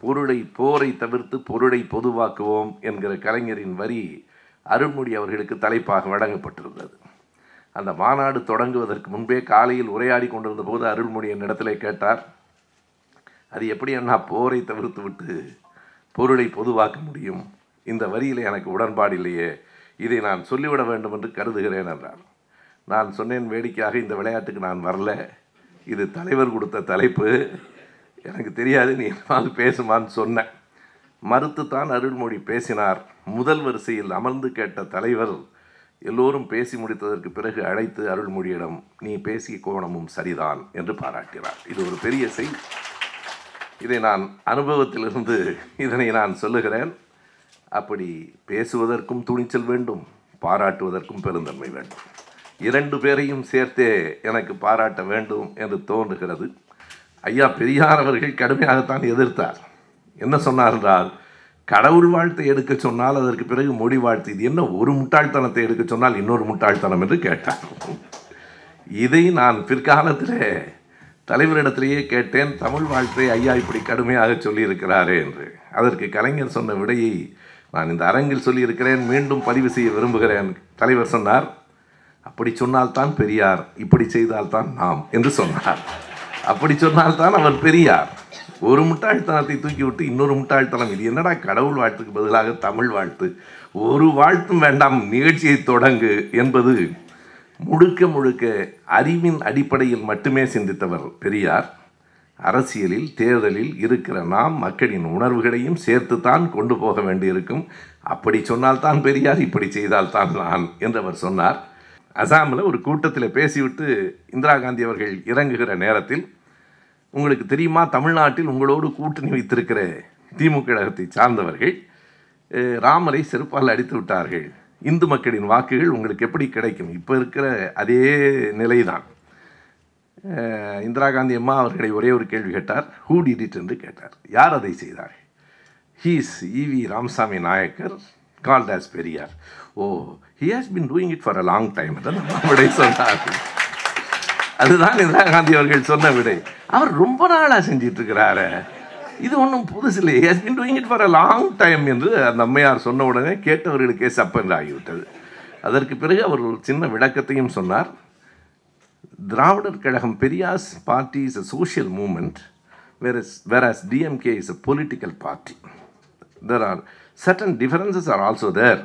பொருளை போரை தவிர்த்து பொருளை பொதுவாக்குவோம் என்கிற கலைஞரின் வரி அருள்மொழி அவர்களுக்கு தலைப்பாக வழங்கப்பட்டிருந்தது. அந்த மாநாடு தொடங்குவதற்கு முன்பே காலையில் உரையாடி கொண்டிருந்த போது அருள்மொழி என்னிடத்திலே கேட்டார் அது எப்படி அண்ணா போரை தவிர்த்து விட்டு பொருளை பொதுவாக்க முடியும்? இந்த வரியில் எனக்கு உடன்பாடு இல்லையே. இதை நான் சொல்லிவிட வேண்டும் என்று கருதுகிறேன் என்றார். நான் சொன்னேன் வேடிக்கையாக இந்த விளையாட்டுக்கு நான் வரல. இது தலைவர் கொடுத்த தலைப்பு. எனக்கு தெரியாது நீ என்னால் பேசுமான்னு சொன்னேன். மறுத்துத்தான் அருள்மொழி பேசினார். முதல் வரிசையில் அமர்ந்து கேட்ட தலைவர் எல்லோரும் பேசி முடித்ததற்கு பிறகு அழைத்து அருள்மொழியிடம் நீ பேசிய கோணமும் சரிதான் என்று பாராட்டினார். இது ஒரு பெரிய செய்தி இதை நான் அனுபவத்திலிருந்து இதனை நான் சொல்லுகிறேன். அப்படி பேசுவதற்கும் துணிச்சல் வேண்டும் பாராட்டுவதற்கும் பெருந்தன்மை வேண்டும். இரண்டு பேரையும் சேர்த்தே எனக்கு பாராட்ட வேண்டும் என்று தோன்றுகிறது. ஐயா பெரியார் அவர்கள் கடுமையாகத்தான் எதிர்த்தார். என்ன சொன்னார் என்றால் கடவுள் வாழ்த்தை எடுக்க சொன்னால் அதற்கு பிறகு மொழி வாழ்த்து. இது என்ன ஒரு முட்டாள்தனத்தை எடுக்க சொன்னால் இன்னொரு முட்டாள்தனம்? என்று கேட்டார். இதை நான் பிற்காலத்திலே தலைவரிடத்திலேயே கேட்டேன். தமிழ் வாழ்த்தை ஐயா இப்படி கடுமையாக சொல்லியிருக்கிறாரே என்று. அதற்கு கலைஞர் சொன்ன விடையை நான் இந்த அரங்கில் சொல்லியிருக்கிறேன். மீண்டும் பதிவு செய்ய விரும்புகிறேன். தலைவர் சொன்னார் அப்படி சொன்னால்தான் பெரியார் இப்படி செய்தால்தான் நாம் என்று சொன்னார். அப்படி சொன்னால்தான் அவர் பெரியார். ஒரு முட்டாள்தனத்தை தூக்கி விட்டு இன்னொரு முட்டாள்தனம். இது என்னடா கடவுள் வாழ்த்துக்கு பதிலாக தமிழ் வாழ்த்து? ஒரு வாழ்த்தும் வேண்டாம் நிகழ்ச்சியை தொடங்கு என்பது முழுக்க முழுக்க அறிவின் அடிப்படையில் மட்டுமே சிந்தித்தவர் பெரியார். அரசியலில் தேர்தலில் இருக்கிற நாம் மக்களின் உணர்வுகளையும் சேர்த்துத்தான் கொண்டு போக வேண்டியிருக்கும். அப்படி சொன்னால்தான் பெரியார் இப்படி செய்தால்தான் நான் என்றவர் சொன்னார். அசாமில் ஒரு கூட்டத்தில் பேசிவிட்டு இந்திரா காந்தி அவர்கள் இறங்குகிற நேரத்தில் உங்களுக்கு தெரியுமா? தமிழ்நாட்டில் உங்களோடு கூட்டணி வைத்திருக்கிற திமுக கழகத்தை சார்ந்தவர்கள் ராமரை செருப்பால் அடித்து விட்டார்கள். இந்து மக்களின் வாக்குகள் உங்களுக்கு எப்படி கிடைக்கும்? இப்போ இருக்கிற அதே நிலைதான். தான் இந்திரா காந்தி அம்மா அவர்களை ஒரே ஒரு கேள்வி கேட்டார். ஹூ டிடிட் என்று கேட்டார். யார் அதை செய்தார் he's E V Ramasamy Naicker called as Periyar oh he has been doing it for a long time அதை சொன்னார்கள். அதுதான் இந்திரா காந்தி அவர்கள் சொன்ன விடை. அவர் ரொம்ப நாளாக செஞ்சிட்டு இருக்கிறாரு இது ஒன்றும் புதுசு இல்லை has been doing it for a long time என்று அந்த அம்மையார் சொன்ன உடனே கேட்டவர்களுக்கே சப்பென்று ஆகிவிட்டது. அதற்கு பிறகு அவர் ஒரு சின்ன விளக்கத்தையும் சொன்னார். Dravidar Kazhagam Periyar's party is a social movement where is whereas DMK is a political party there are certain differences are also there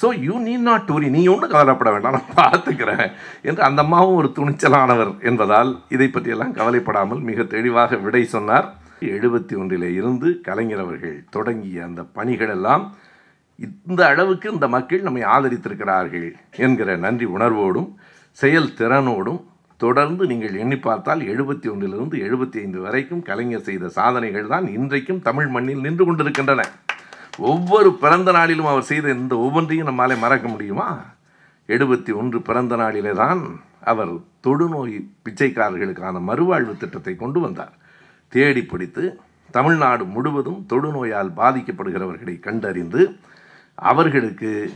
so you need not worry நீ ஒன்றும் கவலைப்பட வேண்டாம். நான் பார்த்துக்கிறேன் என்று அந்த அம்மாவும் ஒரு துணிச்சலானவர் என்பதால் இதை பற்றியெல்லாம் கவலைப்படாமல் மிக தெளிவாக விடை சொன்னார். எழுபத்தி ஒன்றிலே இருந்து கலைஞர் அவர்கள் தொடங்கிய அந்த பணிகளெல்லாம் இந்த அளவுக்கு இந்த மக்கள் நம்மை ஆதரித்திருக்கிறார்கள் என்கிற நன்றி உணர்வோடும் செயல் திறனோடும் தொடர்ந்து நீங்கள் எண்ணி பார்த்தால் எழுபத்தி ஒன்றிலிருந்து எழுபத்தி ஐந்து வரைக்கும் கலைஞர் செய்த சாதனைகள் தான் இன்றைக்கும் தமிழ் மண்ணில் நின்று கொண்டிருக்கின்றன. ஒவ்வொரு பிறந்த நாளிலும் அவர் செய்த இந்த ஒவ்வொன்றையும் நம்மாலே மறக்க முடியுமா? எழுபத்தி ஒன்று பிறந்த நாளிலே தான் அவர் தொடுநோய் பிச்சைக்காரர்களுக்கான மறுவாழ்வு திட்டத்தை கொண்டு வந்தார். தேடி பிடித்து தமிழ்நாடு முழுவதும் தொடுநோயால் பாதிக்கப்படுகிறவர்களை கண்டறிந்து அவர்களுக்கு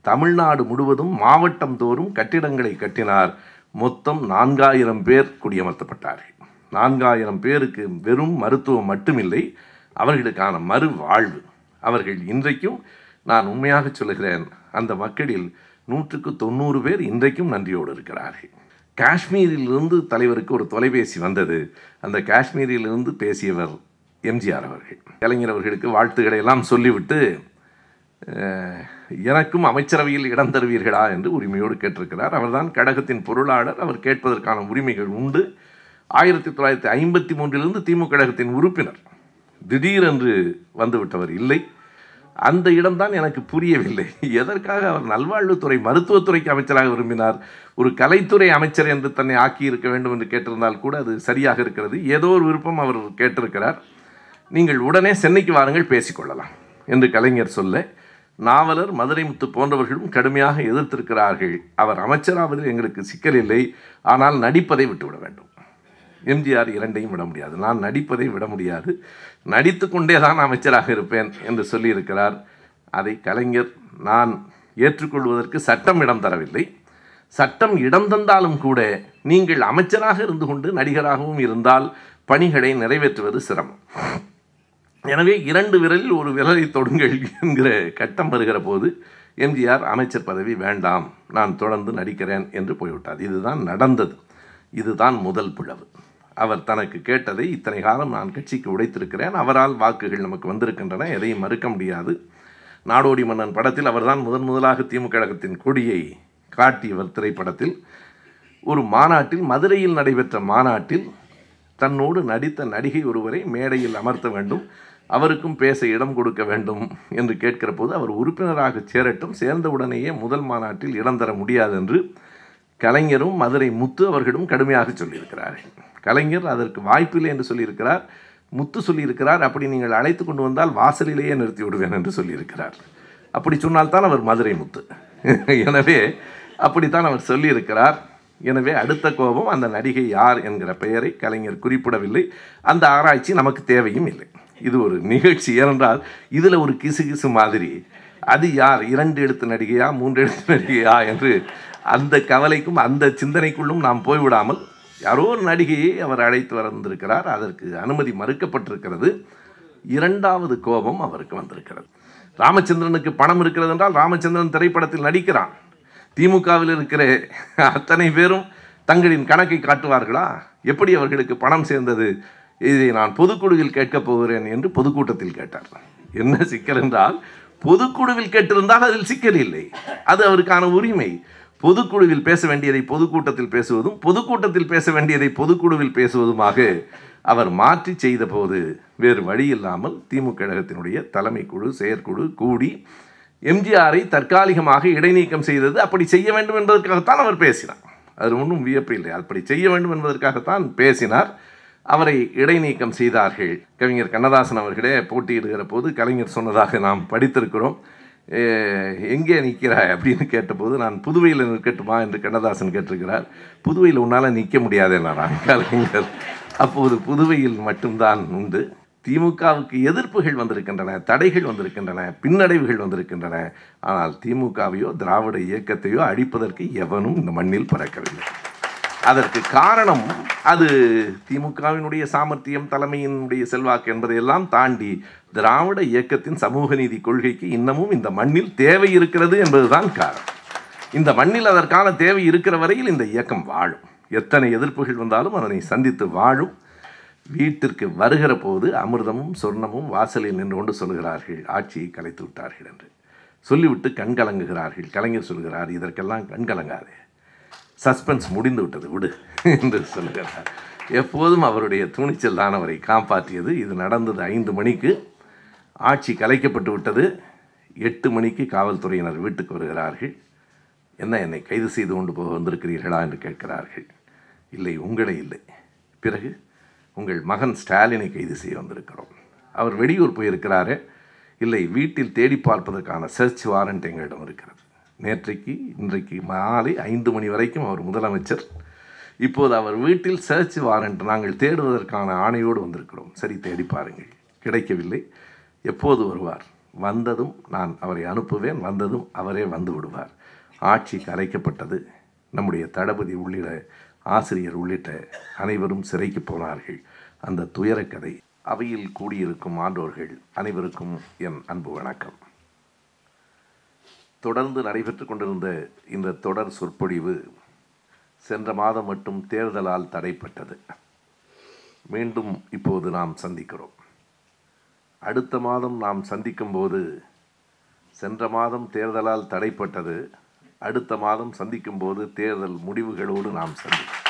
தமிழ்நாடு முழுவதும் மாவட்டம் தோறும் கட்டிடங்களை கட்டினார். மொத்தம் நான்காயிரம் பேர் குடியமர்த்தப்பட்டார்கள். நான்காயிரம் பேருக்கு வெறும் மருத்துவம் மட்டுமில்லை அவர்களுக்கான மறுவாழ்வு. அவர்கள் இன்றைக்கும் நான் உண்மையாக சொல்லுகிறேன் அந்த மக்களில் நூற்றுக்கு தொண்ணூறு பேர் இன்றைக்கும் நன்றியோடு இருக்கிறார்கள். காஷ்மீரிலிருந்து தலைவருக்கு ஒரு தொலைபேசி வந்தது. அந்த காஷ்மீரிலிருந்து பேசியவர் எம்ஜிஆர் அவர்கள். கலைஞர் அவர்களுக்கு வாழ்த்துக்களை எல்லாம் சொல்லிவிட்டு எனக்கும் அமைச்சரவையில் இடம் தருவீர்களா? என்று உரிமையோடு கேட்டிருக்கிறார். அவர்தான் கழகத்தின் பொருளாளர். அவர் கேட்பதற்கான உரிமைகள் உண்டு. ஆயிரத்தி தொள்ளாயிரத்தி ஐம்பத்தி மூன்றிலிருந்து திமுக கழகத்தின் உறுப்பினர். திடீரென்று வந்துவிட்டவர் இல்லை. அந்த இடம்தான் எனக்கு புரியவில்லை. எதற்காக அவர் நல்வாழ்வுத்துறை மருத்துவத்துறைக்கு அமைச்சராக விரும்பினார்? ஒரு கலைத்துறை அமைச்சர் என்று தன்னை ஆக்கியிருக்க வேண்டும் என்று கேட்டிருந்தால் கூட அது சரியாக இருக்கிறது. ஏதோ ஒரு விருப்பம் அவர் கேட்டிருக்கிறார். நீங்கள் உடனே சென்னைக்கு வாருங்கள் பேசிக்கொள்ளலாம் என்று கலைஞர் சொல்ல நாவலர் மதுரை முத்து போன்றவர்களும் கடுமையாக எதிர்த்திருக்கிறார்கள். அவர் அமைச்சராவதில் எங்களுக்கு சிக்கல் இல்லை. ஆனால் நடிப்பதை விட்டுவிட வேண்டும். எம்ஜிஆர் இரண்டையும் விட முடியாது. நான் நடிப்பதை விட முடியாது. நடித்து கொண்டே தான் அமைச்சராக இருப்பேன் என்று சொல்லியிருக்கிறார். அதை கலைஞர் நான் ஏற்றுக்கொள்வதற்கு சட்டம் இடம் தரவில்லை. சட்டம் இடம் தந்தாலும் கூட நீங்கள் அமைச்சராக இருந்து கொண்டு நடிகராகவும் இருந்தால் பணிகளை நிறைவேற்றுவது சிரமம். எனவே இரண்டு விரலில் ஒரு விரலை தொடுங்கள் என்கிற கட்டம் வருகிற போது எம்ஜிஆர் அமைச்சர் பதவி வேண்டாம் நான் தொடர்ந்து நடிக்கிறேன் என்று போய்விட்டார். இதுதான் நடந்தது. இதுதான் முதல் பிளவு. அவர் தனக்கு கேட்டதை இத்தனை காலம் நான் கட்சிக்கு உடைத்திருக்கிறேன். அவரால் வாக்குகள் நமக்கு வந்திருக்கின்றன எதையும் மறுக்க முடியாது. நாடோடி மன்னன் படத்தில் அவர்தான் முதன் முதலாக திமுக கழகத்தின் கொடியை காட்டியவர் திரைப்படத்தில். ஒரு மாநாட்டில் மதுரையில் நடைபெற்ற மாநாட்டில் தன்னோடு நடித்த நடிகை ஒருவரை மேடையில் அமர்த்த வேண்டும் அவருக்கும் பேச இடம் கொடுக்க வேண்டும் என்று கேட்கிற போது அவர் உறுப்பினராக சேரட்டும் சேர்ந்தவுடனேயே முதல் மாநாட்டில் இடம் தர முடியாது என்று கலைஞரும் மதுரை முத்து அவர்களும் கடுமையாக சொல்லியிருக்கிறார்கள். கலைஞர் அதற்கு வாய்ப்பில்லை என்று சொல்லியிருக்கிறார். முத்து சொல்லியிருக்கிறார் அப்படி நீங்கள் அழைத்து கொண்டு வந்தால் வாசலிலேயே நிறுத்தி விடுவேன் என்று சொல்லியிருக்கிறார். அப்படி சொன்னால்தான் அவர் மதுரை முத்து. எனவே அப்படித்தான் அவர் சொல்லியிருக்கிறார். எனவே அடுத்த கோபம் அந்த நடிகை யார் என்கிற பெயரை கலைஞர் குறிப்பிடவில்லை. அந்த ஆராய்ச்சி நமக்கு தேவையும் இல்லை. இது ஒரு நிகழ்ச்சி ஏனென்றால் இதில் ஒரு கிசு கிசு மாதிரி. அது யார்? இரண்டு எழுத்து நடிகையா மூன்று எழுத்து நடிகையா என்று அந்த கவலைக்கும் அந்த சிந்தனைக்குள்ளும் நாம் போய்விடாமல் யாரோ ஒரு நடிகையை அவர் அழைத்து வந்திருக்கிறார். அதற்கு அனுமதி மறுக்கப்பட்டிருக்கிறது. இரண்டாவது கோபம் அவருக்கு வந்திருக்கிறது. ராமச்சந்திரனுக்கு பணம் இருக்கிறது என்றால் ராமச்சந்திரன் திரைப்படத்தில் நடிக்கிறான். திமுகவில் இருக்கிற அத்தனை பேரும் தங்களின் கணக்கை காட்டுவார்களா? எப்படி அவர்களுக்கு பணம் சேர்ந்தது? இதை நான் பொதுக்குழுவில் கேட்கப் போகிறேன் என்று பொதுக்கூட்டத்தில் கேட்டார். என்ன சிக்கல் என்றால் பொதுக்குழுவில் கேட்டிருந்தால் அதில் சிக்கல் இல்லை. அது அவருக்கான உரிமை. பொதுக்குழுவில் பேச வேண்டியதை பொதுக்கூட்டத்தில் பேசுவதும் பொதுக்கூட்டத்தில் பேச வேண்டியதை பொதுக்குழுவில் பேசுவதுமாக அவர் மாற்றி செய்த போது வேறு வழி இல்லாமல் திமுக கழகத்தினுடைய தலைமை குழு செயற்குழு கூடி எம்ஜிஆரை தற்காலிகமாக இடைநீக்கம் செய்தது. அப்படி செய்ய வேண்டும் என்பதற்காகத்தான் அவர் பேசினார். அது ஒன்றும் வியப்பு இல்லை. அப்படி செய்ய வேண்டும் என்பதற்காகத்தான் பேசினார். அவரை இடைநீக்கம் செய்தார்கள். கவிஞர் கண்ணதாசன் அவர்களே போட்டியிடுகிற போது கலைஞர் சொன்னதாக நாம் படித்திருக்கிறோம். எங்கே நிற்கிறாய் அப்படின்னு கேட்டபோது நான் புதுவையில் நிற்கட்டுமா என்று கண்ணதாசன் கேட்டிருக்கிறார். புதுவையில் உன்னால் நிற்க முடியாது என்றார் கலைஞர் அப்போது புதுவையில் மட்டும்தான் உண்டு. திமுகவுக்கு எதிர்ப்புகள் வந்திருக்கின்றன தடைகள் வந்திருக்கின்றன பின்னடைவுகள் வந்திருக்கின்றன. ஆனால் திமுகவையோ திராவிட இயக்கத்தையோ அழிப்பதற்கு எவனும் இந்த மண்ணில் பறக்கவில்லை. அதற்கு காரணம் அது திமுகவினுடைய சாமர்த்தியம் தலைமையினுடைய செல்வாக்கு என்பதையெல்லாம் தாண்டி திராவிட இயக்கத்தின் சமூக நீதி கொள்கைக்கு இன்னமும் இந்த மண்ணில் தேவை இருக்கிறது என்பதுதான் காரணம். இந்த மண்ணில் அதற்கான தேவை இருக்கிற வரையில் இந்த இயக்கம் வாழும். எத்தனை எதிர்ப்புகள் வந்தாலும் அதனை சந்தித்து வாழும். வீட்டிற்கு வருகிற போது அமிர்தமும் சொர்ணமும் வாசலில் நின்று கொண்டு சொல்கிறார்கள் ஆட்சியை கலைத்து விட்டார்கள் என்று. சொல்லிவிட்டு கண்கலங்குகிறார்கள். கலைஞர் சொல்கிறார் இதற்கெல்லாம் கண்கலங்காதே. சஸ்பென்ஸ் முடிந்து விட்டது விடு என்று சொல்கிறார். எப்போதும் அவருடைய துணிச்சல் தான் அவரை காப்பாற்றியது. இது நடந்தது ஐந்து மணிக்கு. ஆட்சி கலைக்கப்பட்டு விட்டது. எட்டு மணிக்கு காவல்துறையினர் வீட்டுக்கு வருகிறார்கள். என்ன என்னை கைது செய்து கொண்டு போக வந்திருக்கிறீர்களா என்று கேட்கிறார்கள். இல்லை உங்களே இல்லை. பிறகு உங்கள் மகன் ஸ்டாலினை கைது செய்ய வந்திருக்கிறோம். அவர் வெளியூர் போயிருக்கிறாரே. இல்லை வீட்டில் தேடி பார்ப்பதற்கான சர்ச் வாரண்ட் எங்களிடம் இருக்கிறது. நேற்றைக்கு இன்றைக்கு மாலை ஐந்து மணி வரைக்கும் அவர் முதலமைச்சர். இப்போது அவர் வீட்டில் சர்ச் வாரண்ட் நாங்கள் தேடுவதற்கான ஆணையோடு வந்திருக்கிறோம். சரி தேடி பாருங்கள். கிடைக்கவில்லை. எப்போது வருவார்? வந்ததும் நான் அவரை அனுப்புவேன். வந்ததும் அவரே வந்து விடுவார். ஆட்சி கலைக்கப்பட்டது நம்முடைய தளபதி உள்ளிட்ட ஆசிரியர் உள்ளிட்ட அனைவரும் சிறைக்கு போனார்கள். அந்த துயரக்கதை அவையில் கூடியிருக்கும் ஆண்டோர்கள் அனைவருக்கும் என் அன்பு வணக்கம். தொடர்ந்து நடைபெற்று கொண்டிருந்த இந்த தொடர் சொற்பொழிவு சென்ற மாதம் மட்டும் தேர்தலால் தடைப்பட்டது. மீண்டும் இப்போது நாம் சந்திக்கிறோம். அடுத்த மாதம் நாம் சந்திக்கும் போது சென்ற மாதம் தேர்தலால் தடைப்பட்டது. அடுத்த மாதம் சந்திக்கும் போது தேர்தல் முடிவுகளோடு நாம் சந்திக்கிறோம்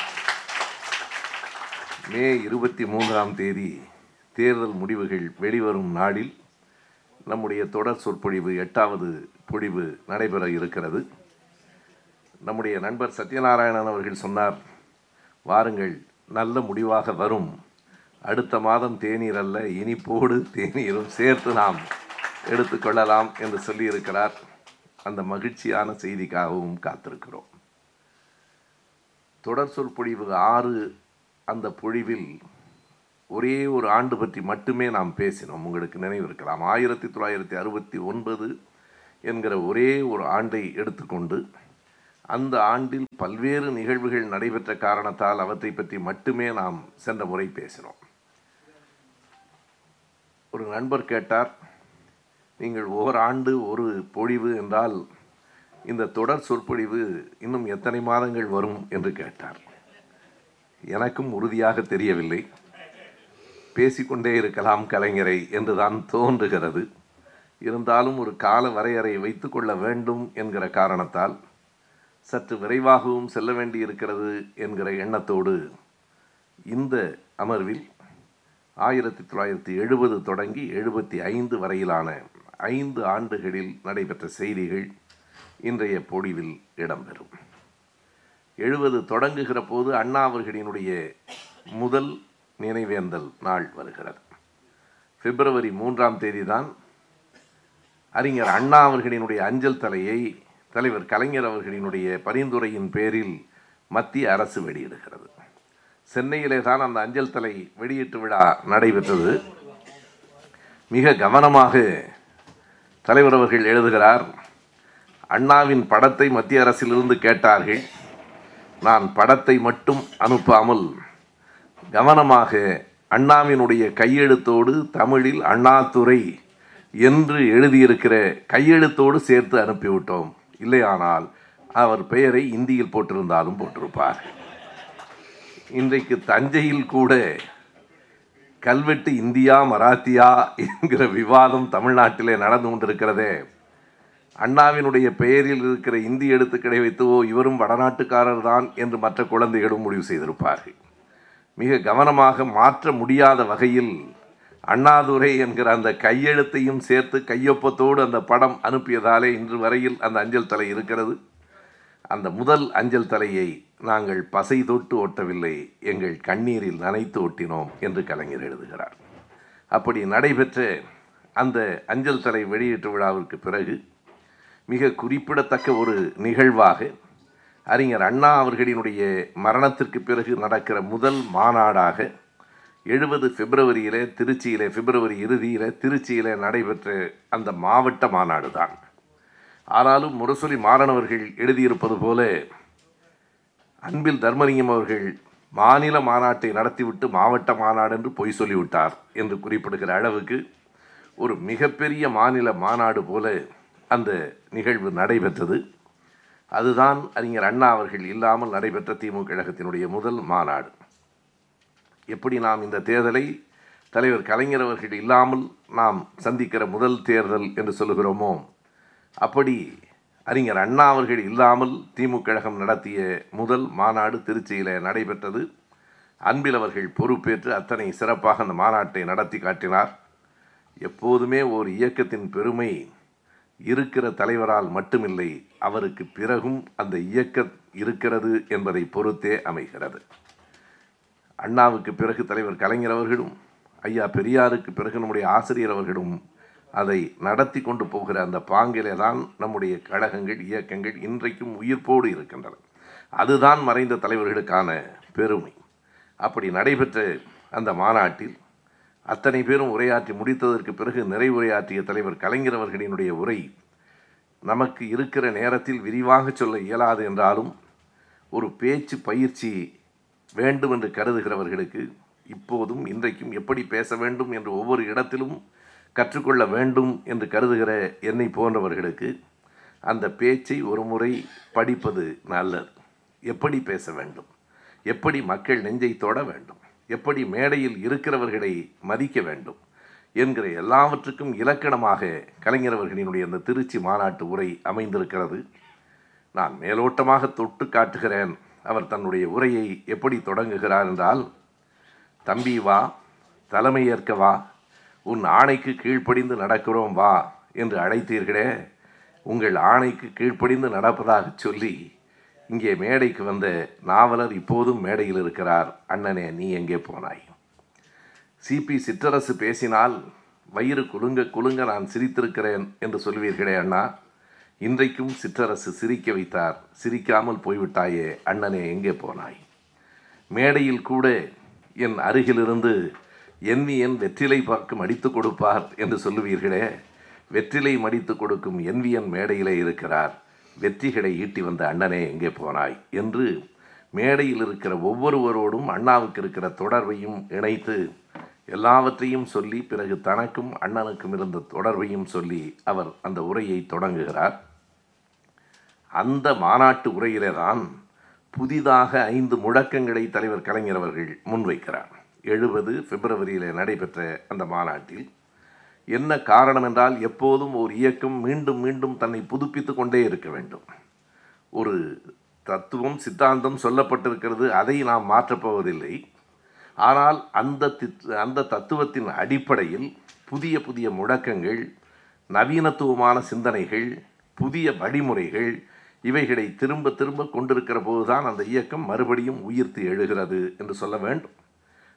மே இருபத்தி மூன்றாம் தேதி தேர்தல் முடிவுகள் வெளிவரும் நாளில் நம்முடைய தொடர் சொற்பொழிவு எட்டாவது பொழிவு நடைபெற இருக்கிறது. நம்முடைய நண்பர் சத்யநாராயணன் அவர்கள் சொன்னார் வாருங்கள் நல்ல முடிவாக வரும். அடுத்த மாதம் தேநீர் அல்ல இனிப்போடு தேநீரும் சேர்த்து நாம் எடுத்துக்கொள்ளலாம் என்று சொல்லியிருக்கிறார். அந்த மகிழ்ச்சியான செய்திக்காகவும் காத்திருக்கிறோம். தொடர் சொற்பொழிவு ஆறு அந்த பொழிவில் ஒரே ஒரு ஆண்டு பற்றி மட்டுமே நாம் பேசினோம். உங்களுக்கு நினைவு இருக்கலாம் ஆயிரத்தி தொள்ளாயிரத்தி அறுபத்தி ஒன்பது என்கிற ஒரே ஒரு ஆண்டை எடுத்துக்கொண்டு அந்த ஆண்டில் பல்வேறு நிகழ்வுகள் நடைபெற்ற காரணத்தால் அவற்றை பற்றி மட்டுமே நாம் சென்ற முறை பேசினோம். ஒரு நண்பர் கேட்டார் நீங்கள் ஓராண்டு ஒரு பொழிவு என்றால் இந்த தொடர் சொற்பொழிவு இன்னும் எத்தனை மாதங்கள் வரும்? என்று கேட்டார். எனக்கும் உறுதியாக தெரியவில்லை. பேசிக்கொண்டே இருக்கலாம் கலைஞரை என்றுதான் தோன்றுகிறது. இருந்தாலும் ஒரு கால வரையறை வைத்துக்கொள்ள வேண்டும் என்கிற காரணத்தால் சற்று விரைவாகவும் செல்ல வேண்டியிருக்கிறது என்கிற எண்ணத்தோடு இந்த அமர்வில் ஆயிரத்தி தொள்ளாயிரத்தி எழுபது தொடங்கி எழுபத்தி ஐந்து வரையிலான ஐந்து ஆண்டுகளில் நடைபெற்ற செய்திகள் இன்றைய பொழிவில் இடம்பெறும். எழுபது தொடங்குகிற போது அண்ணா அவர்களினுடைய முதல் நினைவேந்தல் நாள் வருகிறது. பிப்ரவரி மூன்றாம் தேதி தான் அறிஞர் அண்ணா அவர்களினுடைய அஞ்சல் தலையை தலைவர் கலைஞர் அவர்களினுடைய பரிந்துரையின் பேரில் மத்திய அரசு வெளியிடுகிறது. சென்னையிலே தான் அந்த அஞ்சல் தலை வெளியீட்டு விழா நடைபெற்றது. மிக கவனமாக தலைவர் அவர்கள் எழுதுகிறார் அண்ணாவின் படத்தை மத்திய அரசிலிருந்து கேட்டார்கள். நான் படத்தை மட்டும் அனுப்பாமல் கவனமாக அண்ணாவினுடைய கையெழுத்தோடு தமிழில் அண்ணாதுரை என்று எழுதியிருக்கிற கையெழுத்தோடு சேர்த்து அனுப்பிவிட்டோம். இல்லையானால் அவர் பெயரை இந்தியில் போட்டிருந்தாலும் போட்டிருப்பார். இன்றைக்கு தஞ்சையில் கூட கல்வெட்டு இந்தியா மராத்தியா என்கிற விவாதம் தமிழ்நாட்டிலே நடந்து கொண்டிருக்கிறதே. அண்ணாவினுடைய பெயரில் இருக்கிற இந்தி எழுத்துக்களை வைத்துவோ இவரும் வடநாட்டுக்காரர் தான் என்று மற்ற குழந்தைகளும் முடிவு செய்திருப்பார்கள். மிக கவனமாக மாற்ற முடியாத வகையில் அண்ணாதுரை என்கிற அந்த கையெழுத்தையும் சேர்த்து கையொப்பத்தோடு அந்த படம் அனுப்பியதாலே இன்று வரையில் அந்த அஞ்சல் தலை இருக்கிறது. அந்த முதல் அஞ்சல் தலையை நாங்கள் பசை தொட்டு ஒட்டவில்லை எங்கள் கண்ணீரில் நனைத்து ஒட்டினோம் என்று கலைஞர் எழுதுகிறார். அப்படி நடைபெற்ற அந்த அஞ்சல் தலை வெளியீட்டு விழாவிற்கு பிறகு மிக குறிப்பிடத்தக்க ஒரு நிகழ்வாக அறிஞர் அண்ணா அவர்களினுடைய மரணத்திற்கு பிறகு நடக்கிற முதல் மாநாடாக எழுபது பிப்ரவரியிலே திருச்சியிலே பிப்ரவரி இறுதியில் திருச்சியிலே நடைபெற்ற அந்த மாவட்ட மாநாடு தான். ஆனாலும் முரசொலி மாறனவர்கள் எழுதியிருப்பது போல அன்பில் தர்மலிங்கம் அவர்கள் மாநில மாநாட்டை நடத்திவிட்டு மாவட்ட மாநாடு என்று பொய் சொல்லிவிட்டார் என்று குறிப்பிடுகிற அளவுக்கு ஒரு மிகப்பெரிய மாநில மாநாடு போல அந்த நிகழ்வு நடைபெற்றது. அதுதான் அறிஞர் அண்ணா அவர்கள் இல்லாமல் நடைபெற்ற திமுக கழகத்தினுடைய முதல் மாநாடு. எப்படி நாம் இந்த தேர்தலை தலைவர் கலைஞர் அவர்கள் இல்லாமல் நாம் சந்திக்கிற முதல் தேர்தல் என்று சொல்லுகிறோமோ அப்படி அறிஞர் அண்ணா அவர்கள் இல்லாமல் திமுக கழகம் நடத்திய முதல் மாநாடு திருச்சியில் நடைபெற்றது. அன்பில் அவர்கள் பொறுப்பேற்று அத்தனை சிறப்பாக அந்த மாநாட்டை நடத்தி காட்டினார். எப்போதுமே ஒரு இயக்கத்தின் பெருமை இருக்கிற தலைவரால் மட்டுமில்லை அவருக்கு பிறகும் அந்த இயக்கம் இருக்கிறது என்பதை பொறுத்தே அமைகிறது. அண்ணாவுக்கு பிறகு தலைவர் கலைஞர் அவர்களும் ஐயா பெரியாருக்கு பிறகு நம்முடைய ஆசிரியர் அவர்களும் அதை நடத்தி கொண்டு போகிற அந்த பாங்கிலே தான் நம்முடைய கழகங்கள் இயக்கங்கள் இன்றைக்கும் உயிர்ப்போடு இருக்கின்றன. அதுதான் மறைந்த தலைவர்களுக்கான பெருமை. அப்படி நடைபெற்ற அந்த மாநாட்டில் அத்தனை பேரும் உரையாற்றி முடித்ததற்கு பிறகு நிறைவுரையாற்றிய தலைவர் கலைஞர் அவர்களினுடைய உரை நமக்கு இருக்கிற நேரத்தில் விரிவாக சொல்ல இயலாது என்றாலும் ஒரு பேச்சு பயிற்சி வேண்டும் என்று கருதுகிறவர்களுக்கு இப்போதும் இன்றைக்கும் எப்படி பேச வேண்டும் என்று ஒவ்வொரு இடத்திலும் கற்றுக்கொள்ள வேண்டும் என்று கருதுகிற என்னை போன்றவர்களுக்கு அந்த பேச்சை ஒரு முறை படிப்பது நல்லது. எப்படி பேச வேண்டும்? எப்படி மக்கள் நெஞ்சை தொட வேண்டும்? எப்படி மேடையில் இருக்கிறவர்களை மதிக்க வேண்டும்? என்கிற எல்லாவற்றுக்கும் இலக்கணமாக கலைஞரவர்களினுடைய அந்த திருச்சி மாநாட்டு உரை அமைந்திருக்கிறது. நான் மேலோட்டமாக தொட்டு காட்டுகிறேன். அவர் தன்னுடைய உரையை எப்படி தொடங்குகிறார் என்றால் தம்பி வா தலைமை ஏற்க வா உன் ஆணைக்கு கீழ்ப்படிந்து நடக்கிறோம் வா என்று அழைத்தீர்களே உங்கள் ஆணைக்கு கீழ்ப்படிந்து நடப்பதாக சொல்லி இங்கே மேடைக்கு வந்த நாவலர் இப்போதும் மேடையில் இருக்கிறார். அண்ணனே நீ எங்கே போனாய்? சிபி சிற்றரசு பேசினால் வயிறு குலுங்க குலுங்க நான் சிரித்திருக்கிறேன் என்று சொல்வீர்களே அண்ணா. இன்றைக்கும் சிற்றரசு சிரிக்க வைத்தார். சிரிக்காமல் போய்விட்டாயே அண்ணனே எங்கே போனாய்? மேடையில் கூட என் அருகிலிருந்து எண்ணி என் வெற்றிலை பார்க்கும் அடித்து கொடுப்பார் என்று சொல்லுவீர்களே. வெற்றிலை மடித்து கொடுக்கும் என்வியன் மேடையிலே இருக்கிறார். வெற்றிகளை ஈட்டி வந்த அண்ணனே எங்கே போனாய்? என்று மேடையில் இருக்கிற ஒவ்வொருவரோடும் அண்ணாவுக்கு இருக்கிற தொடர்பையும் இணைத்து எல்லாவற்றையும் சொல்லி பிறகு தனக்கும் அண்ணனுக்கும் இருந்த தொடர்பையும் சொல்லி அவர் அந்த உரையை தொடங்குகிறார். அந்த மாநாட்டு உரையிலே தான் புதிதாக ஐந்து முழக்கங்களை தலைவர் கலைஞர் அவர்கள் முன்வைக்கிறார். எழுபது பிப்ரவரியில் நடைபெற்ற அந்த மாநாட்டில் என்ன காரணம் என்றால் எப்போதும் ஒரு இயக்கம் மீண்டும் மீண்டும் தன்னை புதுப்பித்துக் கொண்டே இருக்க வேண்டும். ஒரு தத்துவம் சித்தாந்தம் சொல்லப்பட்டிருக்கிறது அதை நாம் மாற்றப் போவதில்லை. ஆனால் அந்த தித் அந்த தத்துவத்தின் அடிப்படையில் புதிய புதிய முழக்கங்கள் நவீனத்துவமான சிந்தனைகள் புதிய வழிமுறைகள் இவைகளை திரும்ப திரும்ப கொண்டிருக்கிற போதுதான் அந்த இயக்கம் மறுபடியும் உயிர்த்து எழுகிறது என்று சொல்ல வேண்டும்.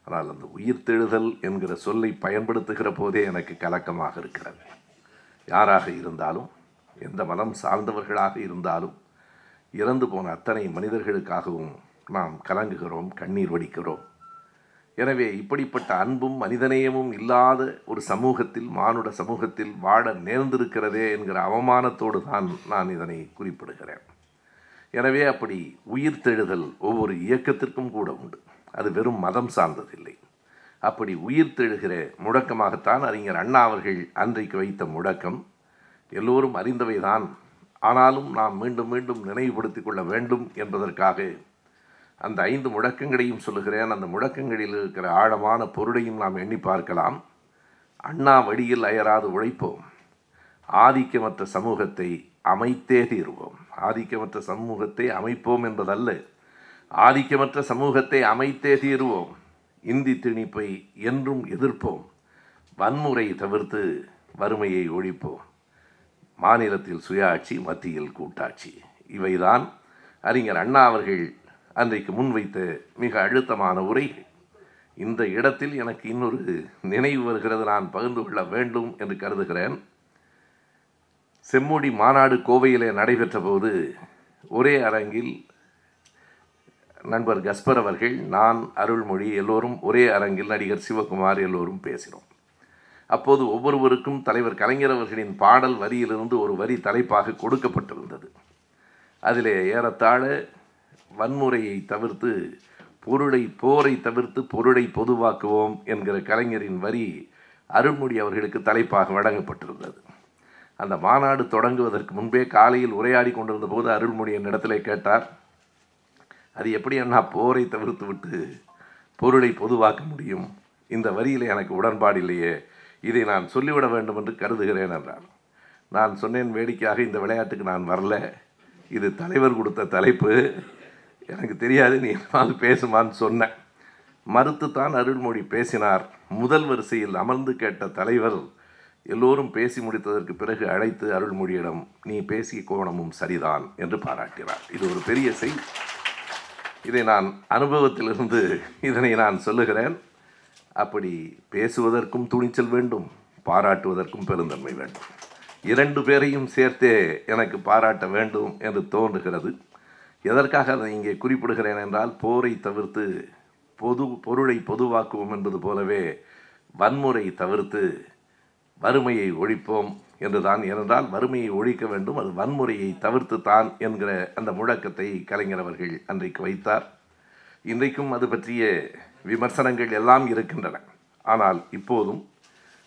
ஆனால் அந்த உயிர்த்தெழுதல் என்கிற சொல்லை பயன்படுத்துகிற போதே எனக்கு கலக்கமாக இருக்கிறது. யாராக இருந்தாலும் எந்த மனம் சார்ந்தவர்களாக இருந்தாலும் இறந்து போன அத்தனை மனிதர்களுக்காகவும் நாம் கலங்குகிறோம் கண்ணீர் வடிக்கிறோம். எனவே இப்படிப்பட்ட அன்பும் மனிதநேயமும் இல்லாத ஒரு சமூகத்தில் மானுட சமூகத்தில் வாழ நேர்ந்திருக்கிறதே என்கிற அவமானத்தோடு தான் நான் இதனை குறிப்பிடுகிறேன். எனவே அப்படி உயிர் தெழுதல் ஒவ்வொரு இயக்கத்திற்கும் கூட உண்டு. அது வெறும் மதம் சார்ந்ததில்லை. அப்படி உயிர் தெழுகிற முழக்கமாகத்தான் அறிஞர் அண்ணா அவர்கள் அன்றைக்கு வைத்த முழக்கம் எல்லோரும் அறிந்தவைதான். ஆனாலும் நாம் மீண்டும் மீண்டும் நினைவுபடுத்திக் கொள்ள வேண்டும் என்பதற்காக அந்த ஐந்து முழக்கங்களையும் சொல்லுகிறேன். அந்த முழக்கங்களில் இருக்கிற ஆழமான பொருளையும் நாம் எண்ணி பார்க்கலாம். அண்ணா வழியில் அயராது உழைப்போம். ஆதிக்கமற்ற சமூகத்தை அமைத்தே தீர்வோம். ஆதிக்கமற்ற சமூகத்தை அமைப்போம் என்பதல்ல. ஆதிக்கமற்ற சமூகத்தை அமைத்தே தீர்வோம். இந்தி திணிப்பை என்றும் எதிர்ப்போம். வன்முறை தவிர்த்து வறுமையை ஒழிப்போம். மாநிலத்தில் சுயாட்சி மத்தியில் கூட்டாட்சி. இவைதான் அறிஞர் அண்ணா அவர்கள் அன்றைக்கு முன்வைத்த மிக அழுத்தமான உரைகள். இந்த இடத்தில் எனக்கு இன்னொரு நினைவு வருகிறது. நான் பகிர்ந்து கொள்ள வேண்டும் என்று கருதுகிறேன். செம்மொழி மாநாடு கோவையிலே நடைபெற்ற போது ஒரே அரங்கில் நண்பர் கஸ்பர் அவர்கள் நான் அருள்மொழி எல்லோரும் ஒரே அரங்கில் நடிகர் சிவகுமார் எல்லோரும் பேசினோம். அப்போது ஒவ்வொருவருக்கும் தலைவர் கலைஞர் அவர்களின் பாடல் வரியிலிருந்து ஒரு வரி தலைப்பாக கொடுக்கப்பட்டிருந்தது. அதிலே ஏறத்தாழ வன்முறையை தவிர்த்து பொருளை போரை தவிர்த்து பொருளை பொதுவாக்குவோம் என்கிற கலைஞரின் வரி அருள்மொழி அவர்களுக்கு தலைப்பாக வழங்கப்பட்டிருந்தது. அந்த மாநாடு தொடங்குவதற்கு முன்பே காலையில் உரையாடி கொண்டிருந்த போது அருள்மொழி என்னிடத்திலே கேட்டார் அது எப்படி அண்ணா போரை தவிர்த்து விட்டு பொருளை பொதுவாக்க முடியும்? இந்த வரியில் எனக்கு உடன்பாடு இல்லையே. இதை நான் சொல்லிவிட வேண்டும் என்று கருதுகிறேன் என்றான் நான் சொன்னேன் வேடிக்கையாக இந்த விளையாட்டுக்கு நான் வரல. இது தலைவர் கொடுத்த தலைப்பு. எனக்கு தெரியாது நீ என்னால் பேசுமான்னு சொன்னேன். மறுத்துத்தான் அருள்மொழி பேசினார். முதல் வரிசையில் அமர்ந்து கேட்ட தலைவர் எல்லோரும் பேசி முடித்ததற்கு பிறகு அழைத்து அருள்மொழியிடம் நீ பேசிய கோணமும் சரிதான் என்று பாராட்டினார். இது ஒரு பெரிய செய்தி இதை நான் அனுபவத்திலிருந்து இதனை நான் சொல்லுகிறேன். அப்படி பேசுவதற்கும் துணிச்சல் வேண்டும் பாராட்டுவதற்கும் பெருந்தன்மை வேண்டும். இரண்டு பேரையும் சேர்த்தே எனக்கு பாராட்ட வேண்டும் என்று தோன்றுகிறது. எதற்காக அதை இங்கே குறிப்பிடுகிறேன் என்றால் போரை தவிர்த்து பொது பொருளை பொதுவாக்குவோம் என்பது போலவே வன்முறை தவிர்த்து வறுமையை ஒழிப்போம் என்றுதான். ஏனென்றால் வறுமையை ஒழிக்க வேண்டும் அது வன்முறையை தவிர்த்து தான் என்கிற அந்த முழக்கத்தை கலைஞர் அவர்கள் அன்றைக்கு வைத்தார். இன்றைக்கும் அது பற்றிய விமர்சனங்கள் எல்லாம் இருக்கின்றன. ஆனால் இப்போதும்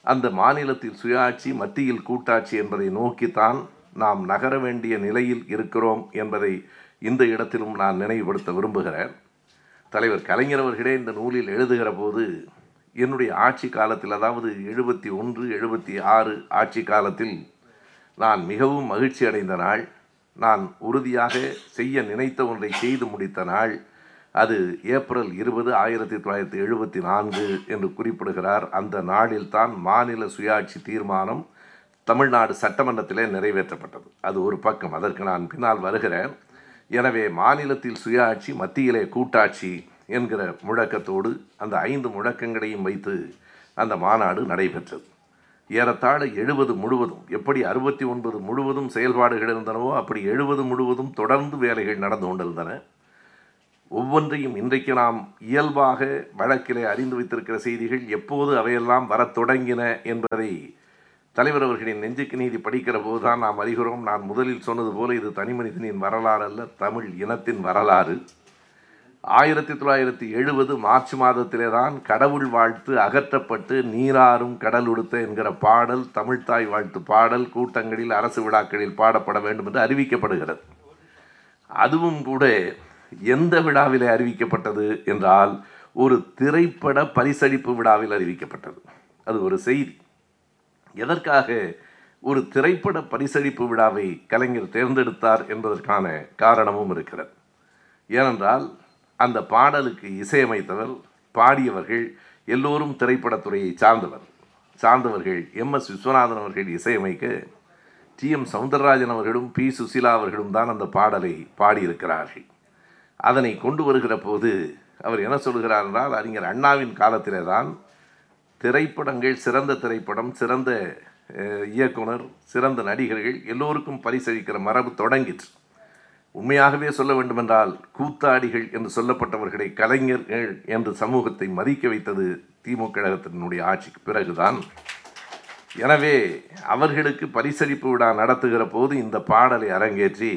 அந்த மாநிலத்தில் சுயாட்சி மத்தியில் கூட்டாட்சி என்பதை நோக்கித்தான் நாம் நகர வேண்டிய நிலையில் இருக்கிறோம் என்பதை இந்த இடத்திலும் நான் நினைவுபடுத்த விரும்புகிறேன். தலைவர் கலைஞர் அவர்களே இந்த நூலில் எழுதுகிற போது என்னுடைய ஆட்சி காலத்தில் அதாவது எழுபத்தி ஒன்று எழுபத்தி ஆறு ஆட்சி காலத்தில் நான் மிகவும் மகிழ்ச்சி அடைந்த நாள். நான் உறுதியாக செய்ய நினைத்த ஒன்றை செய்து முடித்த நாள். அது ஏப்ரல் இருபது ஆயிரத்தி தொள்ளாயிரத்தி எழுபத்தி நான்கு என்று குறிப்பிடுகிறார். அந்த நாளில்தான் மாநில சுயாட்சி தீர்மானம் தமிழ்நாடு சட்டமன்றத்திலே நிறைவேற்றப்பட்டது. அது ஒரு பக்கம். அதற்கு நான் பின்னால் வருகிறேன். எனவே மாநிலத்தில் சுயாட்சி மத்தியிலே கூட்டாட்சி என்கிற முழக்கத்தோடு அந்த ஐந்து முழக்கங்களையும் வைத்து அந்த மாநாடு நடைபெற்றது. ஏறத்தாழ எழுபது முழுவதும் எப்படி அறுபத்தி ஒன்பது முழுவதும் செயல்பாடுகள் இருந்தனவோ அப்படி எழுபது முழுவதும் தொடர்ந்து வேலைகள் நடந்து கொண்டிருந்தன. ஒவ்வொன்றையும் இன்றைக்கு நாம் இயல்பாக வழக்கிலே அறிந்து வைத்திருக்கிற செய்திகள் எப்போது அவையெல்லாம் வரத் தொடங்கின என்பதை தலைவர் அவர்களின் நெஞ்சுக்கு நீதி படிக்கிற போதுதான் நாம் அறிகிறோம். நான் முதலில் சொன்னது போல இது தனி மனிதனின் வரலாறு அல்ல தமிழ் இனத்தின் வரலாறு. ஆயிரத்தி தொள்ளாயிரத்தி எழுபது மார்ச் மாதத்திலே தான் கடவுள் வாழ்த்து அகற்றப்பட்டு நீராறும் கடல் உடுத்த என்கிற பாடல் தமிழ்த்தாய் வாழ்த்து பாடல் கூட்டங்களில் அரசு விழாக்களில் பாடப்பட வேண்டும் என்று அறிவிக்கப்படுகிறது. அதுவும் கூட எந்த விழாவிலே அறிவிக்கப்பட்டது என்றால் ஒரு திரைப்பட பரிசளிப்பு விழாவில் அறிவிக்கப்பட்டது. அது ஒரு செய்தி. எதற்காக ஒரு திரைப்பட பரிசளிப்பு விழாவை கலைஞர் தேர்ந்தெடுத்தார் என்பதற்கான காரணமும் இருக்கிறது. ஏனென்றால் அந்த பாடலுக்கு இசையமைத்தவர் பாடியவர்கள் எல்லோரும் திரைப்படத்துறையை சார்ந்தவர். சார்ந்தவர்கள் எம். எஸ். விஸ்வநாதன் அவர்கள் இசையமைக்க டி. எம். சவுந்தரராஜன் அவர்களும் பி. சுசீலா அவர்களும் தான் அந்த பாடலை பாடியிருக்கிறார்கள். அதனை கொண்டு வருகிற போது அவர் என்ன சொல்கிறார் என்றால் அறிஞர் அண்ணாவின் காலத்திலே தான் திரைப்படங்கள் சிறந்த திரைப்படம் சிறந்த இயக்குனர் சிறந்த நடிகர்கள் எல்லோருக்கும் பரிசளிக்கிற மரபு தொடங்கிற்று. உண்மையாகவே சொல்ல வேண்டுமென்றால் கூத்தாடிகள் என்று சொல்லப்பட்டவர்களை கலைஞர்கள் என்று சமூகத்தை மதிக்க வைத்தது திமுக கழகத்தினுடைய ஆட்சிக்கு பிறகுதான். எனவே அவர்களுக்கு பரிசளிப்பு விழா நடத்துகிற போது இந்த பாடலை அரங்கேற்றி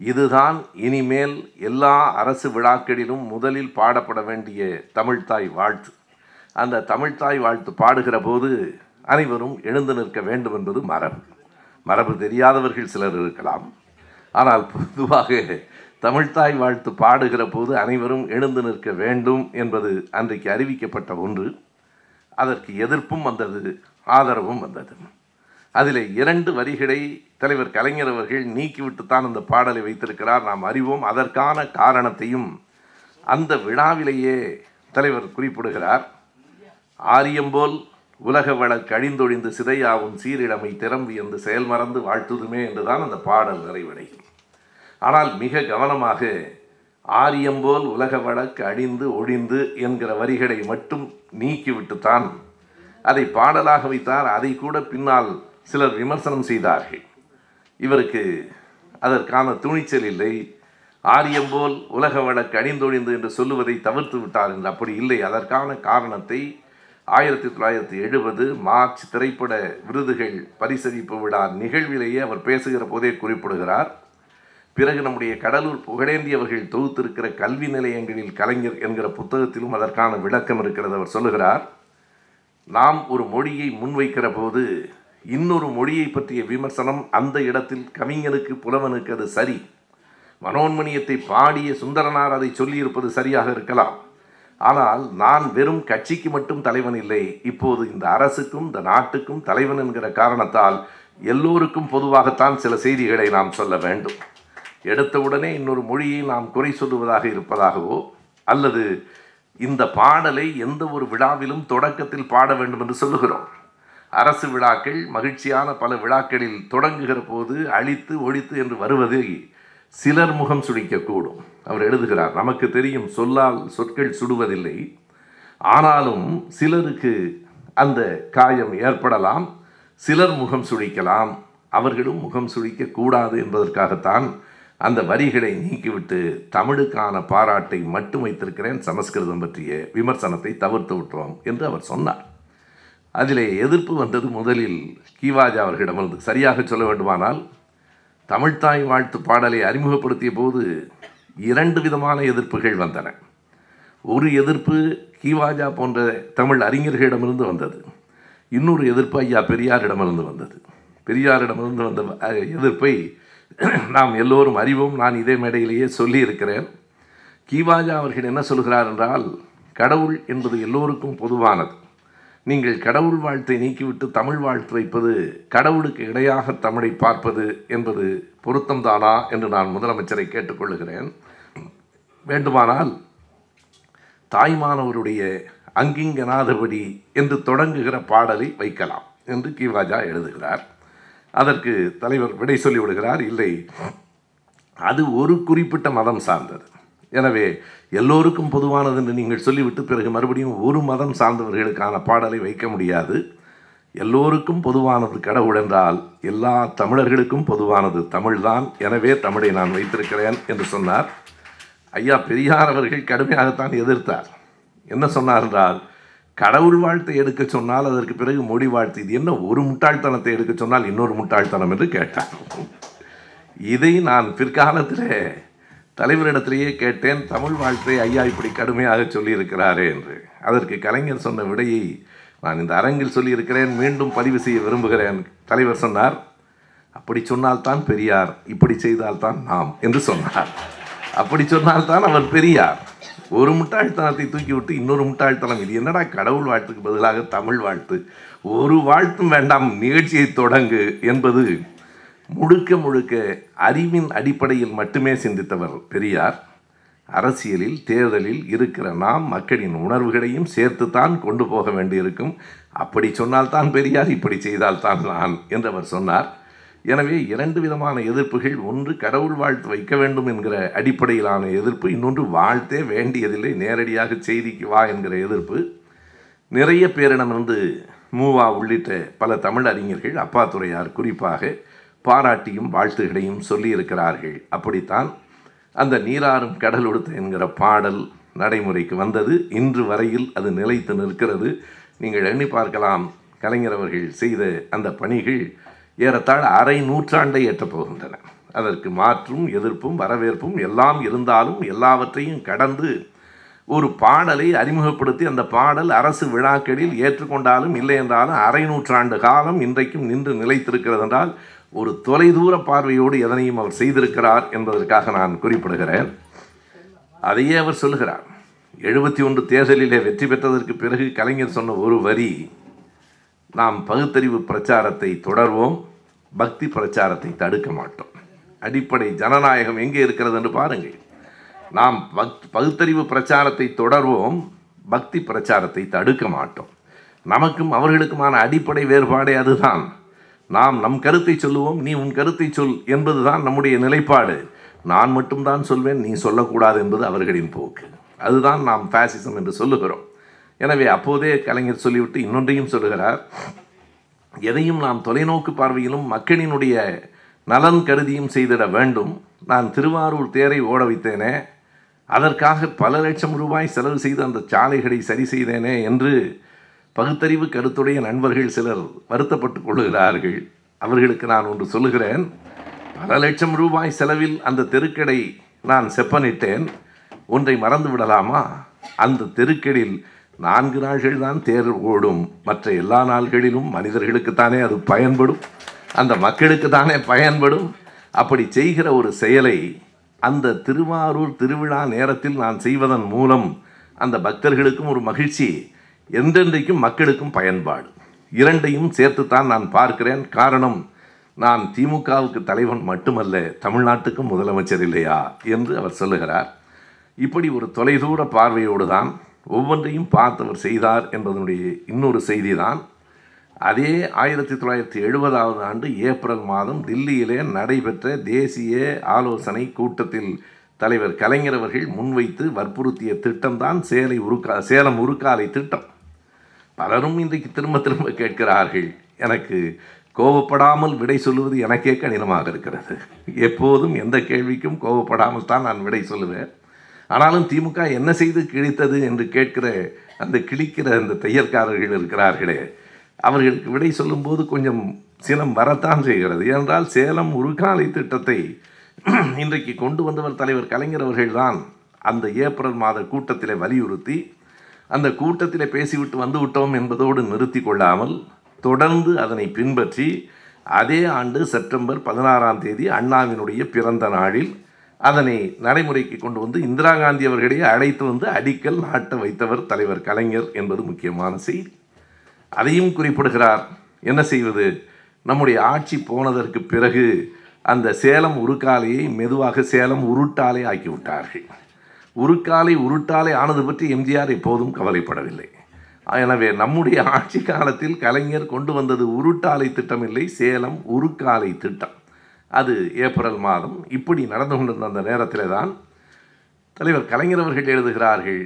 இதுதான் இனிமேல் எல்லா அரசு விழாக்களிலும் முதலில் பாடப்பட வேண்டிய தமிழ்தாய் வாழ்த்து. அந்த தமிழ்தாய் வாழ்த்து பாடுகிற போது அனைவரும் எழுந்து நிற்க வேண்டும் என்பது மரபு. மரபு தெரியாதவர்கள் சிலர் இருக்கலாம். ஆனால் பொதுவாக தமிழ்தாய் வாழ்த்து பாடுகிற போது அனைவரும் எழுந்து நிற்க வேண்டும் என்பது அன்றைக்கு அறிவிக்கப்பட்ட ஒன்று. அதற்கு எதிர்ப்பும் வந்தது ஆதரவும் வந்தது. அதில் இரண்டு வரிகளை தலைவர் கலைஞர் அவர்கள் நீக்கிவிட்டுத்தான் அந்த பாடலை வைத்திருக்கிறார். நாம் அறிவோம் அதற்கான காரணத்தையும் அந்த விழாவிலேயே தலைவர் குறிப்பிடுகிறார். ஆரியம்போல் உலக வழக்கு கழிந்தொழிந்து சிதையாவும் சீரிழமை திறம்பு என்று செயல்மறந்து வாழ்த்துதுமே என்றுதான் அந்த பாடல் நிறைவடையும் ஆனால் மிக கவனமாக ஆரியம்போல் உலக வழக்கு அழிந்து ஒழிந்து என்கிற வரிகளை மட்டும் நீக்கிவிட்டுத்தான் அதை பாடலாக வைத்தார். அதை கூட பின்னால் சிலர் விமர்சனம் செய்தார்கள். இவருக்கு அதற்கான துணிச்சல் இல்லை. ஆரியம்போல் உலக வழக்கு அணிந்தொழிந்து என்று சொல்லுவதை தவிர்த்து விட்டார் என்று அப்படி இல்லை. அதற்கான காரணத்தை ஆயிரத்தி தொள்ளாயிரத்தி எழுபது மார்ச் திரைப்பட விருதுகள் பரிசளிப்பு விழா நிகழ்விலேயே அவர் பேசுகிற போதே குறிப்பிடுகிறார் பிறகு நம்முடைய கடலூர் புகழேந்தியவர்கள் தொகுத்திருக்கிற கல்வி நிலையங்களில் கலைஞர் என்கிற புத்தகத்திலும் அதற்கான விளக்கம் இருக்கிறது அவர் சொல்லுகிறார். நாம் ஒரு மொழியை முன்வைக்கிற போது இன்னொரு மொழியை பற்றிய விமர்சனம் அந்த இடத்தில் கவிஞனுக்கு புலவனுக்கு அது சரி. மனோன்மணியத்தை பாடிய சுந்தரனார் அதை சொல்லியிருப்பது சரியாக இருக்கலாம். ஆனால் நான் வெறும் கட்சிக்கு மட்டும் தலைவன் இல்லை. இப்போது இந்த அரசுக்கும் இந்த நாட்டுக்கும் தலைவன் என்கிற காரணத்தால் எல்லோருக்கும் பொதுவாகத்தான் சில செய்திகளை நாம் சொல்ல வேண்டும். எடுத்தவுடனே இன்னொரு மொழியை நாம் குறை சொல்லுவதாக இருப்பதாகவோ அல்லது இந்த பாடலை எந்த ஒரு விழாவிலும் தொடக்கத்தில் பாட வேண்டும் என்று சொல்லுகிறோம். அரசு விழாக்கள் மகிழ்ச்சியான பல விழாக்களில் தொடங்குகிற போது அழித்து ஒழித்து என்று வருவது சிலர் முகம் சுழிக்கக்கூடும். அவர் எழுதுகிறார் நமக்கு தெரியும் சொல்லால் சொற்கள் சுடுவதில்லை. ஆனாலும் சிலருக்கு அந்த காயம் ஏற்படலாம். சிலர் முகம் சுழிக்கலாம். அவர்களும் முகம் சுழிக்கக்கூடாது என்பதற்காகத்தான் அந்த வரிகளை நீக்கிவிட்டு தமிழுக்கான பாராட்டை மட்டும் வைத்திருக்கிறேன். சமஸ்கிருதம் பற்றிய விமர்சனத்தை தவிர்த்து விட்டோம் என்று அவர் சொன்னார். அதிலே எதிர்ப்பு வந்தது முதலில் கீவாஜா அவர்களிடமிருந்து. சரியாக சொல்ல வேண்டுமானால் தமிழ்த்தாய் வாழ்த்து பாடலை அறிமுகப்படுத்திய போது இரண்டு விதமான எதிர்ப்புகள் வந்தன. ஒரு எதிர்ப்பு கீவாஜா போன்ற தமிழ் அறிஞர்களிடமிருந்து வந்தது. இன்னொரு எதிர்ப்பு ஐயா பெரியாரிடமிருந்து வந்தது. பெரியாரிடமிருந்து வந்த எதிர்ப்பை நாம் எல்லோரும் அறிவோம். நான் இதே மேடையிலேயே சொல்லியிருக்கிறேன். கீவாஜா அவர்கள் என்ன சொல்கிறார் என்றால் கடவுள் என்பது எல்லோருக்கும் பொதுவானது. நீங்கள் கடவுள் வாழ்த்தை நீக்கிவிட்டு தமிழ் வாழ்த்து வைப்பது கடவுளுக்கு இடையாக தமிழை பார்ப்பது என்பது பொருத்தம்தானா என்று நான் முதலமைச்சரை கேட்டுக்கொள்கிறேன் வேண்டுமானால் தாய்மானவருடைய அங்கிங்கனாதபடி என்று தொடங்குகிற பாடலை வைக்கலாம் என்று கீவாஜா எழுதுகிறார். அதற்கு தலைவர் விடை சொல்லிவிடுகிறார். இல்லை அது ஒரு குறிப்பிட்ட மதம் சார்ந்தது. எனவே எல்லோருக்கும் பொதுவானது என்று நீங்கள் சொல்லிவிட்டு பிறகு மறுபடியும் ஒரு மதம் சார்ந்தவர்களுக்கான பாடலை வைக்க முடியாது. எல்லோருக்கும் பொதுவானது கடவுள் என்றால் எல்லா தமிழர்களுக்கும் பொதுவானது தமிழ்தான். எனவே தமிழை நான் வைத்திருக்கிறேன் என்று சொன்னார். ஐயா பெரியார் அவர்கள் கடுமையாகத்தான் எதிர்த்தார். என்ன சொன்னார் என்றால் கடவுள் வாழ்த்தை எடுக்க சொன்னால் அதற்கு பிறகு மொழி வாழ்த்து இது என்ன ஒரு முட்டாள்தனத்தை எடுக்க சொன்னால் இன்னொரு முட்டாள்தனம் என்று கேட்டார். இதை நான் பிற்காலத்தில் தலைவரிடத்திலேயே கேட்டேன் தமிழ் வாழ்த்தை ஐயா இப்படி கடுமையாக சொல்லியிருக்கிறாரே என்று. அதற்கு கலைஞர் சொன்ன விடையை நான் இந்த அரங்கில் சொல்லியிருக்கிறேன் மீண்டும் பதிவு செய்ய விரும்புகிறேன் தலைவர் சொன்னார். அப்படி சொன்னால்தான் பெரியார் இப்படி செய்தால்தான் நாம் என்று சொன்னார். அப்படி சொன்னால்தான் அவர் பெரியார். ஒரு முட்டாள்தனத்தை தூக்கி விட்டு இன்னொரு முட்டாள்தனம். இது என்னடா கடவுள் வாழ்த்துக்கு பதிலாக தமிழ் வாழ்த்து? ஒரு வாழ்த்தும் வேண்டாம் நிகழ்ச்சியை தொடங்கு என்பது முழுக்க முழுக்க அறிவின் அடிப்படையில் மட்டுமே சிந்தித்தவர் பெரியார். அரசியலில் தேர்தலில் இருக்கிற நாம் மக்களின் உணர்வுகளையும் சேர்த்துத்தான் கொண்டு போக வேண்டியிருக்கும். அப்படி சொன்னால்தான் பெரியார் இப்படி செய்தால்தான் நான் என்றவர் சொன்னார். எனவே இரண்டு விதமான எதிர்ப்புகள் ஒன்று கடவுள் வாழ்த்து வைக்க வேண்டும் என்கிற அடிப்படையிலான எதிர்ப்பு இன்னொன்று வாழ்த்தே வேண்டியதில்லை நேரடியாக செய்திக்கு வா என்கிற எதிர்ப்பு. நிறைய பேரிடமிருந்து மூவா உள்ளிட்ட பல தமிழ் அறிஞர்கள் அப்பாத்துறையார் குறிப்பாக பாராட்டியும் வாழ்த்துகளையும் சொல்லியிருக்கிறார்கள். அப்படித்தான் அந்த நீராறும் கடல் உடுத்த என்கிற பாடல் நடைமுறைக்கு வந்தது. இன்று வரையில் அது நிலைத்து நிற்கிறது. நீங்கள் எண்ணி பார்க்கலாம் கலைஞர் அவர்கள் செய்த அந்த பணிகள் ஏறத்தாழ அரை நூற்றாண்டை எட்டப் போகின்றன. அதற்கு மாற்றும் எதிர்ப்பும் வரவேற்பும் எல்லாம் இருந்தாலும் எல்லாவற்றையும் கடந்து ஒரு பாடலை அறிமுகப்படுத்தி அந்த பாடல் அரசு விழாக்களில் ஏற்றுக்கொண்டாலும் இல்லை என்றாலும் அரை நூற்றாண்டு காலம் இன்றைக்கும் நின்று நிலைத்திருக்கிறது என்றால் ஒரு தொலைதூர பார்வையோடு எதனையும் அவர் செய்திருக்கிறார் என்பதற்காக நான் குறிப்பிடுகிறேன். அதையே அவர் சொல்லுகிறார். எழுபத்தி ஒன்று தேர்தலிலே வெற்றி பெற்றதற்கு பிறகு கலைஞர் சொன்ன ஒரு வரி நாம் பகுத்தறிவு பிரச்சாரத்தை தொடர்வோம் பக்தி பிரச்சாரத்தை தடுக்க மாட்டோம். அடிப்படை ஜனநாயகம் எங்கே இருக்கிறது என்று பாருங்கள். நாம் பக் பகுத்தறிவு பிரச்சாரத்தை தொடர்வோம் பக்தி பிரச்சாரத்தை தடுக்க மாட்டோம். நமக்கும் அவர்களுக்குமான அடிப்படை வேறுபாடே அதுதான். நாம் நம் கருத்தை சொல்லுவோம் நீ உன் கருத்தை சொல் என்பதுதான் நம்முடைய நிலைப்பாடு. நான் மட்டும்தான் சொல்வேன் நீ சொல்லக்கூடாது என்பது அவர்களின் போக்கு. அதுதான் நாம் ஃபேசிசம் என்று சொல்லுகிறோம். எனவே அப்போதே கலைஞர் சொல்லிவிட்டு இன்னொன்றையும் சொல்லுகிறார். எதையும் நாம் தொலைநோக்கு பார்வையிலும் மக்களினுடைய நலன் கருதியும் செய்திட வேண்டும். நான் திருவாரூர் தேரை ஓட வைத்தேனே. அதற்காக பல லட்சம் ரூபாய் செலவு செய்து அந்த சாலைகளை சரி செய்தேனே என்று பகுத்தறிவு கருத்துடைய நண்பர்கள் சிலர் வருத்தப்பட்டு கொள்கிறார்கள். அவர்களுக்கு நான் ஒன்று சொல்லுகிறேன். பல லட்சம் ரூபாய் செலவில் அந்த தெருக்கடை நான் செப்பனிட்டேன். ஒன்றை மறந்து விடலாமா? அந்த தெருக்கடில் நான்கு நாள்கள் தான் தேர் ஓடும். மற்ற எல்லா நாள்களிலும் மனிதர்களுக்குத்தானே அது பயன்படும். அந்த மக்களுக்கு தானே பயன்படும். அப்படி செய்கிற ஒரு செயலை அந்த திருவாரூர் திருவிழா நேரத்தில் நான் செய்வதன் மூலம் அந்த பக்தர்களுக்கும் ஒரு மகிழ்ச்சி என்றென்றைக்கும் மக்களுக்கும் பயன்பாடு. இரண்டையும் சேர்த்துத்தான் நான் பார்க்கிறேன். காரணம் நான் திமுகவுக்கு தலைவன் மட்டுமல்ல தமிழ்நாட்டுக்கும் முதலமைச்சர் இல்லையா என்று அவர் சொல்லுகிறார். இப்படி ஒரு தொலைதூர பார்வையோடு தான் ஒவ்வொன்றையும் பார்த்தவர் செய்தார் என்பதனுடைய இன்னொரு செய்தி தான் அதே ஆயிரத்தி தொள்ளாயிரத்தி எழுபதாவது ஆண்டு ஏப்ரல் மாதம் தில்லியிலே நடைபெற்ற தேசிய ஆலோசனை கூட்டத்தில் தலைவர் கலைஞர் அவர்கள் முன்வைத்து வற்புறுத்திய திட்டம்தான் சேலை உருக்கா சேலம் உருக்காலை திட்டம். பலரும் இன்றைக்கு திரும்ப திரும்ப கேட்கிறார்கள் எனக்கு கோவப்படாமல் விடை சொல்லுவது எனக்கே கடினமாக இருக்கிறது. எப்போதும் எந்த கேள்விக்கும் கோபப்படாமல் தான் நான் விடை சொல்லுவேன். ஆனாலும் திமுக என்ன செய்து கிழித்தது என்று கேட்கிற அந்த கிழிக்கிற அந்த தையற்காரர்கள் இருக்கிறார்களே அவர்களுக்கு விடை சொல்லும்போது கொஞ்சம் சினம் வரத்தான் செய்கிறது. ஏனென்றால் சேலம் உருக்காலை திட்டத்தை இன்றைக்கு கொண்டு வந்தவர் தலைவர் கலைஞர் அவர்கள்தான் அந்த ஏப்ரல் மாத கூட்டத்தில் வலியுறுத்தி அந்த கூட்டத்தில் பேசிவிட்டு வந்து விட்டோம் என்பதோடு நிறுத்தி கொள்ளாமல் தொடர்ந்து அதனை பின்பற்றி அதே ஆண்டு செப்டம்பர் பதினாறாம் தேதி அண்ணாவினுடைய பிறந்த நாளில் அதனை நடைமுறைக்கு கொண்டு வந்து இந்திரா காந்தி அவர்களையே அழைத்து வந்து அடிக்கல் நாட்ட வைத்தவர் தலைவர் கலைஞர் என்பது முக்கியமான செய்தி. அதையும் குறிப்பிடுகிறார் என்ன செய்வது? நம்முடைய ஆட்சி போனதற்கு பிறகு அந்த சேலம் உருக்காலையை மெதுவாக சேலம் உருட்டாலே ஆக்கிவிட்டார்கள். உருக்காலை உருட்டாலை ஆனது பற்றி எம்ஜிஆர் எப்போதும் கவலைப்படவில்லை. எனவே நம்முடைய ஆட்சி காலத்தில் கலைஞர் கொண்டு வந்தது உருட்டாலை திட்டம் இல்லை சேலம் உருக்காலை திட்டம். அது ஏப்ரல் மாதம். இப்படி நடந்து கொண்டிருந்த அந்த நேரத்தில் தான் தலைவர் கலைஞர் அவர்கள் எழுதுகிறார்கள்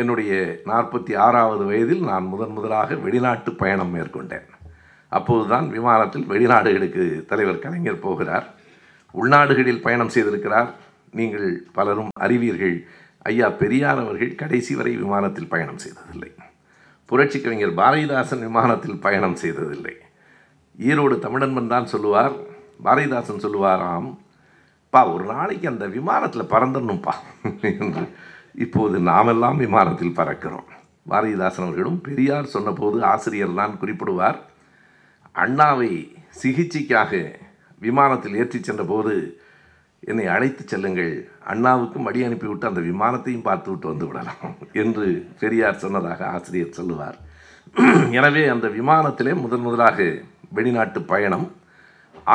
என்னுடைய நாற்பத்தி ஆறாவது வயதில் நான் முதன் முதலாக வெளிநாட்டு பயணம் மேற்கொண்டேன். அப்போதுதான் விமானத்தில் வெளிநாடுகளுக்கு தலைவர் கலைஞர் போகிறார். உள்நாடுகளில் பயணம் செய்திருக்கிறார். நீங்கள் பலரும் அறிவீர்கள். ஐயா பெரியார் அவர்கள் கடைசி வரை விமானத்தில் பயணம் செய்ததில்லை. புரட்சி கவிஞர் பாரதிதாசன் விமானத்தில் பயணம் செய்ததில்லை. ஈரோடு தமிழன்பன் தான் சொல்லுவார் பாரதிதாசன் சொல்லுவாராம் பா ஒரு நாளைக்கு அந்த விமானத்தில் பறந்துடணும்ப்பா என்று இப்போது நாமெல்லாம் விமானத்தில் பறக்கிறோம். பாரதிதாசன் அவர்களும் பெரியார் சொன்னபோது ஆசிரியர் தான் குறிப்பிடுவார் அண்ணாவை சிகிச்சைக்காக விமானத்தில் ஏற்றிச் சென்றபோது என்னை அழைத்து செல்லுங்கள். அண்ணாவுக்கும் வழி அனுப்பிவிட்டு அந்த விமானத்தையும் பார்த்து விட்டு வந்து விடலாம் என்று பெரியார் சொன்னதாக ஆசிரியர் சொல்லுவார். எனவே அந்த விமானத்திலே முதன் முதலாக வெளிநாட்டு பயணம்.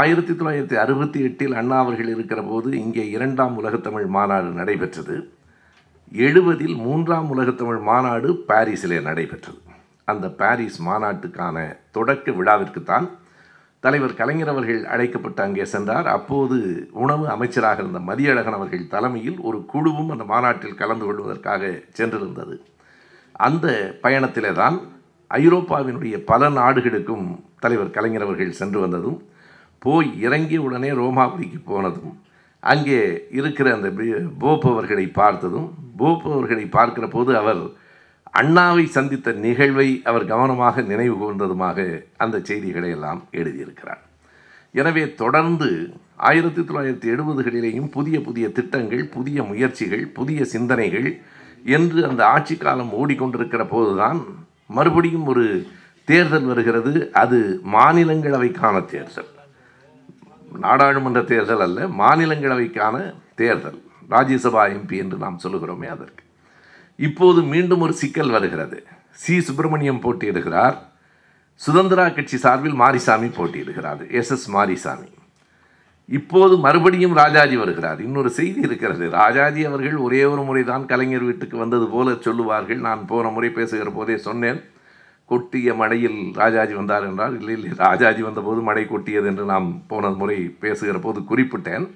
ஆயிரத்தி தொள்ளாயிரத்தி அறுபத்தி எட்டில் அண்ணா அவர்கள் இருக்கிற போது இங்கே இரண்டாம் உலகத்தமிழ் மாநாடு நடைபெற்றது. எழுபதில் மூன்றாம் உலகத்தமிழ் மாநாடு பாரிஸிலே நடைபெற்றது. அந்த பாரிஸ் மாநாட்டுக்கான தொடக்க விழாவிற்குத்தான் தலைவர் கலைஞர் அவர்கள் அழைக்கப்பட்டு அங்கே சென்றார். அப்போது உணவு அமைச்சராக இருந்த மதியழகன் அவர்கள் தலைமையில் ஒரு குழுவும் அந்த மாநாட்டில் கலந்து கொள்வதற்காக சென்றிருந்தது. அந்த பயணத்திலே தான் ஐரோப்பாவினுடைய பல நாடுகளுக்கும் தலைவர் கலைஞர் அவர்கள் சென்று வந்ததும் போய் இறங்கிய உடனே ரோமாபுரிக்கு போனதும் அங்கே இருக்கிற அந்த போப் அவர்களை பார்த்ததும் போப் அவர்களை பார்க்கிற போது அவர் அண்ணாவை சந்தித்த நிகழ்வை அவர் கவனமாக நினைவு கூர்ந்ததுமாக அந்த செய்திகளை எல்லாம் எழுதியிருக்கிறார். எனவே தொடர்ந்து ஆயிரத்தி தொள்ளாயிரத்தி எழுபதுகளிலேயும் புதிய புதிய திட்டங்கள் புதிய முயற்சிகள் புதிய சிந்தனைகள் என்று அந்த ஆட்சி காலம் ஓடிக்கொண்டிருக்கிற போதுதான் மறுபடியும் ஒரு தேர்தல் வருகிறது. அது மாநிலங்களவைக்கான தேர்தல். நாடாளுமன்ற தேர்தல் அல்ல மாநிலங்களவைக்கான தேர்தல். ராஜ்யசபா எம்பி என்று நாம் சொல்லுகிறோமே அதற்கு. இப்போது மீண்டும் ஒரு சிக்கல் வருகிறது. சி. சுப்பிரமணியம் போட்டியிடுகிறார். சுதந்திரா கட்சி சார்பில் மாரிசாமி போட்டியிடுகிறார். எஸ். எஸ். மாரிசாமி. இப்போது மறுபடியும் ராஜாஜி வருகிறார். இன்னொரு செய்தி இருக்கிறது. ராஜாஜி அவர்கள் ஒரே ஒரு முறை தான் கலைஞர் வீட்டுக்கு வந்தது போல சொல்லுவார்கள். நான் போன முறை பேசுகிற போதே சொன்னேன். கொட்டிய மழையில் ராஜாஜி வந்தார் என்றால் இல்லை இல்லை ராஜாஜி வந்தபோது மழை கொட்டியது என்று நாம் போன முறை பேசுகிற போது குறிப்பிட்டேன்.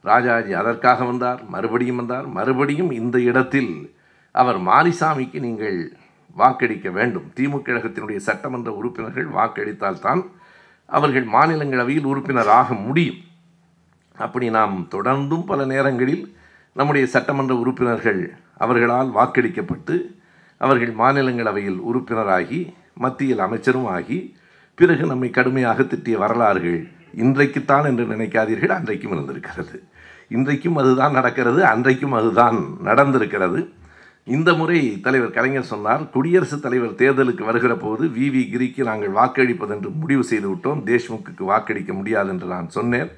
ராஜாஜி அதற்காக வந்தார் மறுபடியும் வந்தார். மறுபடியும் இந்த இடத்தில் அவர் மாரிசாமிக்கு நீங்கள் வாக்களிக்க வேண்டும். திமுக கழகத்தினுடைய சட்டமன்ற உறுப்பினர்கள் வாக்களித்தால்தான் அவர்கள் மாநிலங்களவையில் உறுப்பினராக முடியும். அப்படி நாம் தொடர்ந்தும் பல நேரங்களில் நம்முடைய சட்டமன்ற உறுப்பினர்கள் அவர்களால் வாக்களிக்கப்பட்டு அவர்கள் மாநிலங்களவையில் உறுப்பினராகி மத்தியில் அமைச்சரும் ஆகி பிறகு நம்மை கடுமையாக திட்டிய வரலாறுகள் இன்றைக்குத்தான் என்று நினைக்காதீர்கள் அன்றைக்கும் இருந்திருக்கிறது. இன்றைக்கும் அதுதான் நடக்கிறது அன்றைக்கும் அதுதான் நடந்திருக்கிறது. இந்த முறை தலைவர் கலைஞர் சொன்னார் குடியரசுத் தலைவர் தேர்தலுக்கு வருகிற போது வி. வி. கிரிக்கு நாங்கள் வாக்களிப்பதென்று முடிவு செய்து விட்டோம். தேஷ்முக்கு வாக்களிக்க முடியாது என்று நான் சொன்னேன்.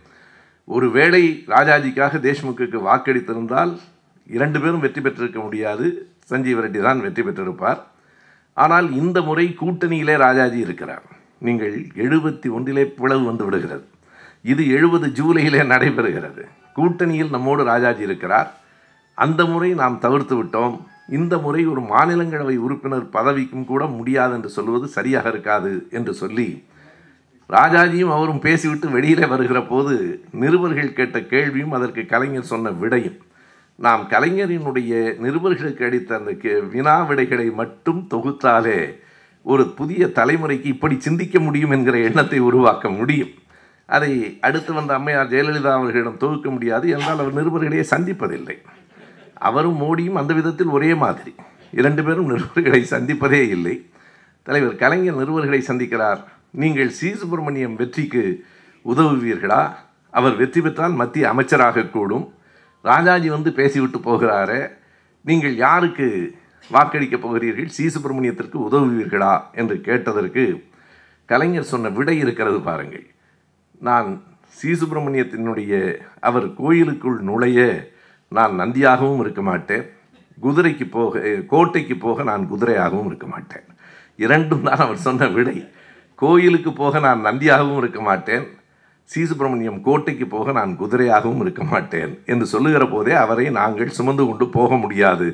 ஒருவேளை ராஜாஜிக்காக தேஷ்முக்கு வாக்களித்திருந்தால் இரண்டு பேரும் வெற்றி பெற்றிருக்க முடியாது. சஞ்சீவ் ரெட்டி தான் வெற்றி பெற்றிருப்பார். ஆனால் இந்த முறை கூட்டணியிலே ராஜாஜி இருக்கிறார். நீங்கள் எழுபத்தி ஒன்றிலே பிளவு வந்து விடுகிறது. இது எழுபது ஜூலையிலே நடைபெறுகிறது. கூட்டணியில் நம்மோடு ராஜாஜி இருக்கிறார். அந்த முறை நாம் தவிர்த்து விட்டோம். இந்த முறை ஒரு மாநிலங்களவை உறுப்பினர் பதவிக்கும் கூட முடியாது என்று சொல்வது சரியாக இருக்காது என்று சொல்லி ராஜாஜியும் அவரும் பேசிவிட்டு வெளியிலே வருகிற போது நிருபர்கள் கேட்ட கேள்வியும் அதற்கு கலைஞர் சொன்ன விடையும். நாம் கலைஞரினுடைய நிருபர்களுக்கு அளித்த அந்த கே வினா விடைகளை மட்டும் தொகுத்தாலே ஒரு புதிய தலைமுறைக்கு இப்படி சிந்திக்க முடியும் என்கிற எண்ணத்தை உருவாக்க முடியும். அதை அடுத்து வந்த அம்மையார் ஜெயலலிதா அவர்களிடம் தொகுக்க முடியாது என்றால் அவர் நிருபர்களையே சந்திப்பதில்லை. அவரும் மோடியும் அந்த விதத்தில் ஒரே மாதிரி. இரண்டு பேரும் நிருபர்களை சந்திப்பதே இல்லை. தலைவர் கலைஞர் நிருபர்களை சந்திக்கிறார். நீங்கள் சி. சுப்பிரமணியம் வெற்றிக்கு உதவுவீர்களா? அவர் வெற்றி பெற்றால் மத்திய அமைச்சராக கூடும். ராஜாஜி வந்து பேசிவிட்டு போகிறாரே. நீங்கள் யாருக்கு வாக்களிக்கப் போகிறீர்கள்? சி. சுப்பிரமணியத்திற்கு உதவுவீர்களா? என்று கேட்டதற்கு கலைஞர் சொன்ன விடை இருக்கிறது பாருங்கள். நான் சி. சுப்பிரமணியத்தினுடைய அவர் கோயிலுக்குள் நுழைய நான் நந்தியாகவும் இருக்க மாட்டேன். குதிரைக்கு போக கோட்டைக்கு போக நான் குதிரையாகவும் இருக்க மாட்டேன். இரண்டும் தான் அவர் சொன்ன விடை. கோயிலுக்கு போக நான் நந்தியாகவும் இருக்க மாட்டேன். சி. சுப்பிரமணியம் கோட்டைக்கு போக நான் குதிரையாகவும் இருக்க மாட்டேன் என்று சொல்லுகிற போதே அவரை நாங்கள் சுமந்து கொண்டு போக முடியாது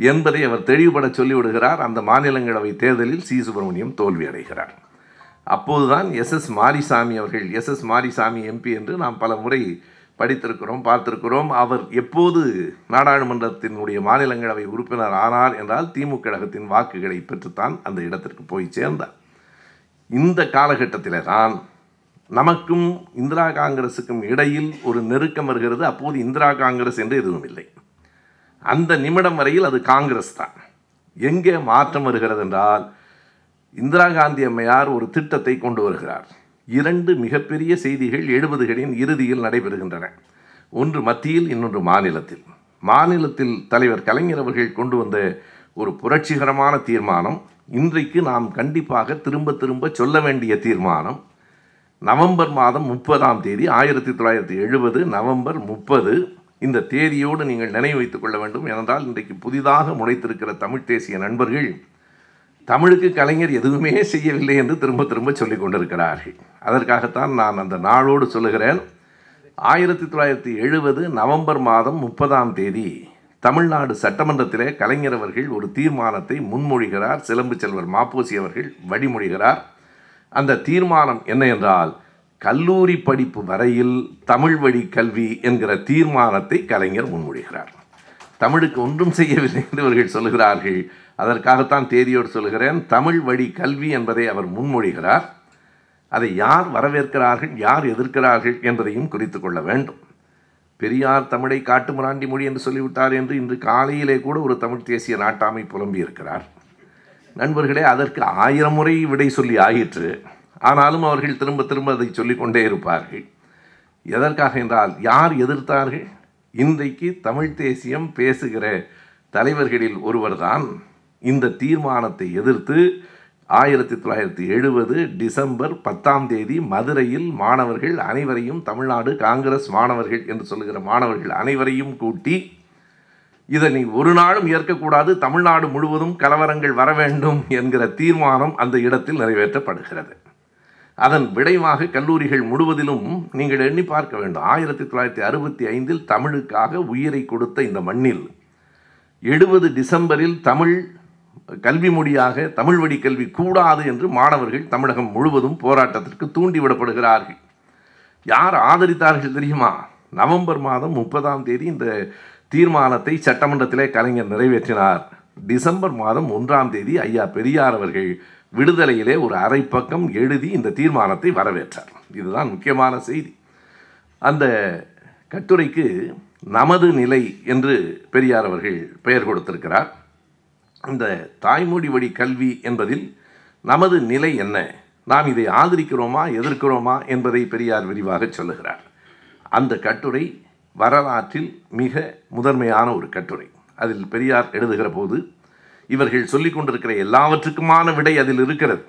என்பதை அவர் தெளிவுபட சொல்லிவிடுகிறார் அந்த மாநிலங்களவை தேர்தலில் சி. சுப்பிரமணியம் தோல்வி அடைகிறார். அப்போதுதான் எஸ். எஸ். மாரிசாமி அவர்கள் எஸ். எஸ். மாரிசாமி எம்பி என்று நாம் பல முறை படித்திருக்கிறோம் பார்த்திருக்கிறோம். அவர் எப்போது நாடாளுமன்றத்தினுடைய மாநிலங்களவை உறுப்பினர் ஆனார் என்றால் திமுக கழகத்தின் வாக்குகளை பெற்றுத்தான் அந்த இடத்திற்கு போய் சேர்ந்தார். இந்த காலகட்டத்தில் தான் நமக்கும் இந்திரா காங்கிரஸுக்கும் இடையில் ஒரு நெருக்கம் வருகிறது. அப்போது இந்திரா காங்கிரஸ் என்று எதுவும் இல்லை. அந்த நிமிடம் வரையில் அது காங்கிரஸ் தான். எங்கே மாற்றம் வருகிறது என்றால் இந்திரா காந்தி அம்மையார் ஒரு திட்டத்தை கொண்டு வருகிறார். இரண்டு மிகப்பெரிய செய்திகள் எழுபதுகளின் இறுதியில் நடைபெறுகின்றன. ஒன்று மத்தியில் இன்னொன்று மாநிலத்தில். மாநிலத்தில் தலைவர் கலைஞர் அவர்கள் கொண்டு வந்த ஒரு புரட்சிகரமான தீர்மானம். இன்றைக்கு நாம் கண்டிப்பாக திரும்ப திரும்ப சொல்ல வேண்டிய தீர்மானம். நவம்பர் மாதம் முப்பதாம் தேதி ஆயிரத்தி தொள்ளாயிரத்தி எழுபது நவம்பர் முப்பது. இந்த தேதியோடு நீங்கள் நினைவு வைத்துக் கொள்ள வேண்டும். ஏனென்றால் இன்றைக்கு புதிதாக முளைத்திருக்கிற தமிழ் தேசிய நண்பர்கள் தமிழுக்கு கலைஞர் எதுவுமே செய்யவில்லை என்று திரும்ப திரும்ப சொல்லிக் கொண்டிருக்கிறார்கள். அதற்காகத்தான் நான் அந்த நாளோடு சொல்லுகிறேன். ஆயிரத்தி தொள்ளாயிரத்தி எழுபது நவம்பர் மாதம் முப்பதாம் தேதி தமிழ்நாடு சட்டமன்றத்திலே கலைஞர் அவர்கள் ஒரு தீர்மானத்தை முன்மொழிகிறார். சிலம்பு செல்வர் மாப்போசி அவர்கள் வழிமொழிகிறார். அந்த தீர்மானம் என்ன என்றால் கல்லூரி படிப்பு வரையில் தமிழ் வழி கல்வி என்கிற தீர்மானத்தை கலைஞர் முன்மொழிகிறார். தமிழுக்கு ஒன்றும் செய்யவில்லை என்று இவர்கள் சொல்லுகிறார்கள். அதற்காகத்தான் தேதியோடு சொல்லுகிறேன். தமிழ் வழி கல்வி என்பதை அவர் முன்மொழிகிறார். அதை யார் வரவேற்கிறார்கள் யார் எதிர்க்கிறார்கள் என்பதையும் குறித்து கொள்ள வேண்டும். பெரியார் தமிழை காட்டுமிராண்டி மொழி என்று சொல்லிவிட்டார் என்று இன்று காலையிலே கூட ஒரு தமிழ் தேசிய நாட்டாமை புலம்பி இருக்கிறார் நண்பர்களே அதற்கு ஆயிரம் முறை விடை சொல்லி ஆயிற்று. ஆனாலும் அவர்கள் திரும்ப திரும்ப அதை சொல்லிக்கொண்டே இருப்பார்கள். எதற்காக என்றால் யார் எதிர்த்தார்கள்? இன்றைக்கு தமிழ் தேசியம் பேசுகிற தலைவர்களில் ஒருவர்தான் இந்த தீர்மானத்தை எதிர்த்து ஆயிரத்தி தொள்ளாயிரத்தி எழுபது டிசம்பர் பத்தாம் தேதி மதுரையில் மாணவர்கள் அனைவரையும் தமிழ்நாடு காங்கிரஸ் மாணவர்கள் என்று சொல்லுகிற மாணவர்கள் அனைவரையும் கூட்டி இதனை ஒரு நாளும் ஏற்கக்கூடாது தமிழ்நாடு முழுவதும் கலவரங்கள் வர வேண்டும் என்கிற தீர்மானம் அந்த இடத்தில் நிறைவேற்றப்படுகிறது. அதன் விளைவாக கல்லூரிகள் முழுவதிலும் நீங்கள் எண்ணி பார்க்க வேண்டும் ஆயிரத்தி தொள்ளாயிரத்தி அறுபத்தி ஐந்தில் தமிழுக்காக உயிரை கொடுத்த இந்த மண்ணில் எழுபது டிசம்பரில் தமிழ் கல்வி மொழியாக தமிழ் வழி கல்வி கூடாது என்று மாணவர்கள் தமிழகம் முழுவதும் போராட்டத்திற்கு தூண்டிவிடப்படுகிறார்கள் யார் ஆதரித்தார்கள் தெரியுமா? நவம்பர் மாதம் முப்பதாம் தேதி இந்த தீர்மானத்தை சட்டமன்றத்திலே கலைஞர் நிறைவேற்றினார். டிசம்பர் மாதம் ஒன்றாம் தேதி ஐயா பெரியார் அவர்கள் விடுதலையிலே ஒரு அரை பக்கம் எழுதி இந்த தீர்மானத்தை வரவேற்றார். இதுதான் முக்கியமான செய்தி. அந்த கட்டுரைக்கு நமது நிலை என்று பெரியார் அவர்கள் பெயர் கொடுத்திருக்கிறார். இந்த தாய்மொழி வழி கல்வி என்பதில் நமது நிலை என்ன? நாம் இதை ஆதரிக்கிறோமா எதிர்க்கிறோமா என்பதை பெரியார் விரிவாக சொல்லுகிறார். அந்த கட்டுரை வரலாற்றில் மிக முதன்மையான ஒரு கட்டுரை. அதில் பெரியார் எழுதுகிற போது இவர்கள் சொல்லிக் கொண்டிருக்கிற எல்லாவற்றுக்குமான விடை அதில் இருக்கிறது.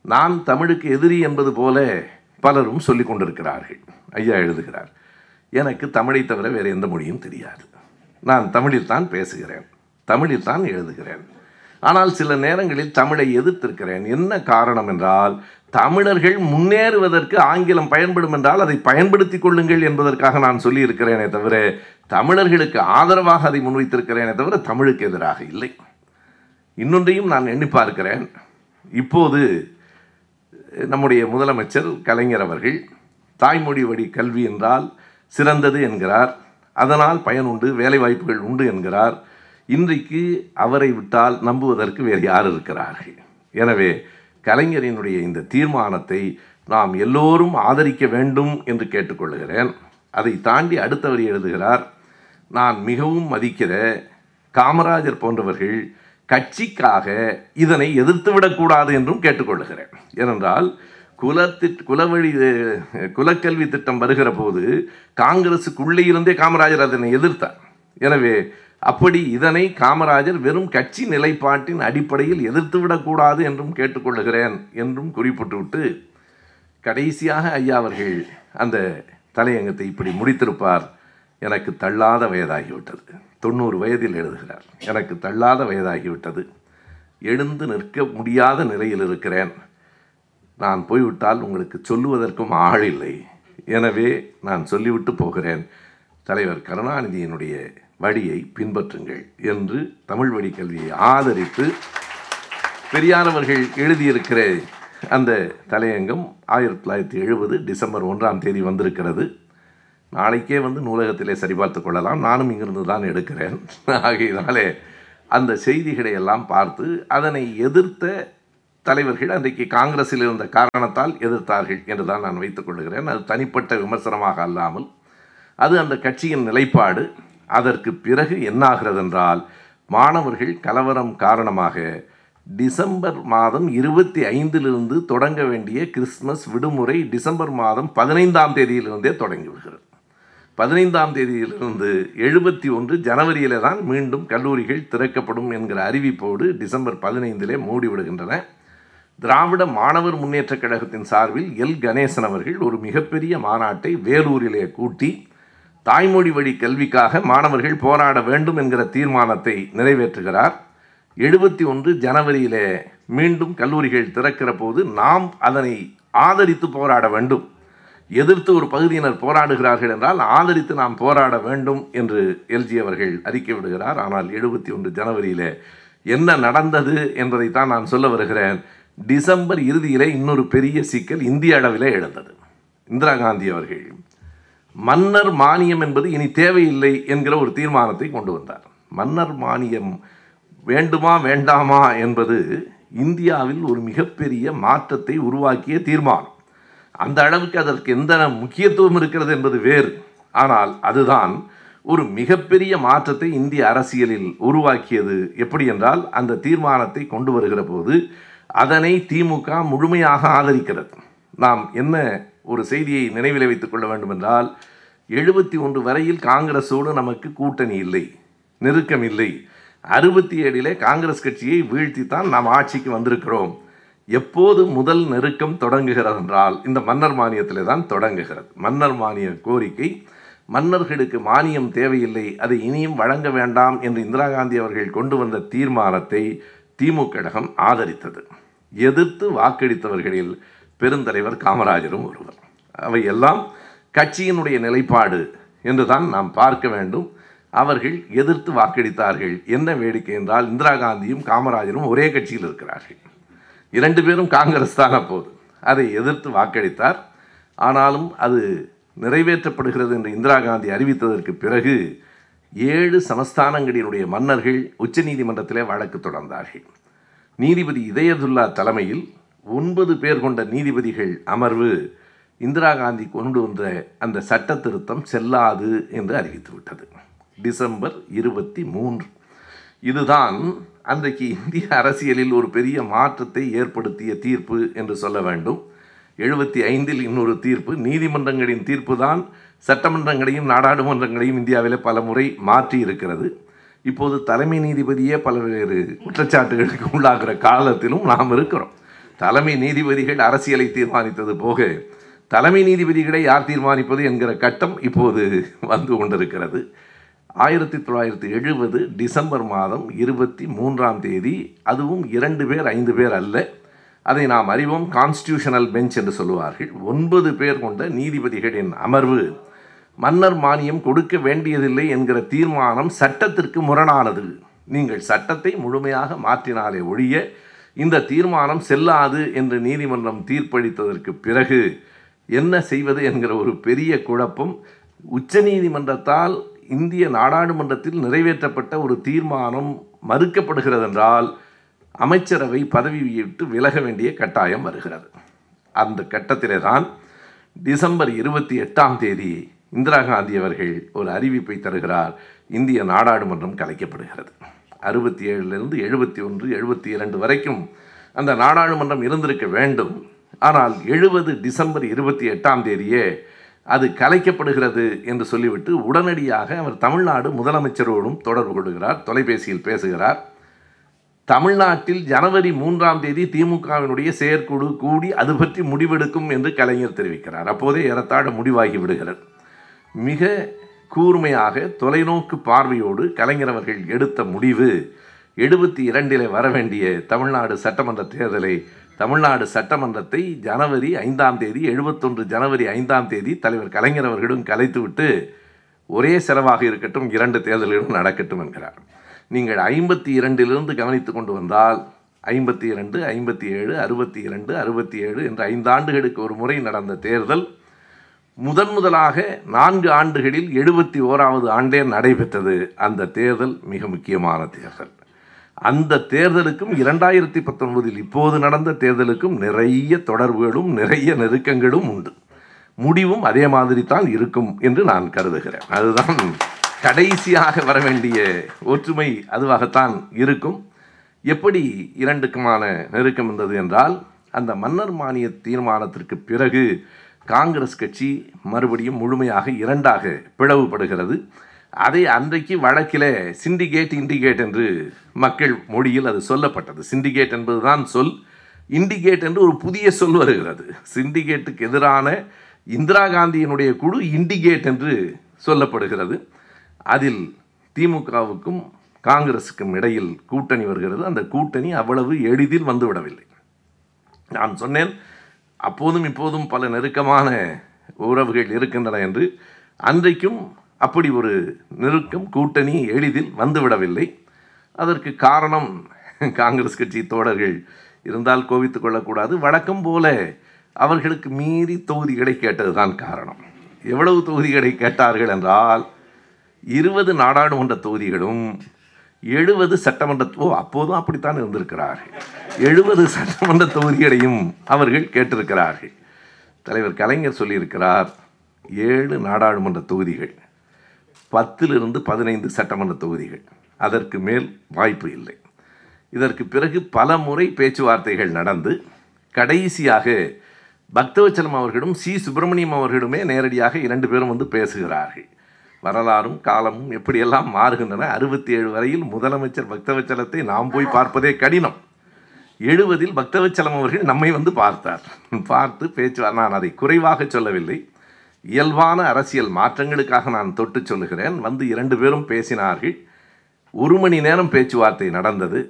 நான் தமிழுக்கு எதிரி என்பது போல பலரும் சொல்லிக் கொண்டிருக்கிறார்கள். ஐயா எழுதுகிறார் எனக்கு தமிழை தவிர வேறு எந்த மொழியும் தெரியாது. நான் தமிழில் தான் பேசுகிறேன். தமிழில் தான் எழுதுகிறேன். ஆனால் சில நேரங்களில் தமிழை எதிர்த்திருக்கிறேன். என்ன காரணம் என்றால் தமிழர்கள் முன்னேறுவதற்கு ஆங்கிலம் பயன்படும் என்றால் அதை பயன்படுத்தி கொள்ளுங்கள் என்பதற்காக நான் சொல்லியிருக்கிறேனே தவிர தமிழர்களுக்கு ஆதரவாக அதை முன்வைத்திருக்கிறேனே தவிர தமிழுக்கு எதிராக இல்லை. இன்னொன்றையும் நான் எண்ணி பார்க்கிறேன். இப்போது நம்முடைய முதலமைச்சர் கலைஞர் அவர்கள் தாய்மொழி வழி கல்வி என்றால் சிறந்தது என்கிறார். அதனால் பயன் உண்டு வேலைவாய்ப்புகள் உண்டு என்கிறார். இன்றைக்கு அவரை விட்டால் நம்புவதற்கு வேறு யார் இருக்கிறார்கள்? எனவே கலைஞரினுடைய இந்த தீர்மானத்தை நாம் எல்லோரும் ஆதரிக்க வேண்டும் என்று கேட்டுக்கொள்கிறேன். அதை தாண்டி அடுத்தவர் எழுதுகிறார் நான் மிகவும் மதிக்கிற காமராஜர் போன்றவர்கள் கட்சிக்காக இதனை எதிர்த்து விடக்கூடாது என்றும் கேட்டுக்கொள்கிறேன் ஏனென்றால் குலத்தி குலவழி குலக்கல்வி திட்டம் வருகிற போது காங்கிரஸுக்குள்ளே இருந்தே காமராஜர் அதனை எதிர்த்தார். எனவே அப்படி இதனை காமராஜர் வெறும் கட்சி நிலைப்பாட்டின் அடிப்படையில் எதிர்த்து விடக்கூடாது என்றும் கேட்டுக்கொள்ளுகிறேன் என்றும் குறிப்பிட்டுவிட்டு கடைசியாக ஐயா அவர்கள் அந்த தலையங்கத்தை இப்படி முடித்திருப்பார். எனக்கு தள்ளாத வயதாகிவிட்டது. தொண்ணூறு வயதில் எழுதுகிறார். எனக்கு தள்ளாத வயதாகிவிட்டது. எழுந்து நிற்க முடியாத நிலையில் இருக்கிறேன். நான் போய்விட்டால் உங்களுக்கு சொல்லுவதற்கும் ஆள் இல்லை. எனவே நான் சொல்லிவிட்டு போகிறேன். தலைவர் கருணாநிதியினுடைய வழியை பின்பற்றுங்கள் என்று தமிழ் வழி கல்வியை ஆதரித்து பெரியார் அவர்கள் எழுதியிருக்கிற அந்த தலையங்கம் ஆயிரத்தி தொள்ளாயிரத்தி எழுபது டிசம்பர் ஒன்றாம் தேதி வந்திருக்கிறது. நாளைக்கே வந்து நூலகத்திலே சரிபார்த்து கொள்ளலாம். நானும் இங்கிருந்து தான் எடுக்கிறேன். ஆகையினாலே அந்த செய்திகளை எல்லாம் பார்த்து அதனை எதிர்த்த தலைவர்கள் அன்றைக்கு காங்கிரஸில் இருந்த காரணத்தால் எதிர்த்தார்கள் என்று தான் நான் வைத்துக் கொள்கிறேன். அது தனிப்பட்ட விமர்சனமாக அல்லாமல். அது அந்த கட்சியின் நிலைப்பாடு. அதற்கு பிறகு என்னாகிறது என்றால் மாணவர்கள் கலவரம் காரணமாக டிசம்பர் மாதம் இருபத்தி ஐந்திலிருந்து தொடங்க வேண்டிய கிறிஸ்மஸ் விடுமுறை டிசம்பர் மாதம் பதினைந்தாம் தேதியிலிருந்தே தொடங்கி விடுகிறது. பதினைந்தாம் தேதியிலிருந்து எழுபத்தி ஒன்று ஜனவரியிலே தான் மீண்டும் கல்லூரிகள் திறக்கப்படும் என்கிற அறிவிப்போடு டிசம்பர் பதினைந்திலே மூடிவிடுகின்றன திராவிட மாணவர் முன்னேற்றக் கழகத்தின் சார்பில் எல். கணேசன் அவர்கள் ஒரு மிகப்பெரிய மாநாட்டை வேலூரிலே கூட்டி தாய்மொழி வழி கல்விக்காக மாணவர்கள் போராட வேண்டும் என்கிற தீர்மானத்தை நிறைவேற்றுகிறார். எழுபத்தி ஒன்று ஜனவரியிலே மீண்டும் கல்லூரிகள் திறக்கிற போது நாம் அதனை ஆதரித்து போராட வேண்டும். எதிர்த்து ஒரு பகுதியினர் போராடுகிறார்கள் என்றால் ஆதரித்து நாம் போராட வேண்டும் என்று எல்ஜி அவர்கள் அறிக்கை விடுகிறார். ஆனால் எழுபத்தி ஒன்று ஜனவரியில் என்ன நடந்தது என்பதைத்தான் நான் சொல்ல வருகிறேன். டிசம்பர் இறுதியிலே இன்னொரு பெரிய சிக்கல் இந்திய அளவிலே எழுந்தது. இந்திரா காந்தி அவர்கள் மன்னர் மானியம் என்பது இனி தேவையில்லை என்கிற ஒரு தீர்மானத்தை கொண்டு வந்தார். மன்னர் மானியம் வேண்டுமா வேண்டாமா என்பது இந்தியாவில் ஒரு மிகப்பெரிய மாற்றத்தை உருவாக்கிய தீர்மானம். அந்த அளவுக்கு அதற்கு எந்த முக்கியத்துவம் இருக்கிறது என்பது வேறு. ஆனால் அதுதான் ஒரு மிகப்பெரிய மாற்றத்தை இந்திய அரசியலில் உருவாக்கியது. எப்படி என்றால் அந்த தீர்மானத்தை கொண்டு வருகிற போது அதனை திமுக முழுமையாக ஆதரிக்கிறது. நாம் என்ன ஒரு செய்தியை நினைவில் வைத்துக் கொள்ள வேண்டுமென்றால் எழுபத்தி ஒன்று வரையில் காங்கிரஸோடு நமக்கு கூட்டணி இல்லை நெருக்கம் இல்லை. அறுபத்தி ஏழிலே காங்கிரஸ் கட்சியை வீழ்த்தித்தான் நாம் ஆட்சிக்கு வந்திருக்கிறோம். எப்போது முதல் நெருக்கம் தொடங்குகிறது என்றால் இந்த மன்னர் மானியத்திலே தான் தொடங்குகிறது. மன்னர் மானிய கோரிக்கை மன்னர்களுக்கு மானியம் தேவையில்லை அதை இனியும் வழங்க வேண்டாம் என்று இந்திரா காந்தி அவர்கள் கொண்டு வந்த தீர்மானத்தை திமுக கழகம் ஆதரித்தது. எதிர்த்து வாக்களித்தவர்களில் பெருந்தலைவர் காமராஜரும் ஒருவர். அவை எல்லாம் கட்சியினுடைய நிலைப்பாடு என்றுதான் நாம் பார்க்க வேண்டும். அவர்கள் எதிர்த்து வாக்களித்தார்கள். என்ன வேடிக்கை என்றால் இந்திரா காந்தியும் காமராஜரும் ஒரே கட்சியில் இருக்கிறார்கள். இரண்டு பேரும் காங்கிரஸ் தான் அப்போது அதை எதிர்த்து வாக்களித்தார். ஆனாலும் அது நிறைவேற்றப்படுகிறது என்று இந்திரா காந்தி அறிவித்ததற்கு பிறகு ஏழு சமஸ்தானங்களினுடைய மன்னர்கள் உச்சநீதிமன்றத்திலே வழக்கு தொடர்ந்தார்கள். நீதிபதி இதயதுல்லா தலைமையில் ஒன்பது பேர் கொண்ட நீதிபதிகள் அமர்வு இந்திரா காந்தி கொண்டு வந்த அந்த சட்ட திருத்தம் செல்லாது என்று அறிவித்துவிட்டது டிசம்பர் இருபத்தி மூன்று. இதுதான் அன்றைக்கு இந்திய அரசியலில் ஒரு பெரிய மாற்றத்தை ஏற்படுத்திய தீர்ப்பு என்று சொல்ல வேண்டும். எழுபத்தி ஐந்தில் இன்னொரு தீர்ப்பு நீதிமன்றங்களின் தீர்ப்பு தான் சட்டமன்றங்களையும் நாடாளுமன்றங்களையும் இந்தியாவில் பல முறை மாற்றி இருக்கிறது. இப்போது தலைமை நீதிபதியே பல்வேறு குற்றச்சாட்டுகளுக்கு உள்ளாகிற காலத்திலும் நாம் இருக்கிறோம். தலைமை நீதிபதிகள் அரசியலை தீர்மானித்தது போக தலைமை நீதிபதிகளை யார் தீர்மானிப்பது என்கிற கட்டம் இப்போது வந்து கொண்டிருக்கிறது. ஆயிரத்தி தொள்ளாயிரத்தி எழுபது டிசம்பர் மாதம் இருபத்தி மூன்றாம் தேதி அதுவும் இரண்டு பேர் ஐந்து பேர் அல்ல. அதை நாம் அறிவோம் கான்ஸ்டியூஷனல் பெஞ்ச் என்று சொல்லுவார்கள். ஒன்பது பேர் கொண்ட நீதிபதிகளின் அமர்வு மன்னர் மானியம் கொடுக்க வேண்டியதில்லை என்கிற தீர்மானம் சட்டத்திற்கு முரணானது. நீங்கள் சட்டத்தை முழுமையாக மாற்றினாலே ஒழிய இந்த தீர்மானம் செல்லாது என்று நீதிமன்றம் தீர்ப்பளித்ததற்கு பிறகு என்ன செய்வது என்கிற ஒரு பெரிய குழப்பம் உச்சநீதிமன்றத்தால் இந்திய நாடாளுமன்றத்தில் நிறைவேற்றப்பட்ட ஒரு தீர்மானம் மறுக்கப்படுகிறது என்றால் அமைச்சரவை பதவி விட்டு விலக வேண்டிய கட்டாயம் வருகிறது. அந்த கட்டத்திலே தான் டிசம்பர் இருபத்தி எட்டாம் தேதி இந்திரா காந்தி அவர்கள் ஒரு அறிவிப்பை தருகிறார். இந்திய நாடாளுமன்றம் கலைக்கப்படுகிறது. அறுபத்தி ஏழுலேருந்து எழுபத்தி ஒன்று எழுபத்தி இரண்டு வரைக்கும் அந்த நாடாளுமன்றம் இருந்திருக்க வேண்டும். ஆனால் எழுபது டிசம்பர் இருபத்தி எட்டாம் தேதியே அது கலைக்கப்படுகிறது என்று சொல்லிவிட்டு உடனடியாக அவர் தமிழ்நாடு முதலமைச்சரோடும் தொடர்பு கொள்கிறார் தொலைபேசியில் பேசுகிறார். தமிழ்நாட்டில் ஜனவரி மூன்றாம் தேதி திமுகவினுடைய செயற்குழு கூடி அது பற்றி முடிவெடுக்கும் என்று கலைஞர் தெரிவிக்கிறார். அப்போதே ஏறத்தாழ முடிவாகி விடுகிறது. மிக கூர்மையாக தொலைநோக்கு பார்வையோடு கலைஞர் அவர்கள் எடுத்த முடிவு. எழுபத்தி இரண்டிலே வர வேண்டிய தமிழ்நாடு சட்டமன்ற தேர்தலை தமிழ்நாடு சட்டமன்றத்தை ஜனவரி ஐந்தாம் தேதி எழுபத்தொன்று ஜனவரி ஐந்தாம் தேதி தலைவர் கலைஞர் அவர்களும் கலைத்துவிட்டு ஒரே செலவாக இருக்கட்டும் இரண்டு தேர்தல்களும் நடக்கட்டும் என்கிறார். நீங்கள் ஐம்பத்தி இரண்டிலிருந்து கவனித்து கொண்டு வந்தால் ஐம்பத்தி இரண்டு ஐம்பத்தி ஏழு அறுபத்தி இரண்டு அறுபத்தி ஏழு என்ற ஐந்தாண்டுகளுக்கு ஒரு முறை நடந்த தேர்தல் முதன் முதலாக நான்கு ஆண்டுகளில் எழுபத்தி ஓராவது ஆண்டே நடைபெற்றது. அந்த தேர்தல் மிக முக்கியமான தேர்தல். அந்த தேர்தலுக்கும் இரண்டாயிரத்தி பத்தொன்பதில் இப்போது நடந்த தேர்தலுக்கும் நிறைய தொடர்புகளும் நிறைய நெருக்கங்களும் உண்டு. முடிவும் அதே மாதிரி தான் இருக்கும் என்று நான் கருதுகிறேன். அதுதான் கடைசியாக வர வேண்டிய ஒற்றுமை அதுவாகத்தான் இருக்கும். எப்படி இரண்டுக்குமான நெருக்கம் இருந்தது என்றால் அந்த மன்னர் மானிய தீர்மானத்திற்கு பிறகு காங்கிரஸ் கட்சி மறுபடியும் முழுமையாக இரண்டாக பிளவுபடுகிறது. அதை அன்றைக்கு வழக்கில் சிண்டிகேட் இண்டிகேட் என்று மக்கள் மொழியில் அது சொல்லப்பட்டது. சிண்டிகேட் என்பதுதான் சொல். இண்டிகேட் என்று ஒரு புதிய சொல் வருகிறது. சிண்டிகேட்டுக்கு எதிரான இந்திரா காந்தியினுடைய குழு இண்டிகேட் என்று சொல்லப்படுகிறது. அதில் திமுகவுக்கும் காங்கிரஸுக்கும் இடையில் கூட்டணி வருகிறது. அந்த கூட்டணி அவ்வளவு எளிதில் வந்துவிடவில்லை. நான் சொன்னேன் அப்போதும் இப்போதும் பல நெருக்கமான உறவுகள் இருக்கின்றன என்று அன்றைக்கும் அப்படி ஒரு நெருக்கம் கூட்டணி எளிதில் வந்துவிடவில்லை. அதற்கு காரணம் காங்கிரஸ் கட்சி தோழர்கள் இருந்தால் கோவித்துக் கொள்ளக்கூடாது. வழக்கம் போல அவர்களுக்கு மீறி தொகுதிகளை கேட்டதுதான் காரணம். எவ்வளவு தொகுதிகளை கேட்டார்கள் என்றால் இருபது நாடாளுமன்ற தொகுதிகளும் எழுபது சட்டமன்ற ஓ அப்போதும் அப்படித்தான் இருந்திருக்கிறார்கள். எழுபது சட்டமன்ற தொகுதிகளையும் அவர்கள் கேட்டிருக்கிறார்கள். தலைவர் கலைஞர் சொல்லியிருக்கிறார் ஏழு நாடாளுமன்ற தொகுதிகள் பத்திலிருந்து பதினைந்து சட்டமன்ற தொகுதிகள். அதற்கு மேல் வாய்ப்பு இல்லை. இதற்கு பிறகு பல முறை பேச்சுவார்த்தைகள் நடந்து கடைசியாக பக்தவச்சலம் அவர்களும் சி. சுப்பிரமணியம் அவர்களுமே நேரடியாக இரண்டு பேரும் வந்து பேசுகிறார்கள். வரலாறும் காலமும் எப்படியெல்லாம் மாறுகின்றன அறுபத்தி ஏழு வரையில் முதலமைச்சர் பக்தவச்சலத்தை நாம் போய் பார்ப்பதே கடினம். எழுபதில் பக்தவச்சலம் அவர்கள் நம்மை வந்து பார்த்தார். பார்த்து பேச்சு நான் அதை குறைவாக சொல்லவில்லை. இயல்பான அரசியல் மாற்றங்களுக்காக நான் தொட்டு சொல்லுகிறேன். வந்து இரண்டு பேரும் பேசினார்கள். ஒரு மணி நேரம் பேச்சுவார்த்தை நடந்தது.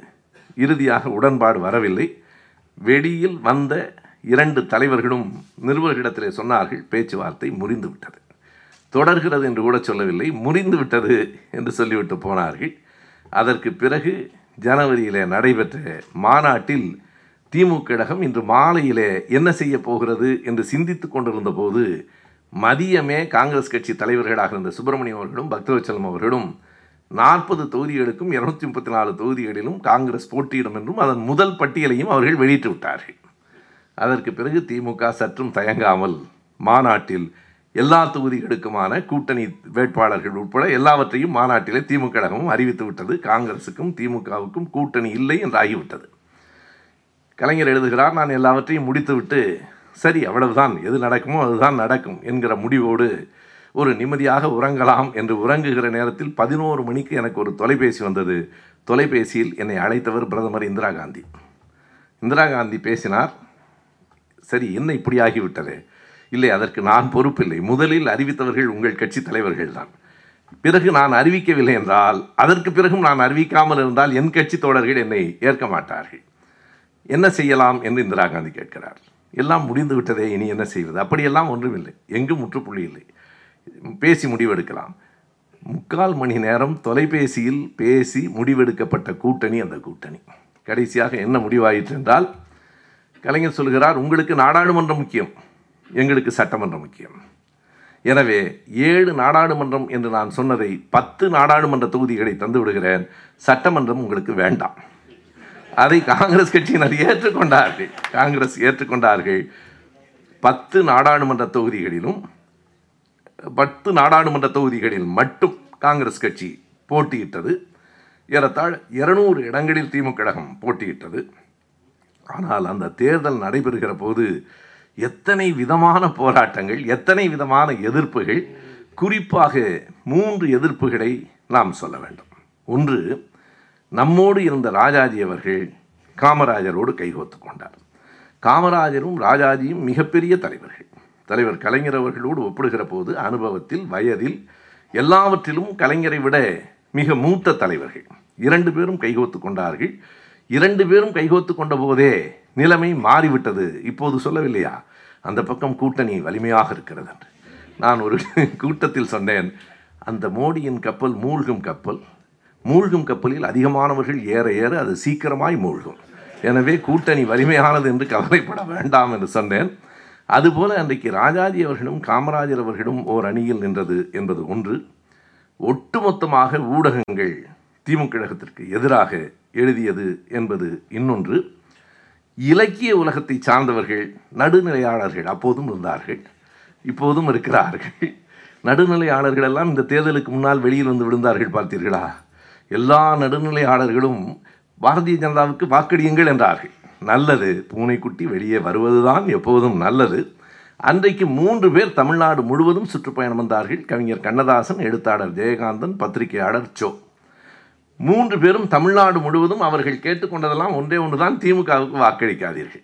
இறுதியாக உடன்பாடு வரவில்லை. வெளியில் வந்த இரண்டு தலைவர்களும் நிருபர்களிடத்திலே சொன்னார்கள் பேச்சுவார்த்தை முறிந்து விட்டது தொடர்கிறது என்று கூட சொல்லவில்லை. முடிந்து விட்டது என்று சொல்லிவிட்டு போனார்கள். அதற்கு பிறகு ஜனவரியிலே நடைபெற்ற மாநாட்டில் திமுக கழகம் இன்று மாலையிலே என்ன செய்ய போகிறது என்று சிந்தித்து கொண்டிருந்த போது மதியமே காங்கிரஸ் கட்சி தலைவர்களாக இருந்த சுப்பிரமணியம் அவர்களும் பக்தவச்சலம் அவர்களும் நாற்பது தொகுதிகளுக்கும் இருநூத்தி முப்பத்தி நாலு தொகுதிகளிலும் காங்கிரஸ் போட்டியிடும் என்றும் அதன் முதல் பட்டியலையும் அவர்கள் வெளியிட்டு விட்டார்கள். அதற்கு பிறகு திமுக சற்றும் தயங்காமல் மாநாட்டில் எல்லா தொகுதிகளுக்குமான கூட்டணி வேட்பாளர்கள் உட்பட எல்லாவற்றையும் மாநாட்டிலே திமுக கழகமும் அறிவித்து விட்டது. காங்கிரசுக்கும் திமுகவுக்கும் கூட்டணி இல்லை என்று ஆகிவிட்டது. கலைஞர் எழுதுகிறார் நான் எல்லாவற்றையும் முடித்துவிட்டு சரி அவ்வளவுதான். எது நடக்குமோ அதுதான் நடக்கும் என்கிற முடிவோடு ஒரு நிம்மதியாக உறங்கலாம் என்று உறங்குகிற நேரத்தில் பதினோரு மணிக்கு எனக்கு ஒரு தொலைபேசி வந்தது. தொலைபேசியில் என்னை அழைத்தவர் பிரதமர் இந்திரா காந்தி. இந்திரா காந்தி பேசினார் சரி என்ன இப்படி ஆகிவிட்டது? இல்லை அதற்கு நான் பொறுப்பில்லை. முதலில் அறிவித்தவர்கள் உங்கள் கட்சி தலைவர்கள் தான். பிறகு நான் அறிவிக்கவில்லை என்றால் அதற்கு பிறகும் நான் அறிவிக்காமல் இருந்தால் என் கட்சி தோழர்கள் என்னை ஏற்க மாட்டார்கள். என்ன செய்யலாம் என்று இந்திரா காந்தி கேட்கிறார். எல்லாம் முடிந்து விட்டதே இனி என்ன செய்வது? அப்படியெல்லாம் ஒன்றும் இல்லை எங்கும் முற்றுப்புள்ளி இல்லை. பேசி முடிவெடுக்கலாம். முக்கால் மணி நேரம் தொலைபேசியில் பேசி முடிவெடுக்கப்பட்ட கூட்டணி அந்த கூட்டணி. கடைசியாக என்ன முடிவாயிற்று என்றால் கலைஞர் சொல்கிறார் உங்களுக்கு நாடாளுமன்றம் முக்கியம். எங்களுக்கு சட்டமன்றம் முக்கியம். எனவே ஏழு நாடாளுமன்றம் என்று நான் சொன்னதை பத்து நாடாளுமன்ற தொகுதிகளை தந்து விடுகிறேன். சட்டமன்றம் உங்களுக்கு வேண்டாம். அதை காங்கிரஸ் கட்சியினர் ஏற்றுக்கொண்டார்கள். காங்கிரஸ் ஏற்றுக்கொண்டார்கள். பத்து நாடாளுமன்ற தொகுதிகளிலும் பத்து நாடாளுமன்ற தொகுதிகளில் மட்டும் காங்கிரஸ் கட்சி போட்டியிட்டது. ஏறத்தாழ் இருநூறு இடங்களில் திமுக கழகம் போட்டியிட்டது. ஆனால் அந்த தேர்தல் நடைபெறுகிற போது எத்தனை விதமான போராட்டங்கள் எத்தனை விதமான எதிர்ப்புகள் குறிப்பாக மூன்று எதிர்ப்புகளை நாம் சொல்ல வேண்டும். ஒன்று நம்மோடு இருந்த ராஜாஜி அவர்கள் காமராஜரோடு கைகோத்து கொண்டார். காமராஜரும் ராஜாஜியும் மிகப்பெரிய தலைவர்கள். தலைவர் கலைஞர் அவர்களோடு ஒப்பிடுகிற போது அனுபவத்தில் வயதில் எல்லாவற்றிலும் கலைஞரை விட மிக மூத்த தலைவர்கள். இரண்டு பேரும் கைகோத்து கொண்டார்கள். இரண்டு பேரும் கைகோத்து கொண்ட போதே நிலைமை மாறிவிட்டது. இப்போது சொல்லவில்லையா? அந்த பக்கம் கூட்டணி வலிமையாக இருக்கிறது என்று. நான் ஒரு கூட்டத்தில் சொன்னேன். அந்த மோடியின் கப்பல் மூழ்கும் கப்பல். மூழ்கும் கப்பலில் அதிகமானவர்கள் ஏற ஏற அது சீக்கிரமாய் மூழ்கும். எனவே கூட்டணி வலிமையானது என்று கவலைப்பட வேண்டாம் என்று சொன்னேன். அதுபோல அன்றைக்கு ராஜாஜி அவர்களும் காமராஜர் அவர்களும் ஓர் அணியில் நின்றது என்பது ஒன்று. ஒட்டுமொத்தமாக ஊடகங்கள் திமுக கழகத்திற்கு எதிராக எழுதியது என்பது இன்னொன்று. இலக்கிய உலகத்தை சார்ந்தவர்கள் நடுநிலையாளர்கள் அப்போதும் இருந்தார்கள் இப்போதும் இருக்கிறார்கள். நடுநிலையாளர்கள் எல்லாம் இந்த தேர்தலுக்கு முன்னால் வெளியில் வந்து விழுந்தார்கள் பார்த்தீர்களா? எல்லா நடுநிலையாளர்களும் பாரதிய ஜனதாவுக்கு வாக்கடியுங்கள் என்றார்கள். நல்லது பூனைக்குட்டி வெளியே வருவதுதான் எப்போதும் நல்லது. அன்றைக்கு மூன்று பேர் தமிழ்நாடு முழுவதும் சுற்றுப்பயணம் வந்தார்கள். கவிஞர் கண்ணதாசன் எழுத்தாளர் ஜெயகாந்தன் பத்திரிகையாளர் சோ. மூன்று பேரும் தமிழ்நாடு முழுவதும் அவர்கள் கேட்டுக்கொண்டதெல்லாம் ஒன்றே ஒன்று தான் திமுகவுக்கு வாக்களிக்காதீர்கள்.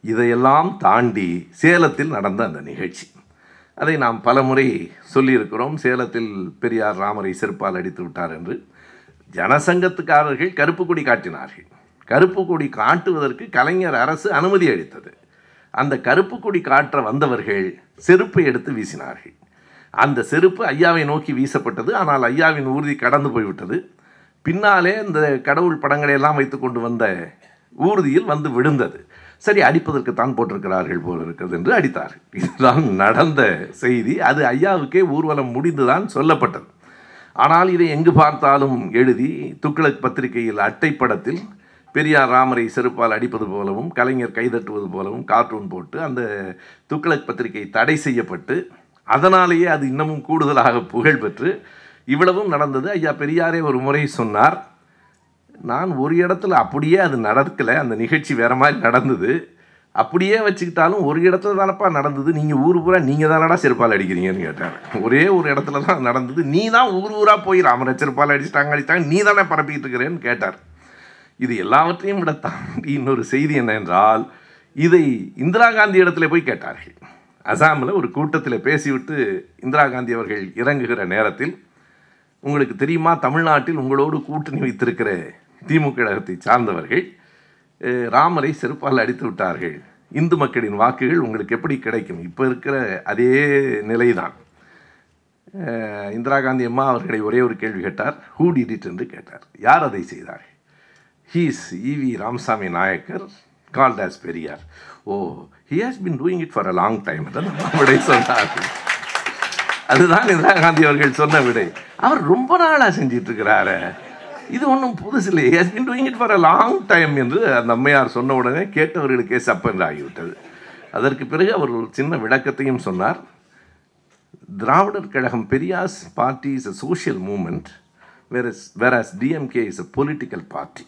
இதையெல்லாம் தாண்டி சேலத்தில் நடந்த அந்த நிகழ்ச்சி. அதை நாம் பலமுறை சொல்லியிருக்கிறோம். சேலத்தில் பெரியார் ராமரை செருப்பால் அடித்து விட்டார் என்று. ஜனசங்கத்துக்காரர்கள் கருப்பு கொடி காட்டினார்கள். கருப்பு கொடி காட்டுவதற்கு கலைஞர் அரசு அனுமதி அளித்தது. அந்த கருப்பு கொடி காற்ற வந்தவர்கள் செருப்பை எடுத்து வீசினார்கள். அந்த செருப்பு ஐயாவை நோக்கி வீசப்பட்டது. ஆனால் ஐயாவின் ஊர்தி கடந்து போய்விட்டது. பின்னாலே இந்த கடவுள் படங்களை எல்லாம் வைத்து கொண்டு வந்த ஊர்தியில் வந்து விழுந்தது. சரி அடிப்பதற்கு தான் போட்டிருக்கிறார்கள் போல இருக்கிறது என்று அடித்தார்கள். இதுதான் நடந்த செய்தி. அது ஐயாவுக்கே ஊர்வலம் முடிந்துதான் சொல்லப்பட்டது. ஆனால் இதை எங்கு பார்த்தாலும் எழுதி துக்ளக் பத்திரிகையில் அட்டைப்படத்தில் பெரியார் ராமரை செருப்பால் அடிப்பது போலவும் கலைஞர் கைதட்டுவது போலவும் கார்ட்டூன் போட்டு அந்த துக்ளக் பத்திரிகை தடை செய்யப்பட்டு அதனாலேயே அது இன்னமும் கூடுதலாக புகழ் பெற்று இவ்வளவும் நடந்தது. ஐயா பெரியாரே ஒரு முறை சொன்னார் நான் ஒரு இடத்துல அப்படியே அது நடக்கலை அந்த நிகழ்ச்சி வேற மாதிரி நடந்தது. அப்படியே வச்சுக்கிட்டாலும் ஒரு இடத்துல தானப்பா நடந்தது. நீங்கள் ஊர் பூரா நீங்கள் தானடா செருப்பால் அடிக்கிறீங்கன்னு கேட்டார். ஒரே ஒரு இடத்துல தான் நடந்தது. நீ தான் ஊர் ஊராக போய் ராமரை செருப்பால் அடிச்சிட்டாங்க அடிச்சிட்டாங்க நீ தானே பரப்பிக்கிட்டு இருக்கிறேன்னு கேட்டார். இது எல்லாவற்றையும் விட தாண்டி இன்னொரு செய்தி என்ன என்றால் இதை இந்திரா காந்தி இடத்துல போய் கேட்டார்கள். அசாமில் ஒரு கூட்டத்தில் பேசிவிட்டு இந்திரா காந்தி அவர்கள் இறங்குகிற நேரத்தில் உங்களுக்கு தெரியுமா? தமிழ்நாட்டில் உங்களோடு கூட்டணி வைத்திருக்கிற திமுக கழகத்தை சார்ந்தவர்கள் ராமரை செருப்பால் அடித்து விட்டார்கள். இந்து மக்களின் வாக்குகள் உங்களுக்கு எப்படி கிடைக்கும்? இப்போ இருக்கிற அதே நிலைதான். தான் இந்திரா காந்தி அம்மா அவர்களை ஒரே ஒரு கேள்வி கேட்டார். ஹூ டிட் இட் என்று கேட்டார். யார் அதை செய்தார்கள்? He's E V Ramasamy Naicker called Periyar. Oh he has been doing it for a long time என்று நம்ம சொன்னார்கள். அதுதான் இந்திரா காந்தி அவர்கள் சொன்ன விடை. அவர் ரொம்ப நாளாக செஞ்சிட்டு இருக்கிறாரு இது ஒன்றும் புதுசு இல்லை has been doing it for a long time என்று அந்த அம்மையார் சொன்ன உடனே கேட்டவர்களுக்கே சப்பென்று ஆகிவிட்டது. அதற்கு பிறகு அவர் ஒரு சின்ன விளக்கத்தையும் சொன்னார். Dravidar Kazhagam Periyar's party is a social is whereas DMK is a political party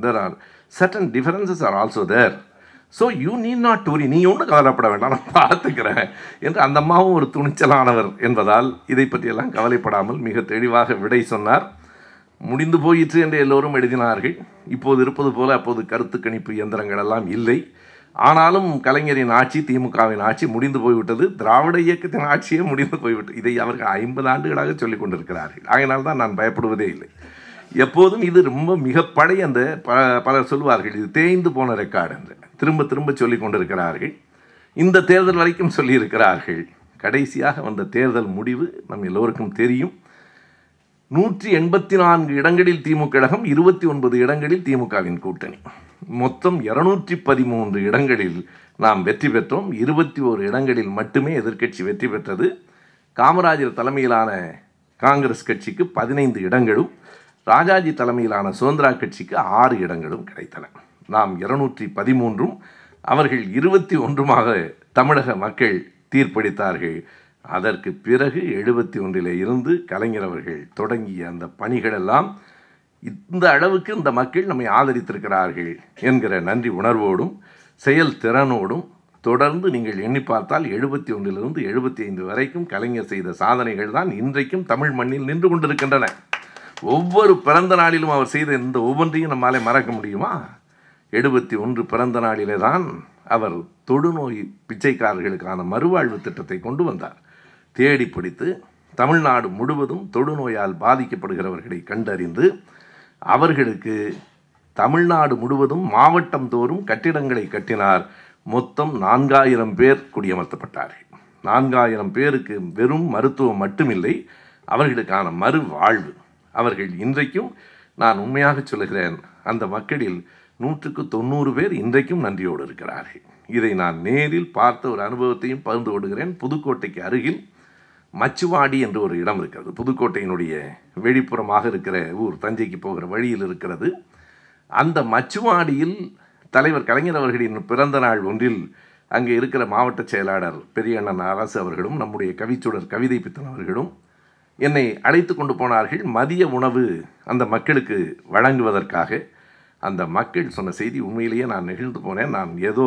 there are certain differences are also there so you need not worry நீ ஒன்றும் கவலைப்பட வேண்டாம். நான் பார்த்துக்கிறேன் என்று அந்த அம்மாவும் ஒரு துணிச்சலானவர் என்பதால் இதை பற்றியெல்லாம் கவலைப்படாமல் மிக தெளிவாக விடை சொன்னார். முடிந்து போயிற்று என்று எல்லோரும் எழுதினார்கள். இப்போது இருப்பது போல அப்போது கருத்து கணிப்பு இயந்திரங்கள் எல்லாம் இல்லை. ஆனாலும் கலைஞரின் ஆட்சி திமுகவின் ஆட்சி முடிந்து போய்விட்டது. திராவிட இயக்கத்தின் ஆட்சியே முடிந்து போய்விட்டது. இதை அவர்கள் ஐம்பது ஆண்டுகளாக சொல்லிக் கொண்டிருக்கிறார்கள். ஆகையினால் தான் நான் பயப்படுவதே இல்லை. எப்போதும் இது ரொம்ப மிக பழைய அந்த ப பலர் சொல்வார்கள் இது தேய்ந்து போன ரெக்கார்டு என்று. திரும்ப திரும்ப சொல்லி கொண்டிருக்கிறார்கள். இந்த தேர்தல் வரைக்கும் சொல்லியிருக்கிறார்கள். கடைசியாக வந்த தேர்தல் முடிவு நம் எல்லோருக்கும் தெரியும். நூற்றி எண்பத்தி நான்கு இடங்களில் திமுக கழகம் இருபத்தி ஒன்பது இடங்களில் திமுகவின் கூட்டணி. மொத்தம் இருநூற்றி பதிமூன்று இடங்களில் நாம் வெற்றி பெற்றோம். இருபத்தி ஓரு இடங்களில் மட்டுமே எதிர்க்கட்சி வெற்றி பெற்றது. காமராஜர் தலைமையிலான காங்கிரஸ் கட்சிக்கு பதினைந்து இடங்களும் ராஜாஜி தலைமையிலான சுதந்திரா கட்சிக்கு ஆறு இடங்களும் கிடைத்தன. நாம் இருநூற்றி பதிமூன்றும் அவர்கள் இருபத்தி ஒன்றுமாக தமிழக மக்கள் தீர்ப்பளித்தார்கள். அதற்கு பிறகு எழுபத்தி ஒன்றிலே இருந்து கலைஞர் அவர்கள் தொடங்கிய அந்த பணிகளெல்லாம் இந்த அளவுக்கு இந்த மக்கள் நம்மை ஆதரித்திருக்கிறார்கள் என்கிற நன்றி உணர்வோடும் செயல் திறனோடும் தொடர்ந்து நீங்கள் எண்ணி பார்த்தால் எழுபத்தி ஒன்றிலிருந்து எழுபத்தி ஐந்து வரைக்கும் கலைஞர் செய்த சாதனைகள் தான் இன்றைக்கும் தமிழ் மண்ணில் நின்று கொண்டிருக்கின்றன. ஒவ்வொரு பிறந்த நாளிலும் அவர் செய்த இந்த ஒவ்வொன்றையும் நம்மாலே மறக்க முடியுமா? எழுபத்தி ஒன்று பிறந்த நாளிலே தான் அவர் தொடுநோய் பிச்சைக்காரர்களுக்கான மறுவாழ்வு திட்டத்தை கொண்டு வந்தார். தேடி பிடித்து தமிழ்நாடு முழுவதும் தொடுநோயால் பாதிக்கப்படுகிறவர்களை கண்டறிந்து அவர்களுக்கு தமிழ்நாடு முழுவதும் மாவட்டம் தோறும் கட்டிடங்களை கட்டினார். மொத்தம் நான்காயிரம் பேர் குடியமர்த்தப்பட்டார்கள். நான்காயிரம் பேருக்கு வெறும் மருத்துவம் மட்டுமில்லை அவர்களுக்கான மறுவாழ்வு. அவர்கள் இன்றைக்கும் நான் உண்மையாக சொல்லுகிறேன் அந்த மக்களில் நூற்றுக்கு தொண்ணூறு பேர் இன்றைக்கும் நன்றியோடு இருக்கிறார்கள். இதை நான் நேரில் பார்த்த ஒரு அனுபவத்தையும் பகிர்ந்து கொள்கிறேன். புதுக்கோட்டைக்கு அருகில் மச்சுவாடி என்று ஒரு இடம் இருக்கிறது. புதுக்கோட்டையினுடைய வெளிப்புறமாக இருக்கிற ஊர் தஞ்சைக்கு போகிற வழியில் இருக்கிறது. அந்த மச்சுவாடியில் தலைவர் கலைஞர் அவர்களின் பிறந்த நாள் ஒன்றில் அங்கே இருக்கிற மாவட்ட செயலாளர் பெரியண்ணன் அரசு அவர்களும் நம்முடைய கவிச்சுடர் கவிதை பித்தன் அவர்களும் என்னை அழைத்து கொண்டு போனார்கள் மதிய உணவு அந்த மக்களுக்கு வழங்குவதற்காக. அந்த மக்கள் சொன்ன செய்தி உண்மையிலேயே நான் நெகிழ்ந்து போனேன். நான் ஏதோ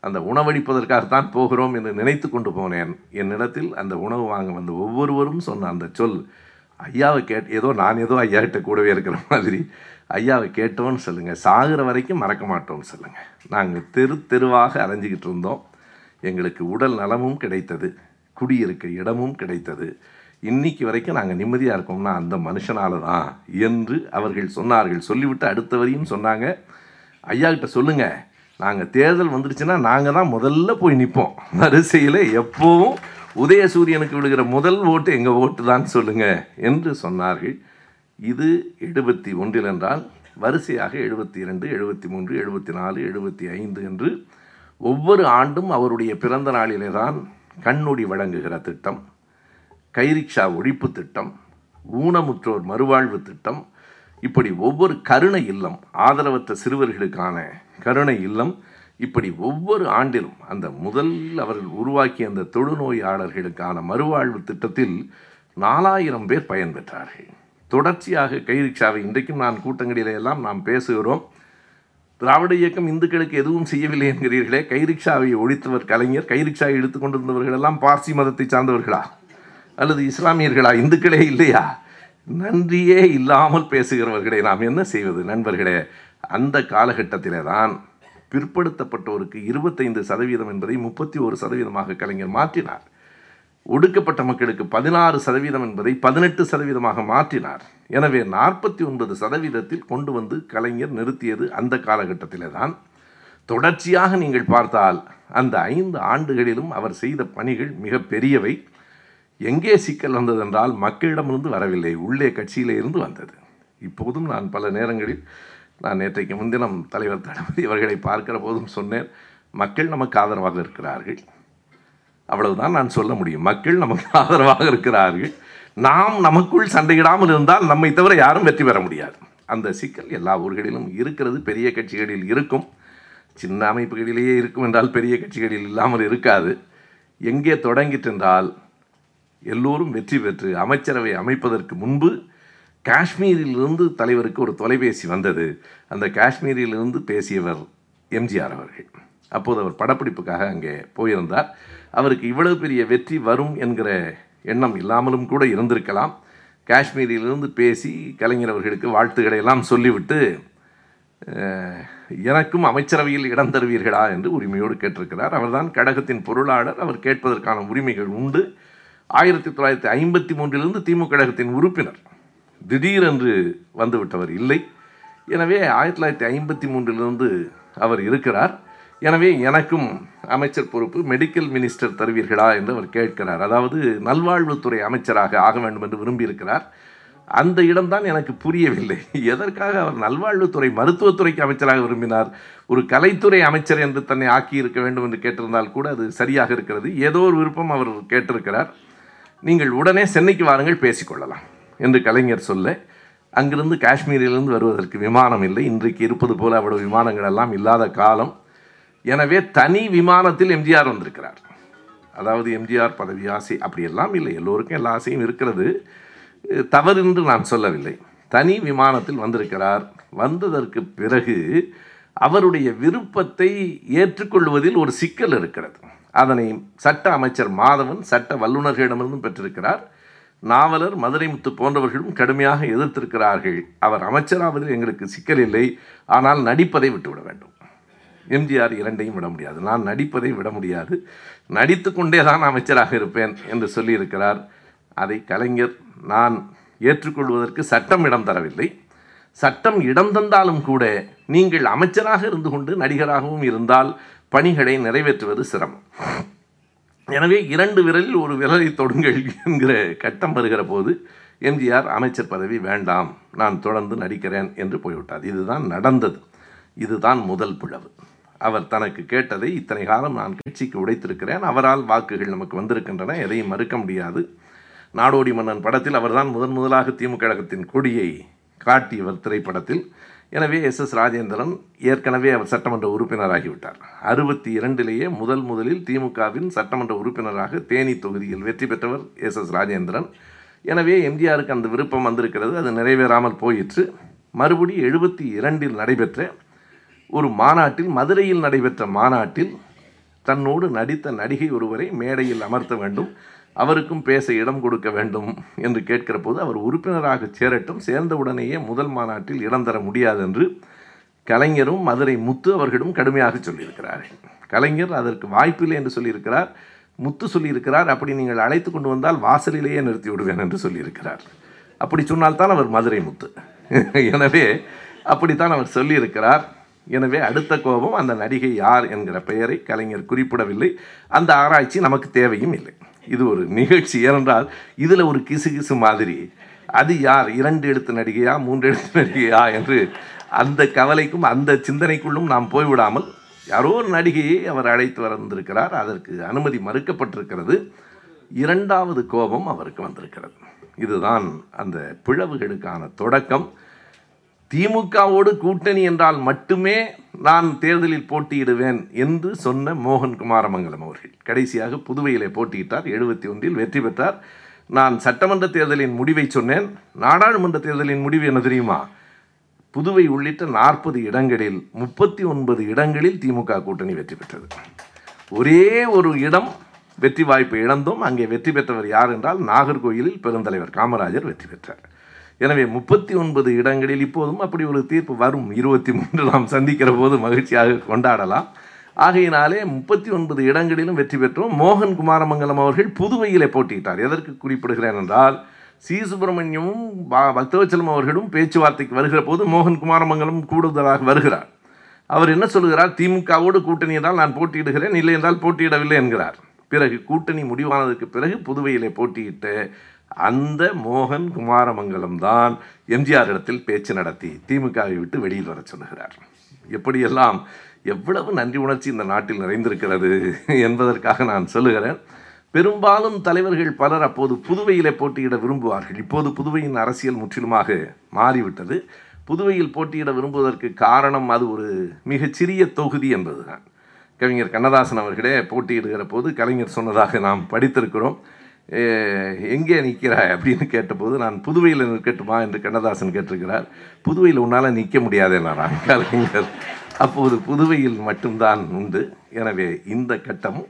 அந்த உணவளிப்பதற்காகத்தான் போகிறோம் என்று நினைத்து கொண்டு போனேன். என்னிடத்தில் அந்த உணவு வாங்க வந்த ஒவ்வொருவரும் சொன்ன அந்த சொல் ஐயாவை கேட் ஏதோ நான் ஏதோ ஐயா கிட்ட கூடவே இருக்கிற மாதிரி. ஐயாவை கேட்டோன்னு சொல்லுங்கள் சாகிற வரைக்கும் மறக்க மாட்டோம்னு சொல்லுங்கள் நாங்கள் தெரு தெருவாக அலைஞ்சிக்கிட்டு இருந்தோம். எங்களுக்கு உடல் நலமும் கிடைத்தது. குடியிருக்க இடமும் கிடைத்தது. இன்னைக்கு வரைக்கும் நாங்கள் நிம்மதியாக இருக்கோம்னா அந்த மனுஷனால தான் என்று அவர்கள் சொன்னார்கள். சொல்லிவிட்டு அடுத்த வரையும் சொன்னாங்க. ஐயா கிட்ட சொல்லுங்கள் நாங்கள் தேர்தல் வந்துடுச்சுன்னா நாங்கள் தான் முதல்ல போய் நிற்போம் வரிசையில் எப்போவும் உதயசூரியனுக்கு விடுகிற முதல் ஓட்டு எங்கள் ஓட்டு தான் சொல்லுங்கள் என்று சொன்னார்கள். இது எழுபத்தி ஒன்றில் என்றால் வரிசையாக எழுபத்தி இரண்டு எழுபத்தி மூன்று எழுபத்தி நாலு எழுபத்தி ஐந்து என்று ஒவ்வொரு ஆண்டும் அவருடைய பிறந்த நாளிலே தான் கண்ணுடி வழங்குகிற திட்டம். கைரிக்ஷா ஒழிப்பு திட்டம் ஊனமுற்றோர் மறுவாழ்வு திட்டம் இப்படி ஒவ்வொரு கருணை இல்லம் ஆதரவற்ற சிறுவர்களுக்கான கருணை இல்லம் இப்படி ஒவ்வொரு ஆண்டிலும் அந்த முதல் அவர்கள் உருவாக்கிய அந்த தொழுநோயாளர்களுக்கான மறுவாழ்வு திட்டத்தில் நாலாயிரம் பேர் பயன்பெற்றார்கள் தொடர்ச்சியாக கைரிக்ஷாவை இன்றைக்கும் நான் கூட்டங்களிலே எல்லாம் நாம் பேசுகிறோம். திராவிட இயக்கம் இந்துக்களுக்கு எதுவும் செய்யவில்லை என்கிறீர்களே கைரிக்ஷாவை ஒழித்தவர் கலைஞர் கைரிக்ஷாவை எடுத்துக்கொண்டிருந்தவர்களெல்லாம் எல்லாம் பார்சி மதத்தை சார்ந்தவர்களா? அல்லது இஸ்லாமியர்களா? இந்துக்களே இல்லையா? நன்றியே இல்லாமல் பேசுகிறவர்களை நாம் என்ன செய்வது? நண்பர்களே அந்த காலகட்டத்திலே தான் பிற்படுத்தப்பட்டோருக்கு இருபத்தைந்து சதவீதம் என்பதை முப்பத்தி ஒரு சதவீதமாக கலைஞர் மாற்றினார். ஒடுக்கப்பட்ட மக்களுக்கு பதினாறு சதவீதம் என்பதை பதினெட்டு சதவீதமாக மாற்றினார். எனவே நாற்பத்தி ஒன்பது சதவீதத்தில் கொண்டு வந்து கலைஞர் நிறுத்தியது அந்த காலகட்டத்திலே தான் தொடர்ச்சியாக நீங்கள் பார்த்தால் அந்த ஐந்து ஆண்டுகளிலும் அவர் செய்த பணிகள் மிக பெரியவை எங்கே சிக்கல் வந்ததென்றால் மக்களிடமிருந்து வரவில்லை உள்ளே கட்சியிலே இருந்து வந்தது. இப்போதும் நான் பல நேரங்களில் நான் நேற்றைக்கு முன்தினம் தலைவர் தளபதி அவர்களை பார்க்கிற போதும் சொன்னேன் மக்கள் நமக்கு ஆதரவாக இருக்கிறார்கள். அவ்வளவுதான் நான் சொல்ல முடியும். மக்கள் நமக்கு ஆதரவாக இருக்கிறார்கள். நாம் நமக்குள் சண்டையிடாமல் இருந்தால் நம்மை தவிர யாரும் வெற்றி பெற முடியாது. அந்த சிக்கல் எல்லா ஊர்களிலும் இருக்கிறது. பெரிய கட்சிகளில் இருக்கும். சின்ன அமைப்புகளிலேயே இருக்கும் என்றால் பெரிய கட்சிகளில் இல்லாமல் இருக்காது. எங்கே தொடங்கிட்டென்றால் எல்லோரும் வெற்றி பெற்று அமைச்சரவை அமைப்பதற்கு முன்பு காஷ்மீரிலிருந்து தலைவருக்கு ஒரு தொலைபேசி வந்தது. அந்த காஷ்மீரிலிருந்து பேசியவர் எம்ஜிஆர் அவர்கள். அப்போது அவர் படப்பிடிப்புக்காக அங்கே போயிருந்தார். அவருக்கு இவ்வளவு பெரிய வெற்றி வரும் என்கிற எண்ணம் இல்லாமலும் கூட இருந்திருக்கலாம். காஷ்மீரிலிருந்து பேசி கலைஞர் அவர்களுக்கு வாழ்த்துக்களை எல்லாம் சொல்லிவிட்டு எனக்கும் அமைச்சரவையில் இடம் தருவீர்களா? என்று உரிமையோடு கேட்டிருக்கிறார். அவர்தான் கழகத்தின் பொருளாளர். அவர் கேட்பதற்கான உரிமைகள் உண்டு. ஆயிரத்தி தொள்ளாயிரத்தி ஐம்பத்தி மூன்றிலிருந்து திமுக கழகத்தின் உறுப்பினர் திடீரென்று வந்துவிட்டவர் இல்லை. எனவே ஆயிரத்தி தொள்ளாயிரத்தி ஐம்பத்தி மூன்றிலிருந்து அவர் இருக்கிறார். எனவே எனக்கும் அமைச்சர் பொறுப்பு மெடிக்கல் மினிஸ்டர் தருவீர்களா என்று அவர் கேட்கிறார். அதாவது நல்வாழ்வுத்துறை அமைச்சராக ஆக வேண்டும் என்று விரும்பியிருக்கிறார். அந்த இடம்தான் எனக்கு புரியவில்லை. எதற்காக அவர் நல்வாழ்வுத்துறை மருத்துவத்துறைக்கு அமைச்சராக விரும்பினார்? ஒரு கலைத்துறை அமைச்சர் என்று தன்னை ஆக்கியிருக்க வேண்டும் என்று கேட்டிருந்தால் கூட அது சரியாக இருக்கிறது. ஏதோ ஒரு விருப்பம் அவர் கேட்டிருக்கிறார். நீங்கள் உடனே சென்னைக்கு வாருங்கள் பேசிக்கொள்ளலாம் என்று கலைஞர் சொல்ல அங்கிருந்து காஷ்மீரிலிருந்து வருவதற்கு விமானம் இல்லை. இன்றைக்கு இருப்பது போல் அவ்வளவு விமானங்கள் எல்லாம் இல்லாத காலம். எனவே தனி விமானத்தில் எம்ஜிஆர் வந்திருக்கிறார். அதாவது எம்ஜிஆர் பதவி ஆசை அப்படியெல்லாம் இல்லை. எல்லோருக்கும் எல்லா ஆசையும் இருக்கிறது. தவறு என்று நான் சொல்லவில்லை. தனி விமானத்தில் வந்திருக்கிறார். வந்ததற்கு பிறகு அவருடைய விருப்பத்தை ஏற்றுக்கொள்வதில் ஒரு சிக்கல் இருக்கிறது. அதனை சட்ட அமைச்சர் மாதவன் சட்ட வல்லுநர்களிடமிருந்தும் பெற்றிருக்கிறார். நாவலர் மதுரைமுத்து போன்றவர்களும் கடுமையாக எதிர்த்திருக்கிறார்கள். அவர் அமைச்சராவதில் எங்களுக்கு சிக்கல் இல்லை. ஆனால் நடிப்பதை விட்டுவிட வேண்டும். எம்ஜிஆர் இரண்டையும் விட முடியாது. நான் நடிப்பதை விட முடியாது. நடித்து கொண்டே தான் அமைச்சராக இருப்பேன் என்று சொல்லியிருக்கிறார். அதை கலைஞர் நான் ஏற்றுக்கொள்வதற்கு சட்டம் இடம் தரவில்லை. சட்டம் இடம் தந்தாலும் கூட நீங்கள் அமைச்சராக இருந்து கொண்டு நடிகராகவும் இருந்தால் பணிகளை நிறைவேற்றுவது சிரமம். எனவே இரண்டு விரலில் ஒரு விரலை தொடுங்கள் என்கிற கட்டம் வருகிற போது எம்ஜிஆர் அமைச்சர் பதவி வேண்டாம் நான் தொடர்ந்து நடிக்கிறேன் என்று போய்விட்டார். இதுதான் நடந்தது. இதுதான் முதல் பிளவு. அவர் தனக்கு கேட்டதை இத்தனை காலம் நான் கட்சிக்கு உடைத்திருக்கிறேன். அவரால் வாக்குகள் நமக்கு வந்திருக்கின்றன எதையும் மறுக்க முடியாது. நாடோடி மன்னன் படத்தில் அவர்தான் முதன் முதலாக திமுக கழகத்தின் கொடியை காட்டியவர் திரைப்படத்தில். எனவே எஸ் எஸ் ராஜேந்திரன் ஏற்கனவே அவர் சட்டமன்ற உறுப்பினராகிவிட்டார். அறுபத்தி இரண்டிலேயே முதல் முதலில் திமுகவின் சட்டமன்ற உறுப்பினராக தேனி தொகுதியில் வெற்றி பெற்றவர் எஸ் எஸ் ராஜேந்திரன். எனவே எம்ஜிஆருக்கு அந்த விருப்பம் வந்திருக்கிறது அது நிறைவேறாமல் போயிற்று. மறுபடி எழுபத்தி இரண்டில் நடைபெற்ற ஒரு மாநாட்டில் மதுரையில் நடைபெற்ற மாநாட்டில் தன்னோடு நடித்த நடிகை ஒருவரை மேடையில் அமர்த்த வேண்டும். அவருக்கும் பேச இடம் கொடுக்க வேண்டும் என்று கேட்கிற போது அவர் உறுப்பினராக சேரட்டும் சேர்ந்தவுடனேயே முதல் மாநாட்டில் இடம் தர முடியாது என்று கலைஞரும் மதுரை முத்து அவர்களும் கடுமையாக சொல்லியிருக்கிறார்கள் கலைஞர் அதற்கு வாய்ப்பில்லை என்று சொல்லியிருக்கிறார். முத்து சொல்லியிருக்கிறார் அப்படி நீங்கள் அழைத்து கொண்டு வந்தால் வாசலிலேயே நிறுத்தி விடுவேன் என்று சொல்லியிருக்கிறார். அப்படி சொன்னால்தான் அவர் மதுரை முத்து. எனவே அப்படித்தான் அவர் சொல்லியிருக்கிறார். எனவே அடுத்த கோபம் அந்த நடிகை யார் என்கிற பெயரை கலைஞர் குறிப்பிடவில்லை. அந்த ஆராய்ச்சி நமக்கு தேவையும் இல்லை. இது ஒரு நிகழ்ச்சி. ஏனென்றால் இதில் ஒரு கிசு கிசு மாதிரி. அது யார்? இரண்டு எழுத்து நடிகையா மூன்று எழுத்து நடிகையா என்று அந்த கவலைக்கும் அந்த சிந்தனைக்குள்ளும் நாம் போய்விடாமல் யாரோ ஒரு நடிகையை அவர் அழைத்து வந்திருக்கிறார். அதற்கு அனுமதி மறுக்கப்பட்டிருக்கிறது. இரண்டாவது கோபம் அவருக்கு வந்திருக்கிறது. இதுதான் அந்த பிளவுகளுக்கான தொடக்கம். திமுகவோடு கூட்டணி என்றால் மட்டுமே நான் தேர்தலில் போட்டியிடுவேன் என்று சொன்ன மோகன் குமாரமங்கலம் அவர்கள். கடைசியாக புதுவையிலே போட்டியிட்டார் எழுபத்தி ஒன்றில் வெற்றி பெற்றார். நான் சட்டமன்ற தேர்தலின் முடிவை சொன்னேன். நாடாளுமன்ற தேர்தலின் முடிவு என்ன தெரியுமா? புதுவை உள்ளிட்ட நாற்பது இடங்களில் முப்பத்தி ஒன்பது இடங்களில் திமுக கூட்டணி வெற்றி பெற்றது. ஒரே ஒரு இடம் வெற்றி வாய்ப்பு இழந்தோம். அங்கே வெற்றி பெற்றவர் யார் என்றால் நாகர்கோயிலில் பெருந்தலைவர் காமராஜர் வெற்றி பெற்றார். எனவே முப்பத்தி ஒன்பது இடங்களில் இப்போதும் அப்படி ஒரு தீர்ப்பு வரும். இருபத்தி மூன்று நாம் சந்திக்கிற போது மகிழ்ச்சியாக கொண்டாடலாம். ஆகையினாலே முப்பத்தி ஒன்பது இடங்களிலும் வெற்றி பெற்றோம். மோகன் குமாரமங்கலம் அவர்கள் புதுவையிலே போட்டியிட்டார். எதற்கு குறிப்பிடுகிறேன் என்றால் சி. சுப்பிரமணியமும் ப- பக்தவச்சலம் அவர்களும் பேச்சுவார்த்தைக்கு வருகிற போது மோகன் குமாரமங்கலம் கூடுதலாக வருகிறார். அவர் என்ன சொல்கிறார்? திமுகவோடு கூட்டணி என்றால் நான் போட்டியிடுகிறேன் இல்லை என்றால் போட்டியிடவில்லை என்கிறார். பிறகு கூட்டணி முடிவானதற்கு பிறகு புதுவையிலே போட்டியிட்டு அந்த மோகன் குமாரமங்கலம் தான் எம்ஜிஆர் இடத்தில் பேச்சு நடத்தி திமுகவை விட்டு வெளியில் வர சொல்லுகிறார். எப்படியெல்லாம் எவ்வளவு நன்றி உணர்ச்சி இந்த நாட்டில் நிறைந்திருக்கிறது என்பதற்காக நான் சொல்லுகிறேன். பெரும்பாலும் தலைவர்கள் பலர் அப்போது புதுவையிலே போட்டியிட விரும்புவார்கள். இப்போது புதுவையின் அரசியல் முற்றிலுமாக மாறிவிட்டது. புதுவையில் போட்டியிட விரும்புவதற்கு காரணம் அது ஒரு மிகச்சிறிய தொகுதி என்பதுதான். கவிஞர் கண்ணதாசன் அவர்களே போட்டியிடுகிற போது கலைஞர் சொன்னதாக நாம் படித்திருக்கிறோம். எங்கே நிற்கிறாய் அப்படின்னு கேட்டபோது நான் புதுவையில் நிற்கட்டுமா என்று கண்ணதாசன் கேட்டிருக்கிறார். புதுவையில் உன்னால் நிற்க முடியாது நான் கலைஞர் அப்போது புதுவையில் மட்டும்தான் உண்டு. எனவே இந்த கட்டமும்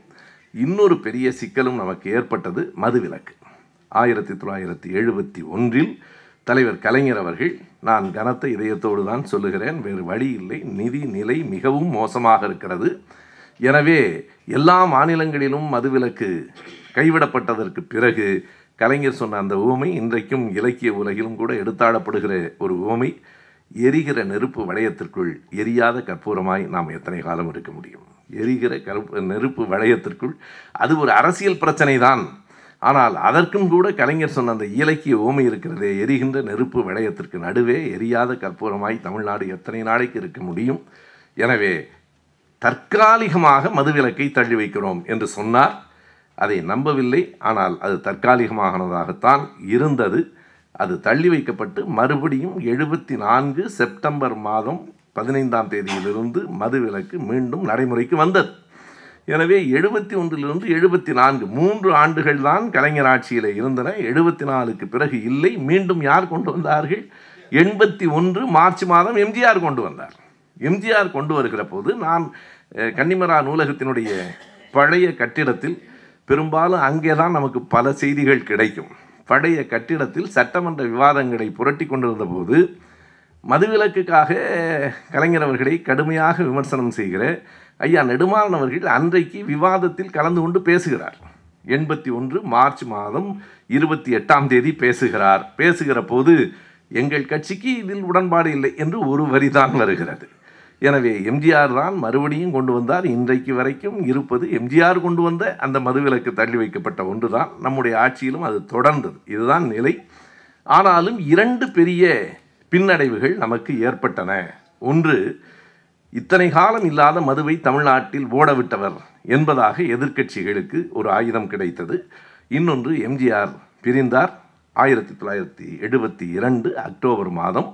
இன்னொரு பெரிய சிக்கலும் நமக்கு ஏற்பட்டது மதுவிலக்கு. ஆயிரத்தி தொள்ளாயிரத்தி எழுபத்தி ஒன்றில் தலைவர் கலைஞர் அவர்கள் நான் கனத்த இதயத்தோடு தான் சொல்லுகிறேன். வேறு வழி இல்லை. நிதி நிலை மிகவும் மோசமாக இருக்கிறது. எனவே எல்லா மாநிலங்களிலும் மதுவிலக்கு கைவிடப்பட்டதற்கு பிறகு கலைஞர் சொன்ன அந்த உவமை இன்றைக்கும் இலக்கிய உலகிலும் கூட எடுத்தாடப்படுகிற ஒரு உவமை எரிகிற நெருப்பு வளையத்திற்குள் எரியாத கற்பூரமாய் நாம் எத்தனை காலம் இருக்க முடியும்? எரிகிற கருப்பு நெருப்பு வளையத்திற்குள் அது ஒரு அரசியல் பிரச்சனை தான் ஆனால் அதற்கும் கூட கலைஞர் சொன்ன அந்த இலக்கிய ஓமை இருக்கிறதே எரிகின்ற நெருப்பு வளையத்திற்கு நடுவே எரியாத கற்பூரமாய் தமிழ்நாடு எத்தனை நாளைக்கு இருக்க முடியும்? எனவே தற்காலிகமாக மதுவிலக்கை தள்ளி வைக்கிறோம் என்று சொன்னார். அதை நம்பவில்லை. ஆனால் அது தற்காலிகமானதாகத்தான் இருந்தது. அது தள்ளி வைக்கப்பட்டு மறுபடியும் எழுபத்தி நான்கு செப்டம்பர் மாதம் பதினைந்தாம் தேதியிலிருந்து மதுவிலக்கு மீண்டும் நடைமுறைக்கு வந்தது. எனவே எழுபத்தி ஒன்றிலிருந்து எழுபத்தி நான்கு மூன்று ஆண்டுகள் தான் கலைஞர் ஆட்சியில் இருந்தன. எழுபத்தி நாலுக்கு பிறகு இல்லை. மீண்டும் யார் கொண்டு வந்தார்கள்? எண்பத்தி ஒன்று மார்ச் மாதம் எம்ஜிஆர் கொண்டு வந்தார். எம்ஜிஆர் கொண்டு வருகிற போது நான் கன்னிமரா நூலகத்தினுடைய பழைய கட்டிடத்தில் பெரும்பாலும் அங்கே தான் நமக்கு பல செய்திகள் கிடைக்கும். பழைய கட்டிடத்தில் சட்டமன்ற விவாதங்களை புரட்டி கொண்டிருந்த போது மதுவிலக்குக்காக கலைஞர் அவர்களை கடுமையாக விமர்சனம் செய்கிற ஐயா நெடுமாறன் அவர்கள் அன்றைக்கு விவாதத்தில் கலந்து கொண்டு பேசுகிறார். எண்பத்தி ஒன்று மார்ச் மாதம் இருபத்தி எட்டாம் தேதி பேசுகிறார். பேசுகிற போது எங்கள் கட்சிக்கு இதில் உடன்பாடு இல்லை என்று ஒரு வரிதான் வருகிறது. எனவே எம்ஜிஆர் தான் மறுபடியும் கொண்டு வந்தார். இன்றைக்கு வரைக்கும் இருப்பது எம்ஜிஆர் கொண்டு வந்த அந்த மதுவிலக்கு தள்ளி வைக்கப்பட்ட ஒன்று தான் நம்முடைய ஆட்சியிலும் அது தொடர்ந்தது. இதுதான் நிலை. ஆனாலும் இரண்டு பெரிய பின்னடைவுகள் நமக்கு ஏற்பட்டன. ஒன்று இத்தனை காலம் இல்லாத மதுவை தமிழ்நாட்டில் ஓடவிட்டவர் என்பதாக எதிர்க்கட்சிகளுக்கு ஒரு ஆயுதம் கிடைத்தது. இன்னொன்று எம்ஜிஆர் பிரிந்தார். ஆயிரத்தி தொள்ளாயிரத்தி எழுபத்தி இரண்டு அக்டோபர் மாதம்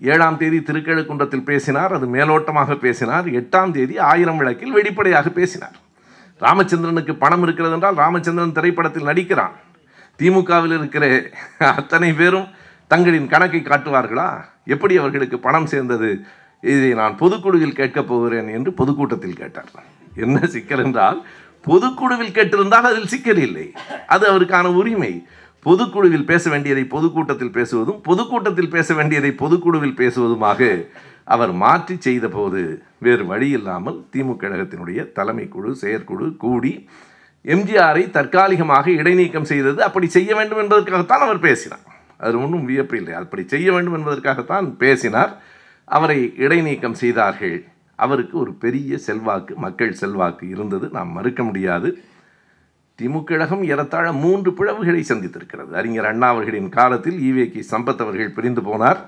ஏழாம் தேதி திருக்கழுக்குன்றத்தில் பேசினார் அது மேலோட்டமாக பேசினார் எட்டாம் தேதி ஆயிரம் விளக்கில் வெளிப்படையாக பேசினார். ராமச்சந்திரனுக்கு பணம் இருக்கிறது என்றால் ராமச்சந்திரன் திரைப்படத்தில் நடிக்கிறான். திமுகவில் இருக்கிற அத்தனை பேரும் தங்களின் கணக்கை காட்டுவார்களா? எப்படி அவர்களுக்கு பணம் சேர்ந்தது? இதை நான் பொதுக்குழுவில் கேட்கப் போகிறேன் என்று பொதுக்கூட்டத்தில் கேட்டார். என்ன சிக்கல் என்றால் பொதுக்குழுவில் கேட்டிருந்தால் அதில் சிக்கல் இல்லை. அது அவருக்கான உரிமை. பொதுக்குழுவில் பேச வேண்டியதை பொதுக்கூட்டத்தில் பேசுவதும் பொதுக்கூட்டத்தில் பேச வேண்டியதை பொதுக்குழுவில் பேசுவதுமாக அவர் மாற்றி செய்த போது வேறு வழி இல்லாமல் திமுக கழகத்தினுடைய தலைமை குழு செயற்குழு கூடி எம்ஜிஆரை தற்காலிகமாக இடைநீக்கம் செய்தது. அப்படி செய்ய வேண்டும் என்பதற்காகத்தான் அவர் பேசினார். அது ஒன்றும் வியப்பு இல்லை. அப்படி செய்ய வேண்டும் என்பதற்காகத்தான் பேசினார். அவரை இடைநீக்கம் செய்தார்கள். அவருக்கு ஒரு பெரிய செல்வாக்கு மக்கள் செல்வாக்கு இருந்தது. நாம் மறுக்க முடியாது. திமுக கழகம் ஏறத்தாழ மூன்று பிளவுகளை சந்தித்திருக்கிறது. அறிஞர் அண்ணா அவர்களின் காலத்தில் ஈவேகி சம்பத் அவர்கள் பிரிந்து போனார்.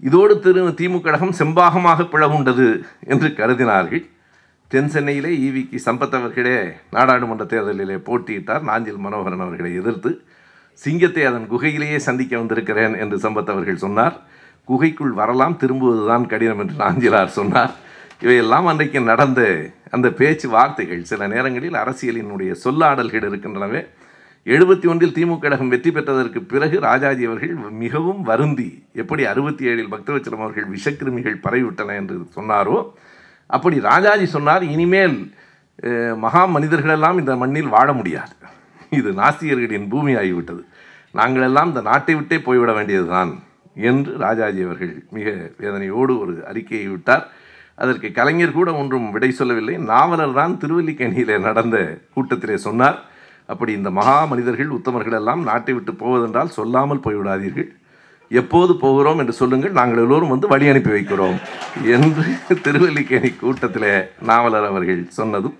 இதோடு திரு திமுக கழகம் செம்பாகமாக பிளவுண்டது என்று கருதினார்கள். தென் சென்னையிலே ஈவிக்கு சம்பத் அவர்களே நாடாளுமன்ற தேர்தலிலே போட்டியிட்டார். நாஞ்சில் மனோகரன் அவர்களை எதிர்த்து சிங்கத்தை அதன் குகையிலேயே சந்திக்க வந்திருக்கிறேன் என்று சம்பத் அவர்கள் சொன்னார். குகைக்குள் வரலாம் திரும்புவதுதான் கடினம் என்று நாஞ்சிலார் சொன்னார். இவையெல்லாம் அன்றைக்கு நடந்த அந்த பேச்சு வார்த்தைகள் சில நேரங்களில் அரசியலினுடைய சொல்லாடல்கள் இருக்கின்றனவே. எழுபத்தி ஒன்றில் திமுக கழகம் வெற்றி பெற்றதற்கு பிறகு ராஜாஜி அவர்கள் மிகவும் வருந்தி எப்படி அறுபத்தி ஏழில் பக்தவச்சலம் அவர்கள் விஷக்கிருமிகள் பரவிவிட்டன என்று சொன்னாரோ அப்படி ராஜாஜி சொன்னார் இனிமேல் மகா மனிதர்களெல்லாம் இந்த மண்ணில் வாழ முடியாது. இது நாஸ்திகர்களின் பூமி ஆகிவிட்டது நாங்கள் எல்லாம் இந்த நாட்டை விட்டே போய்விட வேண்டியதுதான் என்று ராஜாஜி அவர்கள் மிக வேதனையோடு ஒரு அறிக்கையை விட்டார். அதற்கு கலைஞர் கூட ஒன்றும் விடை சொல்லவில்லை. நாவலர் தான் திருவல்லிக்கேணியிலே நடந்த கூட்டத்திலே சொன்னார். அப்படி இந்த மகா மனிதர்கள் உத்தமர்கள் எல்லாம் நாட்டை விட்டு போவதென்றால் சொல்லாமல் போய்விடாதீர்கள். எப்போது போகிறோம் என்று சொல்லுங்கள். நாங்கள் எல்லோரும் வந்து வழி அனுப்பி வைக்கிறோம் என்று திருவல்லிக்கேணி கூட்டத்திலே நாவலர் அவர்கள் சொன்னதும்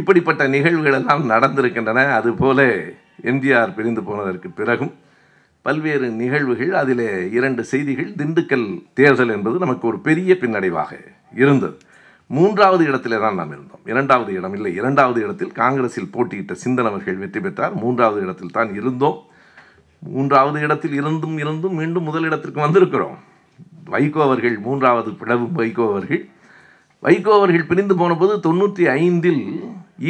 இப்படிப்பட்ட நிகழ்வுகள் எல்லாம் நடந்திருக்கின்றன. அதுபோல எம்ஜிஆர் பிரிந்து போனதற்கு பிறகும் பல்வேறு நிகழ்வுகள் அதிலே இரண்டு செய்திகள் திண்டுக்கல் தேர்தல் என்பது நமக்கு ஒரு பெரிய பின்னடைவாக இருந்தது. மூன்றாவது இடத்திலே தான் நாம் இருந்தோம். இரண்டாவது இடம் இல்லை. இரண்டாவது இடத்தில் காங்கிரஸில் போட்டியிட்ட சிந்தன் அவர்கள் வெற்றி பெற்றார். மூன்றாவது இடத்தில் தான் இருந்தோம். மூன்றாவது இடத்தில் இருந்தும் இருந்தும் மீண்டும் முதல் இடத்திற்கு வந்திருக்கிறோம். வைகோ அவர்கள் மூன்றாவது பிளவு வைகோ அவர்கள். வைகோ அவர்கள் பிரிந்து போனபோது தொண்ணூற்றி ஐந்தில்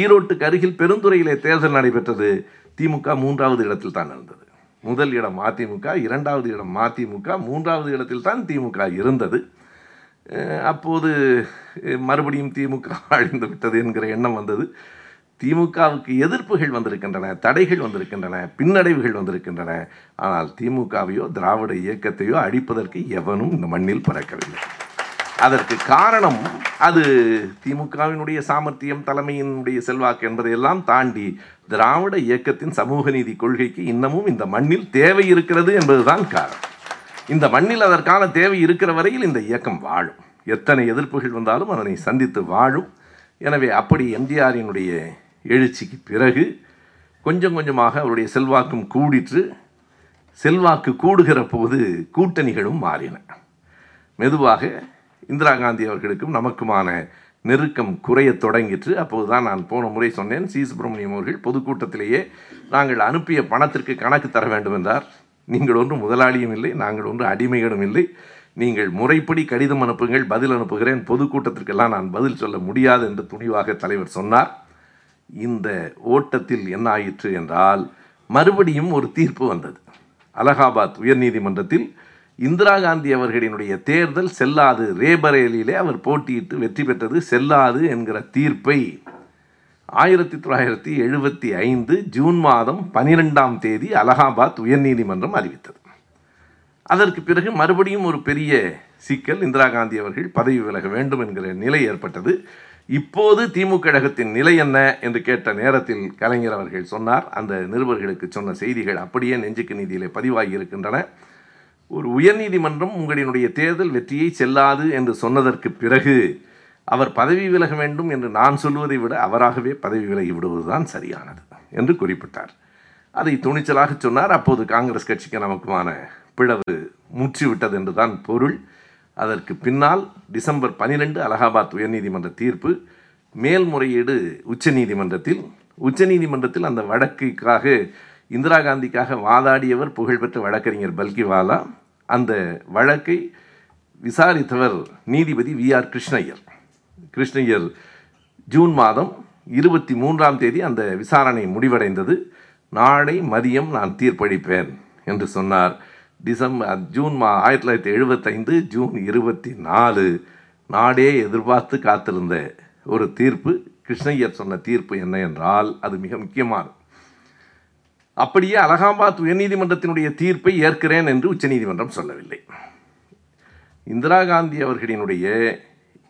ஈரோட்டுக்கு அருகில் பெருந்துறையிலே தேர்தல் நடைபெற்றது. திமுக மூன்றாவது இடத்தில் தான் இருந்தது. முதல் இடம் அதிமுக இரண்டாவது இடம் மதிமுக மூன்றாவது இடத்தில் தான் திமுக இருந்தது. அப்போது மறுபடியும் திமுக அழிந்து விட்டது என்கிற எண்ணம் வந்தது. திமுகவுக்கு எதிர்ப்புகள் வந்திருக்கின்றன தடைகள் வந்திருக்கின்றன பின்னடைவுகள் வந்திருக்கின்றன. ஆனால் திமுகவையோ திராவிட இயக்கத்தையோ அழிப்பதற்கு எவனும் இந்த மண்ணில் பறக்கவில்லை. அதற்கு காரணம் அது திமுகவினுடைய சாமர்த்தியம் தலைமையினுடைய செல்வாக்கு என்பதையெல்லாம் தாண்டி திராவிட இயக்கத்தின் சமூக நீதி கொள்கைக்கு இன்னமும் இந்த மண்ணில் தேவை இருக்கிறது என்பதுதான் காரணம். இந்த மண்ணில் அதற்கான தேவை இருக்கிற வரையில் இந்த இயக்கம் வாழும். எத்தனை எதிர்ப்புகள் வந்தாலும் அதனை சந்தித்து வாழும். எனவே அப்படி எம்ஜிஆரினுடைய எழுச்சிக்கு பிறகு கொஞ்சம் கொஞ்சமாக அவருடைய செல்வாக்கும் கூடிற்று. செல்வாக்கு கூடுகிற போது கூட்டணிகளும் மாறின. மெதுவாக இந்திரா காந்தி அவர்களுக்கும் நமக்குமான நெருக்கம் குறையத் தொடங்கிற்று. அப்போதுதான் நான் போன முறை சொன்னேன் சி. சுப்பிரமணியம் அவர்கள் பொதுக்கூட்டத்திலேயே நாங்கள் அனுப்பிய பணத்திற்கு கணக்கு தர வேண்டும் என்றார். நீங்கள் ஒன்று முதலாளியும் இல்லை நாங்கள் ஒன்று அடிமைகளும் இல்லை. நீங்கள் முறைப்படி கடிதம் அனுப்புங்கள் பதில் அனுப்புகிறேன். பொதுக்கூட்டத்திற்கெல்லாம் நான் பதில் சொல்ல முடியாது என்று துணிவாக தலைவர் சொன்னார். இந்த ஓட்டத்தில் என்ன ஆயிற்று என்றால் மறுபடியும் ஒரு தீர்ப்பு வந்தது. அலகாபாத் உயர்நீதிமன்றத்தில் இந்திரா காந்தி அவர்களினுடைய தேர்தல் செல்லாது. ரேபரேலியிலே அவர் போட்டியிட்டு வெற்றி பெற்றது செல்லாது என்கிற தீர்ப்பை ஆயிரத்தி தொள்ளாயிரத்தி எழுபத்தி ஐந்து ஜூன் மாதம் பனிரெண்டாம் தேதி அலகாபாத் உயர்நீதிமன்றம் அறிவித்தது. அதற்கு பிறகு மறுபடியும் ஒரு பெரிய சிக்கல் இந்திரா காந்தி அவர்கள் பதவி விலக வேண்டும் என்கிற நிலை ஏற்பட்டது. இப்போது திமுக கழகத்தின் நிலை என்ன என்று கேட்ட நேரத்தில் கலைஞர் அவர்கள் சொன்னார். அந்த நிருபர்களுக்கு சொன்ன செய்திகள் அப்படியே நெஞ்சுக்கு நீதியிலே பதிவாகி இருக்கின்றன. ஒரு உயர்நீதிமன்றம் உங்களினுடைய தேர்தல் வெற்றியை செல்லாது என்று சொன்னதற்கு பிறகு அவர் பதவி விலக வேண்டும் என்று நான் சொல்வதை விட அவராகவே பதவி விலகி விடுவதுதான் சரியானது என்று குறிப்பிட்டார். அதை துணிச்சலாக சொன்னார். அப்போது காங்கிரஸ் கட்சிக்கு நமக்குமான பிளவு முற்றிவிட்டது என்றுதான் பொருள். அதற்கு பின்னால் டிசம்பர் பனிரெண்டு அலகாபாத் உயர்நீதிமன்ற தீர்ப்பு மேல்முறையீடு உச்சநீதிமன்றத்தில் உச்சநீதிமன்றத்தில் அந்த வழக்குக்காக இந்திரா காந்திக்காக வாதாடியவர் புகழ்பெற்ற வழக்கறிஞர் பல்கிவாலா அந்த வழக்கை விசாரித்தவர் நீதிபதி V R Krishna Iyer. Krishna Iyer June மாதம் இருபத்தி மூன்றாம் தேதி அந்த விசாரணை முடிவடைந்தது. நாளை மதியம் நான் தீர்ப்பளிப்பேன் என்று சொன்னார். டிசம்பர் ஜூன் மா ஆயிரத்தி தொள்ளாயிரத்தி எழுபத்தைந்து ஜூன் இருபத்தி நாலு நாடே எதிர்பார்த்து காத்திருந்த ஒரு தீர்ப்பு. கிருஷ்ணய்யர் சொன்ன தீர்ப்பு என்ன என்றால் அது மிக முக்கியமானது. அப்படியே அலகாபாத் உயர்நீதிமன்றத்தினுடைய தீர்ப்பை ஏற்கிறேன் என்று உச்சநீதிமன்றம் சொல்லவில்லை. இந்திரா காந்தி அவர்களினுடைய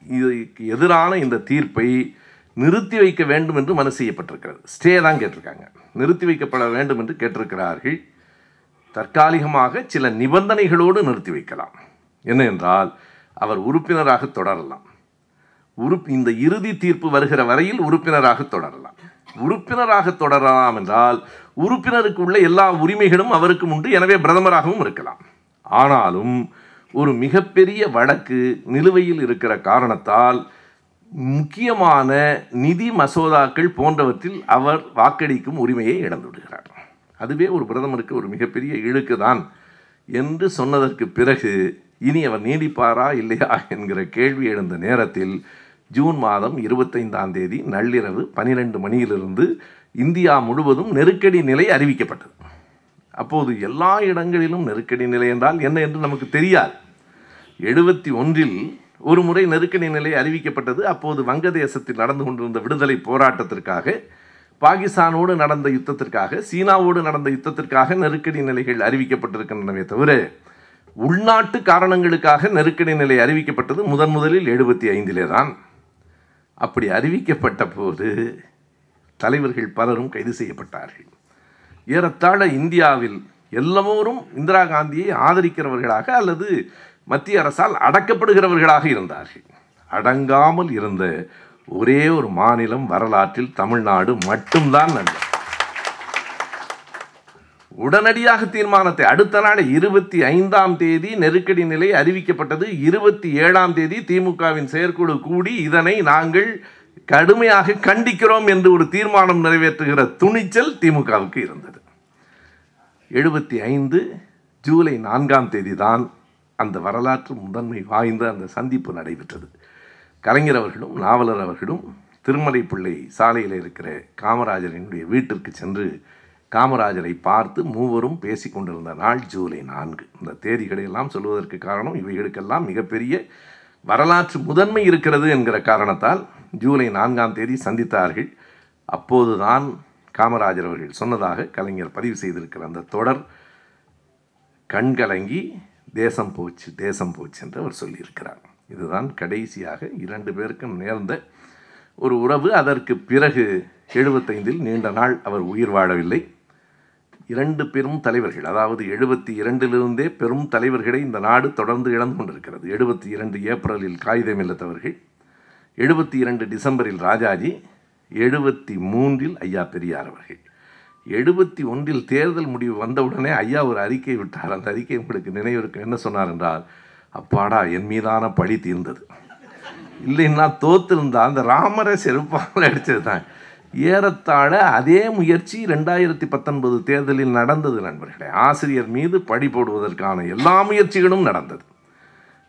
இதுக்கு எதிரான இந்த தீர்ப்பை நிறுத்தி வைக்க வேண்டும் என்று மனு செய்யப்பட்டிருக்கிறது. ஸ்டே தான் கேட்டிருக்காங்க. நிறுத்தி வைக்கப்பட வேண்டும் என்று கேட்டிருக்கிறார்கள். தற்காலிகமாக சில நிபந்தனைகளோடு நிறுத்தி வைக்கலாம். என்ன என்றால் அவர் உறுப்பினராக தொடரலாம். உறுப் இந்த இறுதி தீர்ப்பு வருகிற வரையில் உறுப்பினராக தொடரலாம். உறுப்பினராக தொடரலாம் என்றால் உறுப்பினருக்கு உள்ள எல்லா உரிமைகளும் அவருக்கு உண்டு. எனவே பிரதமராகவும் இருக்கலாம். ஆனாலும் ஒரு மிகப்பெரிய வழக்கு நிலுவையில் இருக்கிற காரணத்தால் முக்கியமான நிதி மசோதாக்கள் போன்றவற்றில் அவர் வாக்களிக்கும் உரிமையை இழந்து விடுகிறார் அதுவே ஒரு பிரதமருக்கு ஒரு மிகப்பெரிய இழுக்கு தான் என்று சொன்னதற்கு பிறகு இனி அவர் நீடிப்பாரா இல்லையா என்கிற கேள்வி எழுந்த நேரத்தில் ஜூன் மாதம் இருபத்தைந்தாம் தேதி நள்ளிரவு பனிரெண்டு மணியிலிருந்து இந்தியா முழுவதும் நெருக்கடி நிலை அறிவிக்கப்பட்டது. அப்போது எல்லா இடங்களிலும் நெருக்கடி நிலை என்றால் என்ன என்று நமக்கு தெரியாது. எழுபத்தி ஒன்றில் ஒரு முறை நெருக்கடி நிலை அறிவிக்கப்பட்டது. அப்போது வங்கதேசத்தில் நடந்து கொண்டிருந்த விடுதலை போராட்டத்திற்காக பாகிஸ்தானோடு நடந்த யுத்தத்திற்காக சீனாவோடு நடந்த யுத்தத்திற்காக நெருக்கடி நிலைகள் அறிவிக்கப்பட்டிருக்கின்றனவே தவிர உள்நாட்டு காரணங்களுக்காக நெருக்கடி நிலை அறிவிக்கப்பட்டது முதன் முதலில் எழுபத்தி ஐந்திலே தான். அப்படி அறிவிக்கப்பட்ட போது தலைவர்கள் பலரும் கைது செய்யப்பட்டார்கள். ஏறத்தாழ இந்தியாவில் எல்லோரும் இந்திரா காந்தியை ஆதரிக்கிறவர்களாக அல்லது மத்திய அரசால் அடக்கப்படுகிறவர்களாக இருந்தார்கள். அடங்காமல் இருந்த ஒரே ஒரு மாநிலம் வரலாற்றில் தமிழ்நாடு மட்டும்தான் நண்பர் உடனடியாக தீர்மானத்தை அடுத்த நாள் இருபத்தி ஐந்தாம் தேதி நெருக்கடி நிலை அறிவிக்கப்பட்டது. இருபத்தி ஏழாம் தேதி திமுகவின் செயற்குழு கூடி இதனை நாங்கள் கடுமையாக கண்டிக்கிறோம் என்று ஒரு தீர்மானம் நிறைவேற்றுகிற துணிச்சல் திமுகவுக்கு இருந்தது. எழுபத்தி ஐந்து ஜூலை நான்காம் தேதி தான் அந்த வரலாற்று முதன்மை வாய்ந்த அந்த சந்திப்பு நடைபெற்றது. கலைஞர் அவர்களும் நாவலர் அவர்களும் திருமலை பிள்ளை சாலையில் இருக்கிற காமராஜரினுடைய வீட்டிற்கு சென்று காமராஜரை பார்த்து மூவரும் பேசி கொண்டிருந்த நாள் ஜூலை நான்கு. இந்த தேதிகளை எல்லாம் சொல்வதற்கு காரணம் இவைகளுக்கெல்லாம் மிகப்பெரிய வரலாற்று முதன்மை இருக்கிறது என்கிற காரணத்தால் ஜூலை நான்காம் தேதி சந்தித்தார்கள். அப்போதுதான் காமராஜர் அவர்கள் சொன்னதாக கலைஞர் பதிவு செய்திருக்கிற அந்த தொடர் கண்கலங்கி தேசம் போச்சு தேசம் போச்சு என்று அவர் சொல்லியிருக்கிறார். இதுதான் கடைசியாக இரண்டு பேருக்கும் நேர்ந்த ஒரு உறவு. அதற்கு பிறகு எழுபத்தைந்தில் நீண்ட நாள் அவர் உயிர் வாழவில்லை. இரண்டு பெரும் தலைவர்கள் அதாவது எழுபத்தி இரண்டிலிருந்தே பெரும் தலைவர்களை இந்த நாடு தொடர்ந்து இழந்து கொண்டிருக்கிறது. எழுபத்தி இரண்டு ஏப்ரலில் காகிதமில்லத்தவர்கள் எழுபத்தி இரண்டு டிசம்பரில் ராஜாஜி எழுபத்தி மூன்றில் ஐயா பெரியார் அவர்கள். எழுபத்தி ஒன்றில் தேர்தல் முடிவு வந்தவுடனே ஐயா ஒரு அறிக்கை விட்டார். அந்த அறிக்கை உங்களுக்கு நினைவிருக்கு என்ன சொன்னார் என்றால் அப்பாடா என் மீதான பழி தீர்ந்தது. இல்லைன்னா தோத்திருந்தா அந்த ராமரை செருப்பால் அடித்தது தான் ஏறத்தாழ அதே முயற்சி ரெண்டாயிரத்தி பத்தொன்பது தேர்தலில் நடந்தது நண்பர்களே. ஆசிரியர் மீது பழி போடுவதற்கான எல்லா முயற்சிகளும் நடந்தது.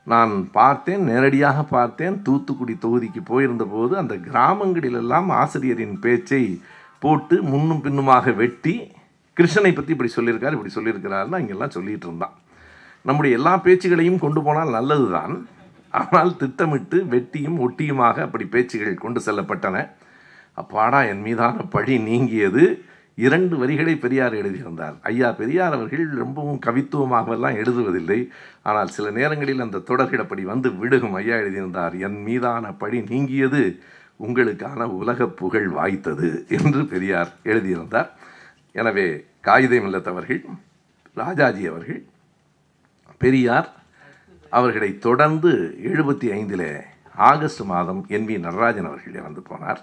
நான் பார்த்தேன் நேரடியாக பார்த்தேன் தூத்துக்குடி தொகுதிக்கு போயிருந்தபோது அந்த கிராமங்களிலெல்லாம் ஆசிரியரின் பேச்சை போட்டு முன்னும் பின்னுமாக வெட்டி கிருஷ்ணனை பற்றி இப்படி சொல்லியிருக்கார் இப்படி சொல்லியிருக்கிறாருன்னு அங்கெல்லாம் சொல்லிகிட்டு இருந்தான். நம்முடைய எல்லா பேச்சுகளையும் கொண்டு போனால் நல்லது தான் ஆனால் திட்டமிட்டு வெட்டியும் ஒட்டியுமாக அப்படி பேச்சுகள் கொண்டு செல்லப்பட்டன. அப்பாடா என் மீதான பழி நீங்கியது. இரண்டு வரிகளை பெரியார் எழுதியிருந்தார். ஐயா பெரியார் அவர்கள் ரொம்பவும் கவித்துவமாகவெல்லாம் எழுதுவதில்லை. ஆனால் சில நேரங்களில் அந்த தொடர்கள் அப்படி வந்து விடுகும் ஐயா எழுதியிருந்தார். என் மீதான பழி நீங்கியது உங்களுக்கான உலக புகழ் வாய்த்தது என்று பெரியார் எழுதியிருந்தார். எனவே காகிதை மில்லத்தவர்கள் ராஜாஜி அவர்கள் பெரியார் அவர்களை தொடர்ந்து எழுபத்தி ஐந்தில் ஆகஸ்ட் மாதம் என் வி நடராஜன் அவர்கள் இறந்து போனார்.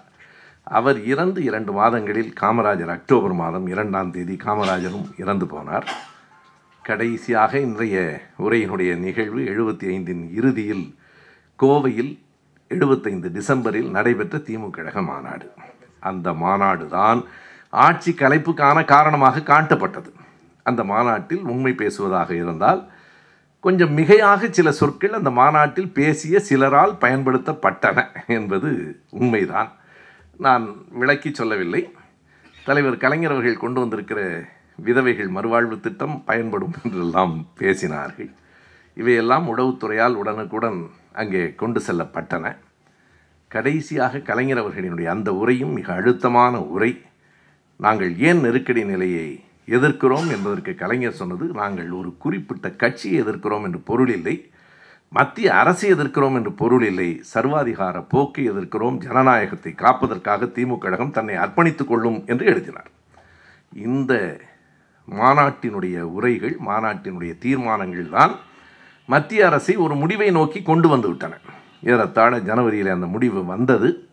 அவர் இறந்து இரண்டு மாதங்களில் காமராஜர் அக்டோபர் மாதம் இரண்டாம் தேதி காமராஜரும் இறந்து போனார். கடைசியாக இன்றைய உரையினுடைய நிகழ்வு எழுபத்தி ஐந்தின் இறுதியில் கோவையில் எழுபத்தைந்து டிசம்பரில் நடைபெற்ற திமுக கழக மாநாடு. அந்த மாநாடு தான் ஆட்சி கலைப்புக்கான காரணமாக காட்டப்பட்டது. அந்த மாநாட்டில் உண்மை பேசுவதாக இருந்தால் கொஞ்சம் மிகையாக சில சொற்கள் அந்த மாநாட்டில் பேசிய சிலரால் பயன்படுத்தப்பட்டன என்பது உண்மைதான். நான் விளக்கி சொல்லவில்லை. தலைவர் கலைஞர் அவர்கள் கொண்டு வந்திருக்கிற விதவைகள் மறுவாழ்வு திட்டம் பயன்படும் என்றெல்லாம் பேசினார்கள். இவையெல்லாம் உளவுத்துறையால் உடனுக்குடன் அங்கே கொண்டு செல்லப்பட்டன. கடைசியாக கலைஞர் அவர்களினுடைய அந்த உரையும் மிக அழுத்தமான உரை. நாங்கள் ஏன் நெருக்கடி நிலையை எதிர்க்கிறோம் என்பதற்கு கலைஞர் சொன்னது நாங்கள் ஒரு குறிப்பிட்ட கட்சியை எதிர்க்கிறோம் என்று பொருள் இல்லை. மத்திய அரசை எதிர்க்கிறோம் என்று பொருள் இல்லை. சர்வாதிகார போக்கை எதிர்க்கிறோம். ஜனநாயகத்தை காப்பதற்காக திமுக கழகம் தன்னை அர்ப்பணித்துக் கொள்ளும் என்று எழுதினார். இந்த மாநாட்டினுடைய உரைகள் மாநாட்டினுடைய தீர்மானங்கள் தான் மத்திய அரசை ஒரு முடிவை நோக்கி கொண்டு வந்து விட்டன. ஏறத்தாழ ஜனவரியில் அந்த முடிவு வந்தது.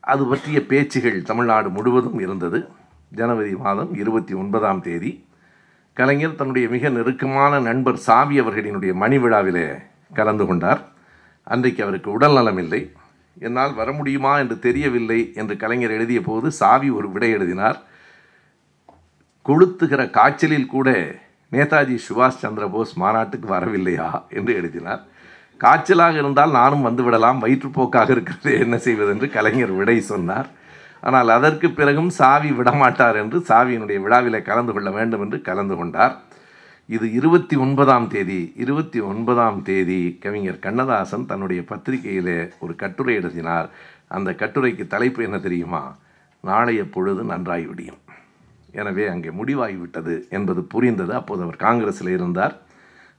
அது பற்றிய பேச்சுகள் தமிழ்நாடு முழுவதும் இருந்தது. ஜனவரி மாதம் இருபத்தி ஒன்பதாம் தேதி கலைஞர் தன்னுடைய மிக நெருக்கமான நண்பர் சாவி அவர்களினுடைய மணி விழாவிலே கலந்து கொண்டார். அன்றைக்கு அவருக்கு உடல் இல்லை. என்னால் வர முடியுமா என்று தெரியவில்லை என்று கலைஞர் எழுதிய போது சாவி ஒரு விடை எழுதினார். கொளுத்துகிற காய்ச்சலில் கூட நேதாஜி சுபாஷ் சந்திர போஸ் மாநாட்டுக்கு வரவில்லையா என்று எழுதினார். காய்ச்சலாக இருந்தால் நானும் வந்துவிடலாம் வயிற்றுப்போக்காக இருக்கிறது என்ன செய்வது என்று கலைஞர் விடை சொன்னார். ஆனால் அதற்கு பிறகும் சாவி விடமாட்டார் என்று சாவியினுடைய விழாவில் கலந்து கொள்ள வேண்டும் என்று கலந்து கொண்டார். இது இருபத்தி ஒன்பதாம் தேதி இருபத்தி ஒன்பதாம் தேதி கவிஞர் கண்ணதாசன் தன்னுடைய பத்திரிகையிலே ஒரு கட்டுரை எழுதினார். அந்த கட்டுரைக்கு தலைப்பு என்ன தெரியுமா? நாளைய பொழுது நன்றாய் விடியும். எனவே அங்கே முடிவாகிவிட்டது என்பது புரிந்தது. அப்போது அவர் காங்கிரஸில் இருந்தார்.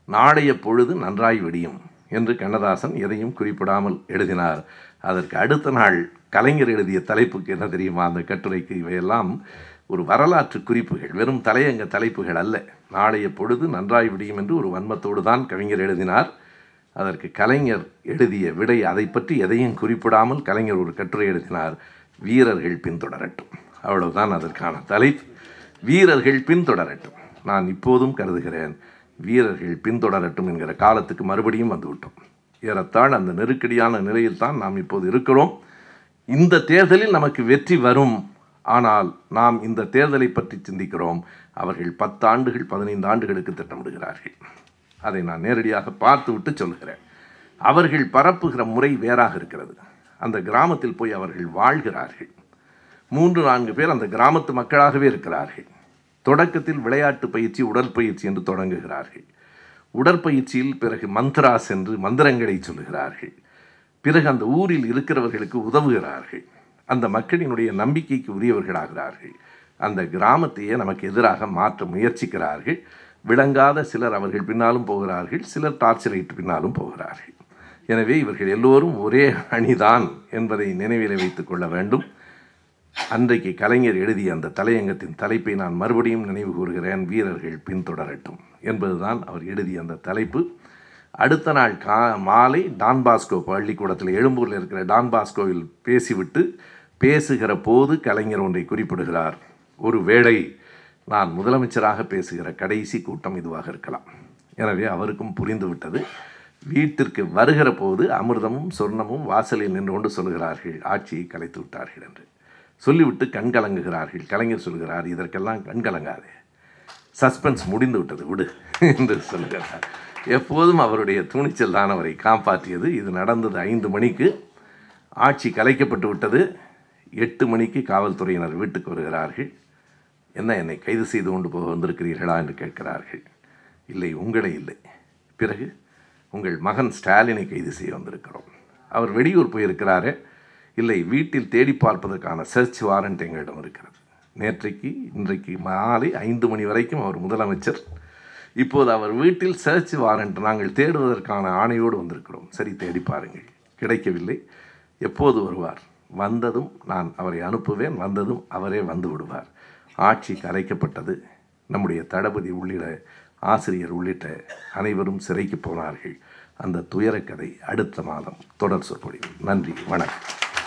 நாளைய பொழுது நன்றாய் விடியும் என்று கண்ணதாசன் எதையும் குறிப்பிடாமல் எழுதினார். அதற்கு அடுத்த நாள் கலைஞர் எழுதிய தலைப்புக்கு என்ன தெரியுமா? அந்த கட்டுரைக்கு இவையெல்லாம் ஒரு வரலாற்று குறிப்புகள். வெறும் தலையங்க தலைப்புகள் அல்ல. நாளைய பொழுது நன்றாய் விடியும் என்று ஒரு வன்மத்தோடு தான் கவிஞர் எழுதினார். அதற்கு கலைஞர் எழுதிய விடை அதை பற்றி எதையும் குறிப்பிடாமல் கலைஞர் ஒரு கட்டுரை எழுதினார். வீரர்கள் பின்தொடரட்டும். அவ்வளவுதான் அதற்கான தலைப்பு. வீரர்கள் பின்தொடரட்டும். நான் இப்போதும் கருதுகிறேன். வீரர்கள் பின்தொடரட்டும் என்கிற காலத்துக்கு மறுபடியும் வந்துவிட்டோம். ஏறத்தாழ் அந்த நெருக்கடியான நிலையில் தான் நாம் இப்போது இருக்கிறோம். இந்த தேர்தலில் நமக்கு வெற்றி வரும். ஆனால் நாம் இந்த தேர்தலை பற்றி சிந்திக்கிறோம். அவர்கள் பத்து ஆண்டுகள் பதினைந்து ஆண்டுகளுக்கு திட்டமிடுகிறார்கள். அதை நான் நேரடியாக பார்த்துவிட்டு சொல்லுகிறேன். அவர்கள் பரப்புகிற முறை வேறாக இருக்கிறது. அந்த கிராமத்தில் போய் அவர்கள் வாழ்கிறார்கள். மூன்று நான்கு பேர் அந்த கிராமத்து மக்களாகவே இருக்கிறார்கள். தொடக்கத்தில் விளையாட்டு பயிற்சி உடற்பயிற்சி என்று தொடங்குகிறார்கள். உடற்பயிற்சியில் பிறகு மந்த்ரா சென்று மந்திரங்களை சொல்லுகிறார்கள். பிறகு அந்த ஊரில் இருக்கிறவர்களுக்கு உதவுகிறார்கள். அந்த மக்களினுடைய நம்பிக்கைக்கு உரியவர்களாகிறார்கள். அந்த கிராமத்தையே நமக்கு எதிராக மாற்ற முயற்சிக்கிறார்கள். விளங்காத சிலர் அவர்கள் பின்னாலும் போகிறார்கள். சிலர் டார்ச் பின்னாலும் போகிறார்கள். எனவே இவர்கள் எல்லோரும் ஒரே அணிதான் என்பதை நினைவில் வைத்துக் கொள்ள வேண்டும். அன்றைக்கு கலைஞர் எழுதிய அந்த தலையங்கத்தின் தலைப்பை நான் மறுபடியும் நினைவு கூறுகிறேன். வீரர்கள் பின்தொடரட்டும் என்பதுதான் அவர் எழுதிய அந்த தலைப்பு. அடுத்த நாள் கா மாலை டான் பாஸ்கோ பள்ளிக்கூடத்தில் எழும்பூரில் இருக்கிற டான் பாஸ்கோவில் பேசிவிட்டு பேசுகிற போது கலைஞர் ஒன்றை குறிப்பிடுகிறார். ஒரு வேளை நான் முதலமைச்சராக பேசுகிற கடைசி கூட்டம் இதுவாக இருக்கலாம். எனவே அவருக்கும் புரிந்துவிட்டது வீட்டிற்கு வருகிற போது அமிர்தமும் சொர்ணமும் வாசலில் நின்று கொண்டு சொல்கிறார்கள் ஆட்சியை கலைத்து விட்டார்கள் என்று. சொல்லிவிட்டு கண்கலங்குகிறார்கள் கலைஞர் சொல்கிறார் இதற்கெல்லாம் கண்கலங்காதே சஸ்பென்ஸ் முடிந்து விட்டது விடு என்று சொல்கிறார். எப்போதும் அவருடைய துணிச்சல் தான் அவரை காப்பாற்றியது. இது நடந்தது ஐந்து மணிக்கு. ஆட்சி கலைக்கப்பட்டு விட்டது. எட்டு மணிக்கு காவல்துறையினர் வீட்டுக்கு வருகிறார்கள். என்ன என்னை கைது செய்து கொண்டு போக வந்திருக்கிறீர்களா என்று கேட்கிறார்கள். இல்லை உங்களை இல்லை. பிறகு உங்கள் மகன் ஸ்டாலினை கைது செய்ய வந்திருக்கிறோம். அவர் வெளியூர் போயிருக்கிறாரே. இல்லை வீட்டில் தேடி பார்ப்பதற்கான சர்ச் வாரண்ட் எங்களிடம் இருக்கிறது. நேற்றைக்கு இன்றைக்கு மாலை ஐந்து மணி வரைக்கும் அவர் முதலமைச்சர் இப்போது அவர் வீட்டில் சர்ச் வாரண்ட் நாங்கள் தேடுவதற்கான ஆணையோடு வந்திருக்கிறோம். சரி தேடி பாருங்கள். கிடைக்கவில்லை. எப்போது வருவார்? வந்ததும் நான் அவரை அனுப்புவேன். வந்ததும் அவரே வந்து விடுவார். ஆட்சி கலைக்கப்பட்டது. நம்முடைய தளபதி உள்ளிட்ட ஆசிரியர் உள்ளிட்ட அனைவரும் சிறைக்கு போனார்கள். அந்த துயரக்கதை அடுத்த மாதம் தொடர் சொற்பொழிவு. நன்றி. வணக்கம்.